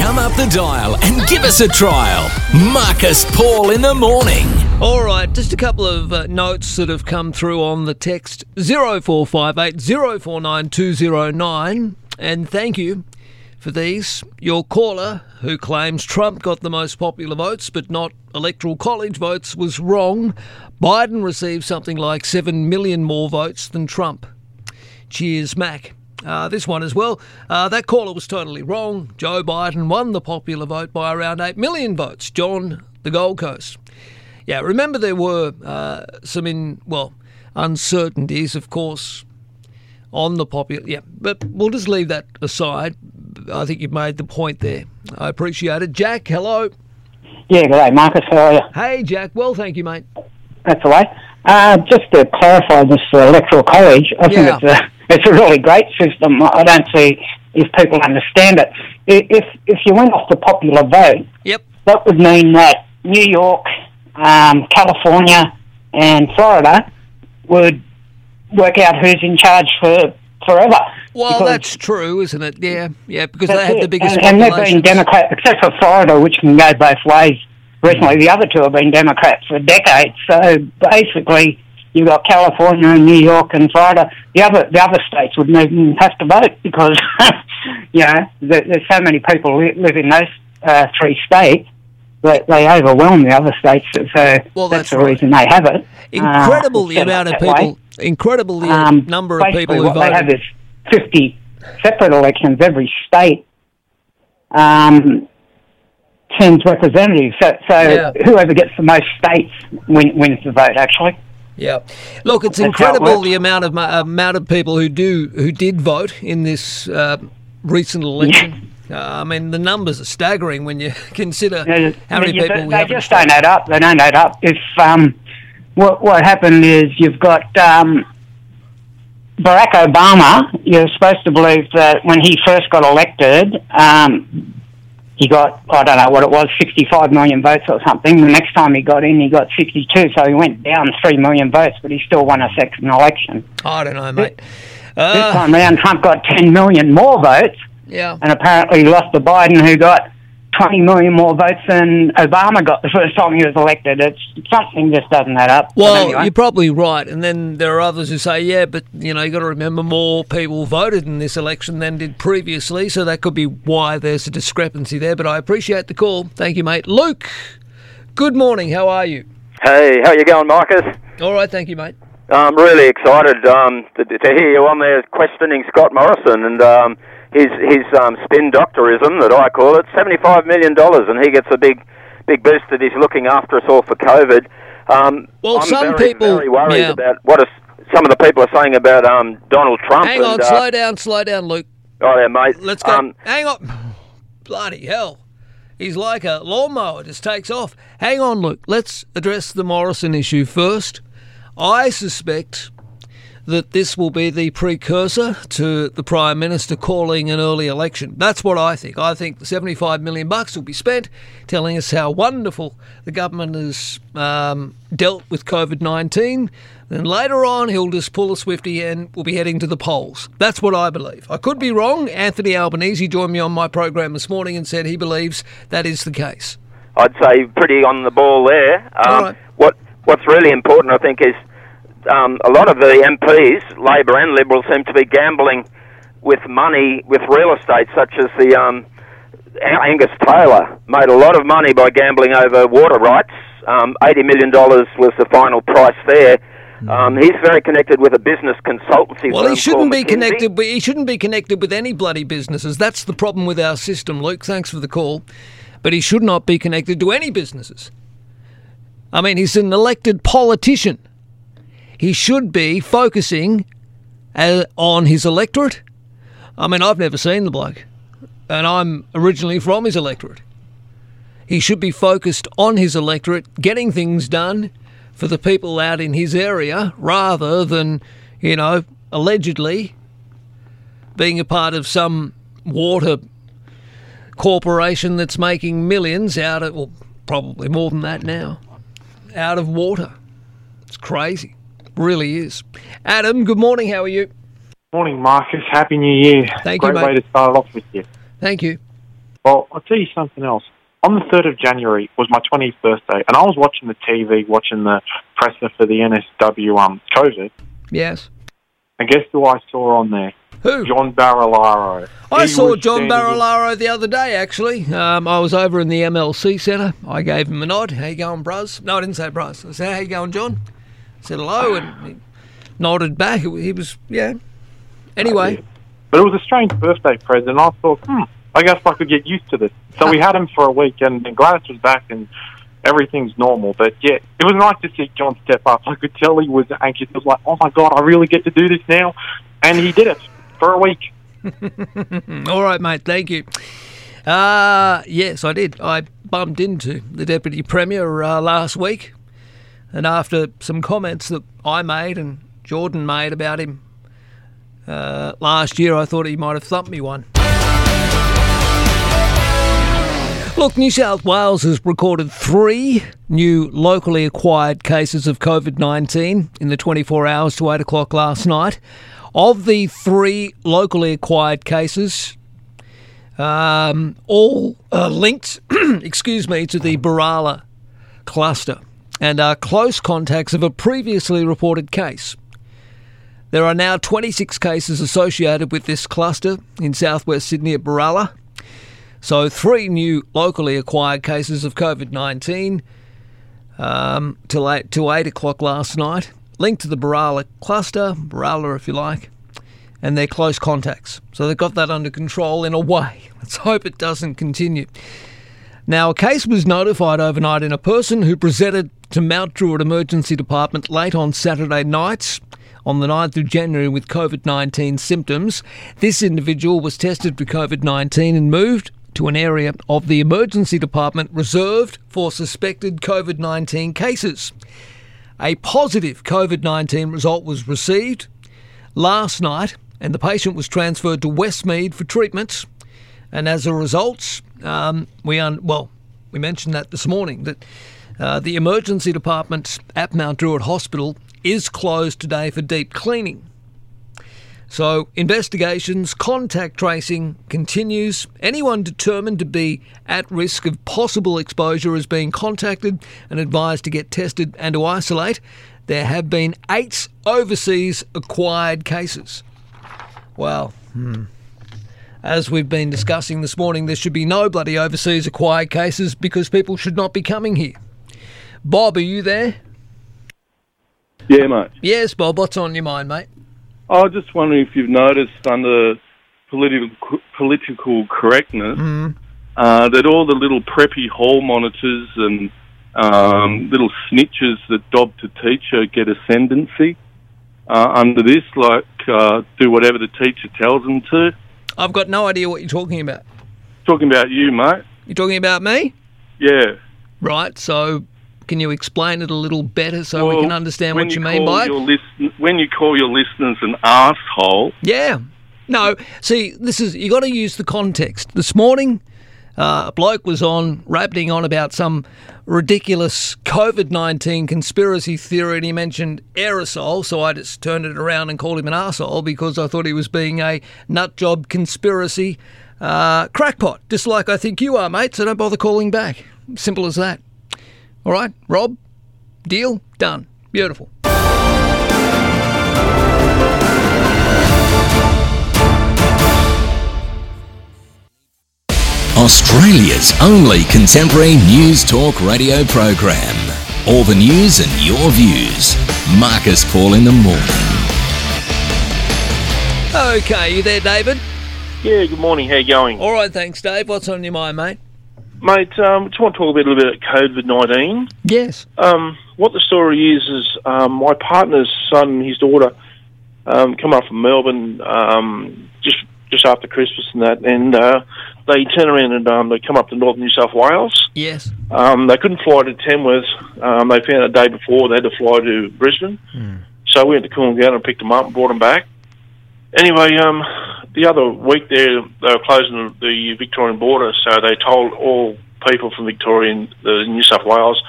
Come up the dial and give us a trial. Marcus Paul in the morning. All right, just a couple of uh, notes that have come through on the text 0458 049 209. And thank you for these. Your caller, who claims Trump got the most popular votes but not electoral college votes, was wrong. Biden received something like 7 million more votes than Trump. Cheers, Mac. Uh, this one as well. Uh, that caller was totally wrong. Joe Biden won the popular vote by around 8 million votes. John, the Gold Coast. Yeah, remember there were uh, some in well uncertainties, of course, on the popular. Yeah, but we'll just leave that aside. I think you've made the point there. I appreciate it. Jack, hello. Yeah, g'day, Marcus. How are you? Hey, Jack. Well, thank you, mate. That's all right. Uh, just to clarify this uh, electoral college, I Yeah. think it's a it's a really great system. I don't see if people understand it. If if you went off the popular vote, yep, that would mean that New York, um, California, and Florida would work out who's in charge for forever. Well, that's true, isn't it? Yeah, yeah, because they have it. the biggest and, and they've been. Democrat, except for Florida, which can go both ways. Recently, the other two have been Democrats for decades. So basically, you've got California and New York and Florida. The other the other states wouldn't even have to vote because you know there, there's so many people li- live in those uh, three states that they overwhelm the other states. So Well, that's, that's the right. reason they have it. Incredible Uh, the amount of that way. people. Incredible the Um, number of people who what voted. They have is 50 separate elections. Every state um, sends representatives. So, so Yeah. whoever gets the most states win, wins the vote, actually. Yeah, look, it's That's how it incredible the amount of ma- amount of people who do who did vote in this uh, recent election. Uh, I mean, the numbers are staggering when you consider Yeah, how many you- people they, we have. in just don't add up. They don't add up. If um, what what happened is you've got um, Barack Obama. You're supposed to believe that when he first got elected, um, he got I don't know what it was, 65 million votes or something. The next time he got in, he got 62, so he went down three million votes, but he still won a second election. I don't know, mate. this Uh, time round, Trump got 10 million more votes yeah. and apparently lost to Biden, who got 20 million more votes than Obama got the first time he was elected. It's something just doesn't add up. Well, anyway. you're probably right, and then there are others who say, "Yeah, but you know, you got to remember more people voted in this election than did previously, so that could be why there's a discrepancy there." But I appreciate the call. Thank you, mate. Luke, good morning. How are you? Hey, how you going, Marcus? All right, thank you, mate. I'm really excited um, to, to hear you on there questioning Scott Morrison and um, his his um, spin doctorism that I call it. Seventy-five million dollars, and he gets a big big boost that he's looking after us all for COVID. Um, Well, I'm some very, people- very worried yeah. about what is, some of the people are saying about um, Donald Trump. Hang on, and, uh, slow down, slow down, Luke. Oh, there, mate. Let's go. Um, Hang on. Bloody hell. He's like a lawnmower, just takes off. Hang on, Luke. Let's address the Morrison issue first. I suspect that this will be the precursor to the Prime Minister calling an early election. That's what I think. I think the 75 million bucks will be spent telling us how wonderful the government has um, dealt with COVID 19. Then later on, he'll just pull a Swifty and we'll be heading to the polls. That's what I believe. I could be wrong. Anthony Albanese joined me on my program this morning and said he believes that is the case. I'd say pretty on the ball there. Um, right. What What's really important, I think, is um, a lot of the MPs, Labor and Liberal, seem to be gambling with money with real estate, such as the um, Angus Taylor made a lot of money by gambling over water rights Um, $80 million was the final price there. Um, he's very connected with a business consultancy Well, he shouldn't be McKinsey. connected. With, he shouldn't be connected with any bloody businesses. That's the problem with our system, Luke. Thanks for the call, but he should not be connected to any businesses. I mean, he's an elected politician. He should be focusing uh, on his electorate. I mean, I've never seen the bloke, and I'm originally from his electorate. He should be focused on his electorate, getting things done for the people out in his area, rather than, you know, allegedly being a part of some water corporation that's making millions out of, well, probably more than that now, out of water. It's crazy. Really is. Adam, good morning. How are you? Morning, Marcus. Happy New Year. Thank you, Great mate. way to start off with you. Thank you. Well, I'll tell you something else. On the 3rd of January was my 20th birthday, and I was watching the TV, watching the presser for the NSW um, COVID, Yes. and guess who I saw on there? Who? John Barilaro. I He saw John Barilaro the other day, actually. Um, I was over in the MLC Centre. I gave him a nod. How you going, bruz? No, I didn't say bruz. I said, how you going, John? Said hello, and he nodded back. He was, yeah. Anyway, But it was a strange birthday present. I thought, hmm, I guess I could get used to this. So we had him for a week, and, and Gladys was back, and everything's normal. But yeah, it was nice to see John step up. I could tell he was anxious. He was like, oh my God, I really get to do this now. And he did it for a week. all right, mate. Thank you. Uh, yes, I did. I bumped into the Deputy Premier uh, last week, and after some comments that I made and Jordan made about him uh, last year, I thought he might have thumped me one. Look, New South Wales has recorded three new locally acquired cases of COVID 19 in the 24 hours to 8 o'clock last night. Of the three locally acquired cases, um, all uh, linked, excuse me, to the Berala cluster and are close contacts of a previously reported case. There are now 26 cases associated with this cluster in southwest Sydney at Berala. So, three new locally acquired cases of COVID 19 um, till, eight, till 8 o'clock last night, linked to the Berala cluster, Berala if you like, and their close contacts. So, they've got that under control in a way. Let's hope it doesn't continue. Now, a case was notified overnight in a person who presented to Mount Druitt Emergency Department late on Saturday night on the 9th of January with COVID 19 symptoms. This individual was tested for COVID 19 and moved to an area of the emergency department reserved for suspected COVID 19 cases. A positive COVID 19 result was received last night, and the patient was transferred to Westmead for treatment. And as a result, um, we un- well, we mentioned that this morning that uh, the emergency department at Mount Druitt Hospital is closed today for deep cleaning. So, investigations, contact tracing continues. Anyone determined to be at risk of possible exposure is being contacted and advised to get tested and to isolate. There have been eight overseas acquired cases. Well, hmm. as we've been discussing this morning, there should be no bloody overseas acquired cases because people should not be coming here. Bob, are you there? Yeah, mate. Yes, Bob, what's on your mind, mate? I was just wondering if you've noticed under political political correctness Mm. uh, that all the little preppy hall monitors and um, little snitches that dob to teacher get ascendancy uh, under this, like uh, do whatever the teacher tells them to. I've got no idea what you're talking about. Talking about you, mate. You're talking about me? Yeah. Right, so can you explain it a little better so we can understand what you, mean call by it? listen- when you call your listeners an asshole, Yeah. No, see, this is you got to use the context. This morning, uh, a bloke was on rabbiting on about some ridiculous COVID nineteen conspiracy theory, and he mentioned aerosol. So I just turned it around and called him an asshole because I thought he was being a nut job conspiracy uh, crackpot, just like I think you are, mate. So don't bother calling back. Simple as that. All right, Rob. Deal done. Beautiful. Australia's only contemporary news talk radio program. All the news and your views. Marcus Paul in the morning. Okay, you there, David? Yeah, good morning. How you going? All right, thanks, Dave. What's on your mind, mate? Mate, um, just want to talk a little bit about COVID 19. Yes. Um, what the story is, is um, my partner's son and his daughter um, come up from Melbourne um, just just after Christmas and that, and uh, they turn around and um, they come up to northern New South Wales. Yes. Um, they couldn't fly to Tamworth. Um, they found a day before they had to fly to Brisbane. So we went to Coolangatta and picked them up and brought them back. Anyway, um, the other week there, they were closing the Victorian border, so they told all people from Victoria and the New South Wales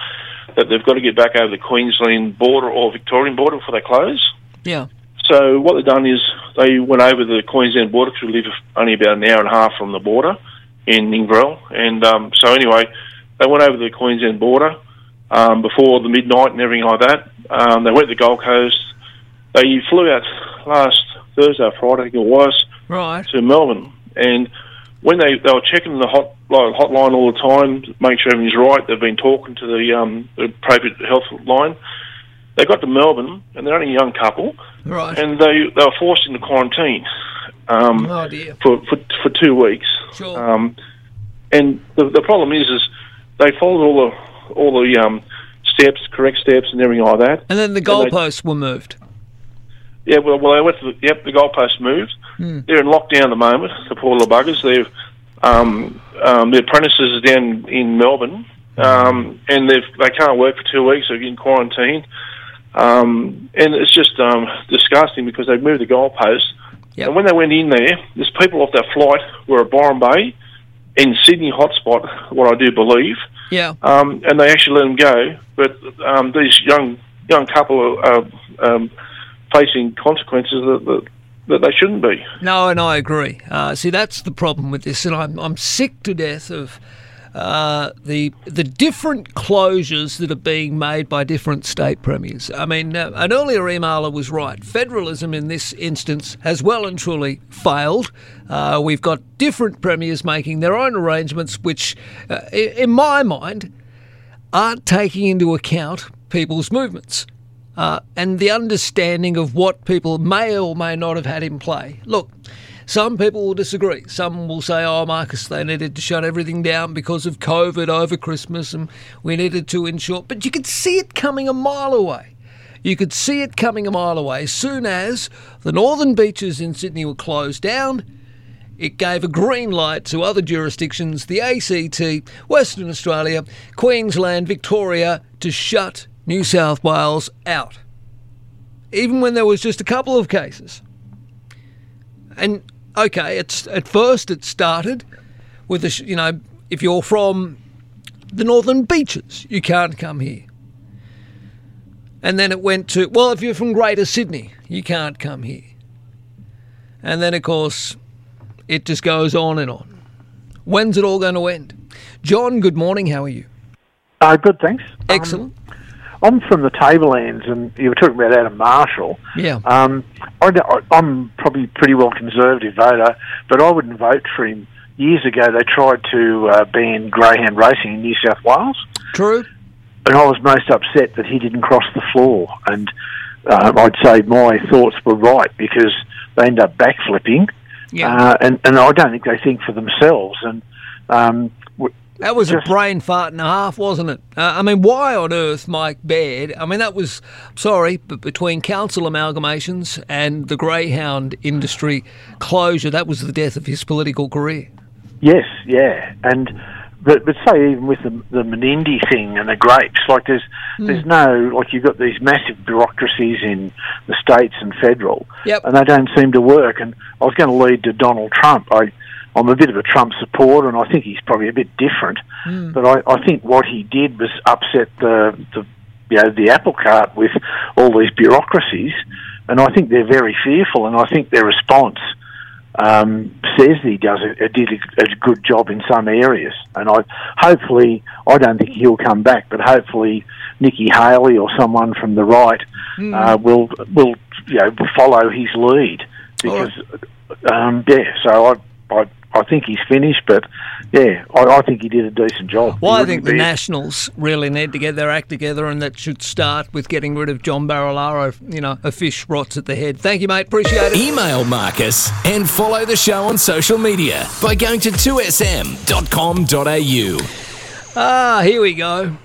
that they've got to get back over the Queensland border or Victorian border before they close. Yeah. So what they've done is they went over the Queensland border because we live only about an hour and a half from the border in Inverell, and um, so anyway, they went over the Queensland border um, before the midnight and everything like that. Um, they went to the Gold Coast. They flew out last Thursday, or Friday, I think it was, Right. to Melbourne, and when they they were checking the hot like, hotline all the time make sure everything's right, they've been talking to the um, the appropriate health line. They got to Melbourne, and they're only a young couple, Right. and they they were forced into quarantine um, Oh, dear. for, for for two weeks. Sure. Um, and the the problem is, is they followed all the all the um, steps, correct steps, and everything like that. And then the goalposts were moved. Yeah, well, well, they went to the, yep, the goalpost moved. Hmm. They're in lockdown at the moment, the poor little buggers. They've, um, um, the apprentices are down in Melbourne, um, and they've, they can't work for two weeks. They're in quarantine. Um, and it's just um, disgusting because they've moved the goalpost. And when they went in there, there's people off that flight were at Byron Bay in Sydney hotspot, what I do believe Yeah. um, and they actually let them go. But um, these young young couple are, are um, facing consequences that, that that they shouldn't be. No, and I agree. Uh, see, that's the problem with this, and I'm I'm sick to death of uh, the the different closures that are being made by different state premiers. I mean, uh, an earlier emailer was right. Federalism in this instance has well and truly failed. Uh, we've got different premiers making their own arrangements, which, uh, in my mind, aren't taking into account people's movements uh, and the understanding of what people may or may not have had in play. Look, some people will disagree. Some will say, oh, Marcus, they needed to shut everything down because of COVID over Christmas and we needed to ensure. But you could see it coming a mile away. You could see it coming a mile away. As soon as the northern beaches in Sydney were closed down, it gave a green light to other jurisdictions, the ACT, Western Australia, Queensland, Victoria, to shut New South Wales out. Even when there was just a couple of cases. And okay, it's at first it started with the you know if you're from the northern beaches, you can't come here. And then it went to well, if you're from Greater Sydney, you can't come here. And then of course it just goes on and on. When's it all going to end? John, good morning. How are you? Uh, good, thanks. Excellent. I'm from the Tablelands, and you were talking about Adam Marshall. Yeah. Um, I, I'm probably pretty well conservative voter, but I wouldn't vote for him. Years ago, they tried to uh, ban greyhound racing in New South Wales. True. And I was most upset that he didn't cross the floor. And uh, I'd say my thoughts were right because they end up backflipping. Yeah. Uh, and, and I don't think they think for themselves. And um, That was a brain fart and a half, wasn't it? Uh, I mean, why on earth Mike Baird? I mean, that was, sorry, but between council amalgamations and the greyhound industry closure, that was the death of his political career. Yes, yeah, and but but say even with the the Menindee thing and the grapes, like there's Hmm. there's no like you've got these massive bureaucracies in the states and federal, Yep. and they don't seem to work. And I was going to lead to Donald Trump. I I'm a bit of a Trump supporter, and I think he's probably a bit different. Hmm. But I, I think what he did was upset the the you know the apple cart with all these bureaucracies, and I think they're very fearful, and I think their response um, says he does a, did a, a good job in some areas, and I hopefully I don't think he'll come back, but hopefully Nikki Haley or someone from the right Hmm. uh, will will you know follow his lead because um, yeah. So I I I think he's finished, but yeah, I, I think he did a decent job. Well, He I think the be- Nationals really need to get their act together, and that should start with getting rid of John Barilaro. You know, a fish rots at the head. Thank you, mate. Appreciate it. Email Marcus and follow the show on social media by going to 2sm.com.au. Ah, here we go.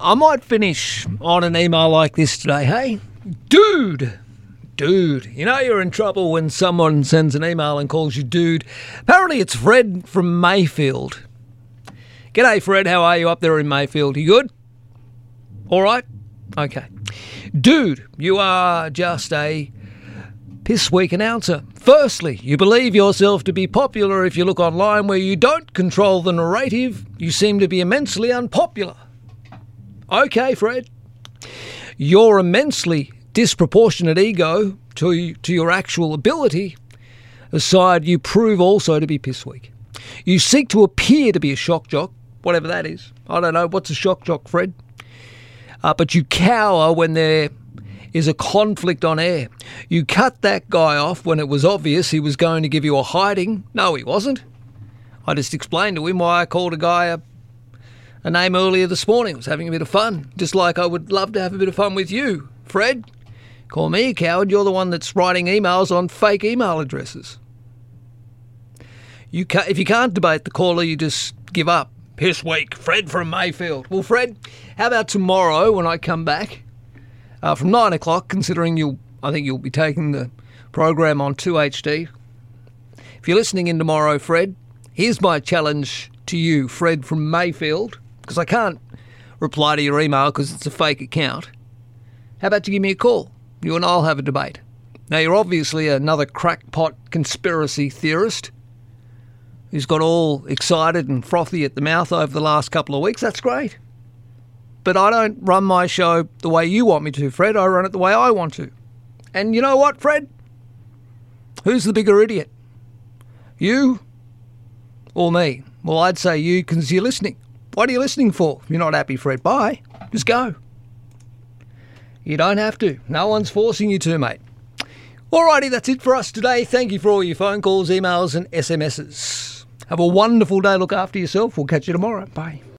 I might finish on an email like this today. Hey, dude, dude. You know you're in trouble when someone sends an email and calls you dude. Apparently, it's Fred from Mayfield. G'day, Fred. How are you up there in Mayfield? You good? All right? Okay. Dude, you are just a piss weak announcer. Firstly, you believe yourself to be popular if you look online where you don't control the narrative. You seem to be immensely unpopular. Okay, Fred. You're immensely disproportionate ego to, to your actual ability aside, you prove also to be piss weak. You seek to appear to be a shock jock, whatever that is. I don't know. What's a shock jock, Fred? Uh, but you cower when there is a conflict on air. You cut that guy off when it was obvious he was going to give you a hiding. No, he wasn't. I just explained to him why I called a guy a, a name earlier this morning. I was having a bit of fun. Just like I would love to have a bit of fun with you, Fred. Call me a coward. You're the one that's writing emails on fake email addresses. You if you can't debate the caller, you just give up. Piss weak, Fred from Mayfield. Well, Fred, how about tomorrow when I come back uh, from nine o'clock? Considering you'll, I think you'll be taking the program on two HD. If you're listening in tomorrow, Fred, here's my challenge to you, Fred from Mayfield, because I can't reply to your email because it's a fake account. How about you give me a call? You and I'll have a debate. Now, you're obviously another crackpot conspiracy theorist who's got all excited and frothy at the mouth over the last couple of weeks. That's great. But I don't run my show the way you want me to, Fred. I run it the way I want to. And you know what, Fred? Who's the bigger idiot? You or me? Well, I'd say you because you're listening. What are you listening for? You're not happy, Fred, bye. Just go. You don't have to. No one's forcing you to, mate. Alrighty, that's it for us today. Thank you for all your phone calls, emails, and SMSs. Have a wonderful day. Look after yourself. We'll catch you tomorrow. Bye.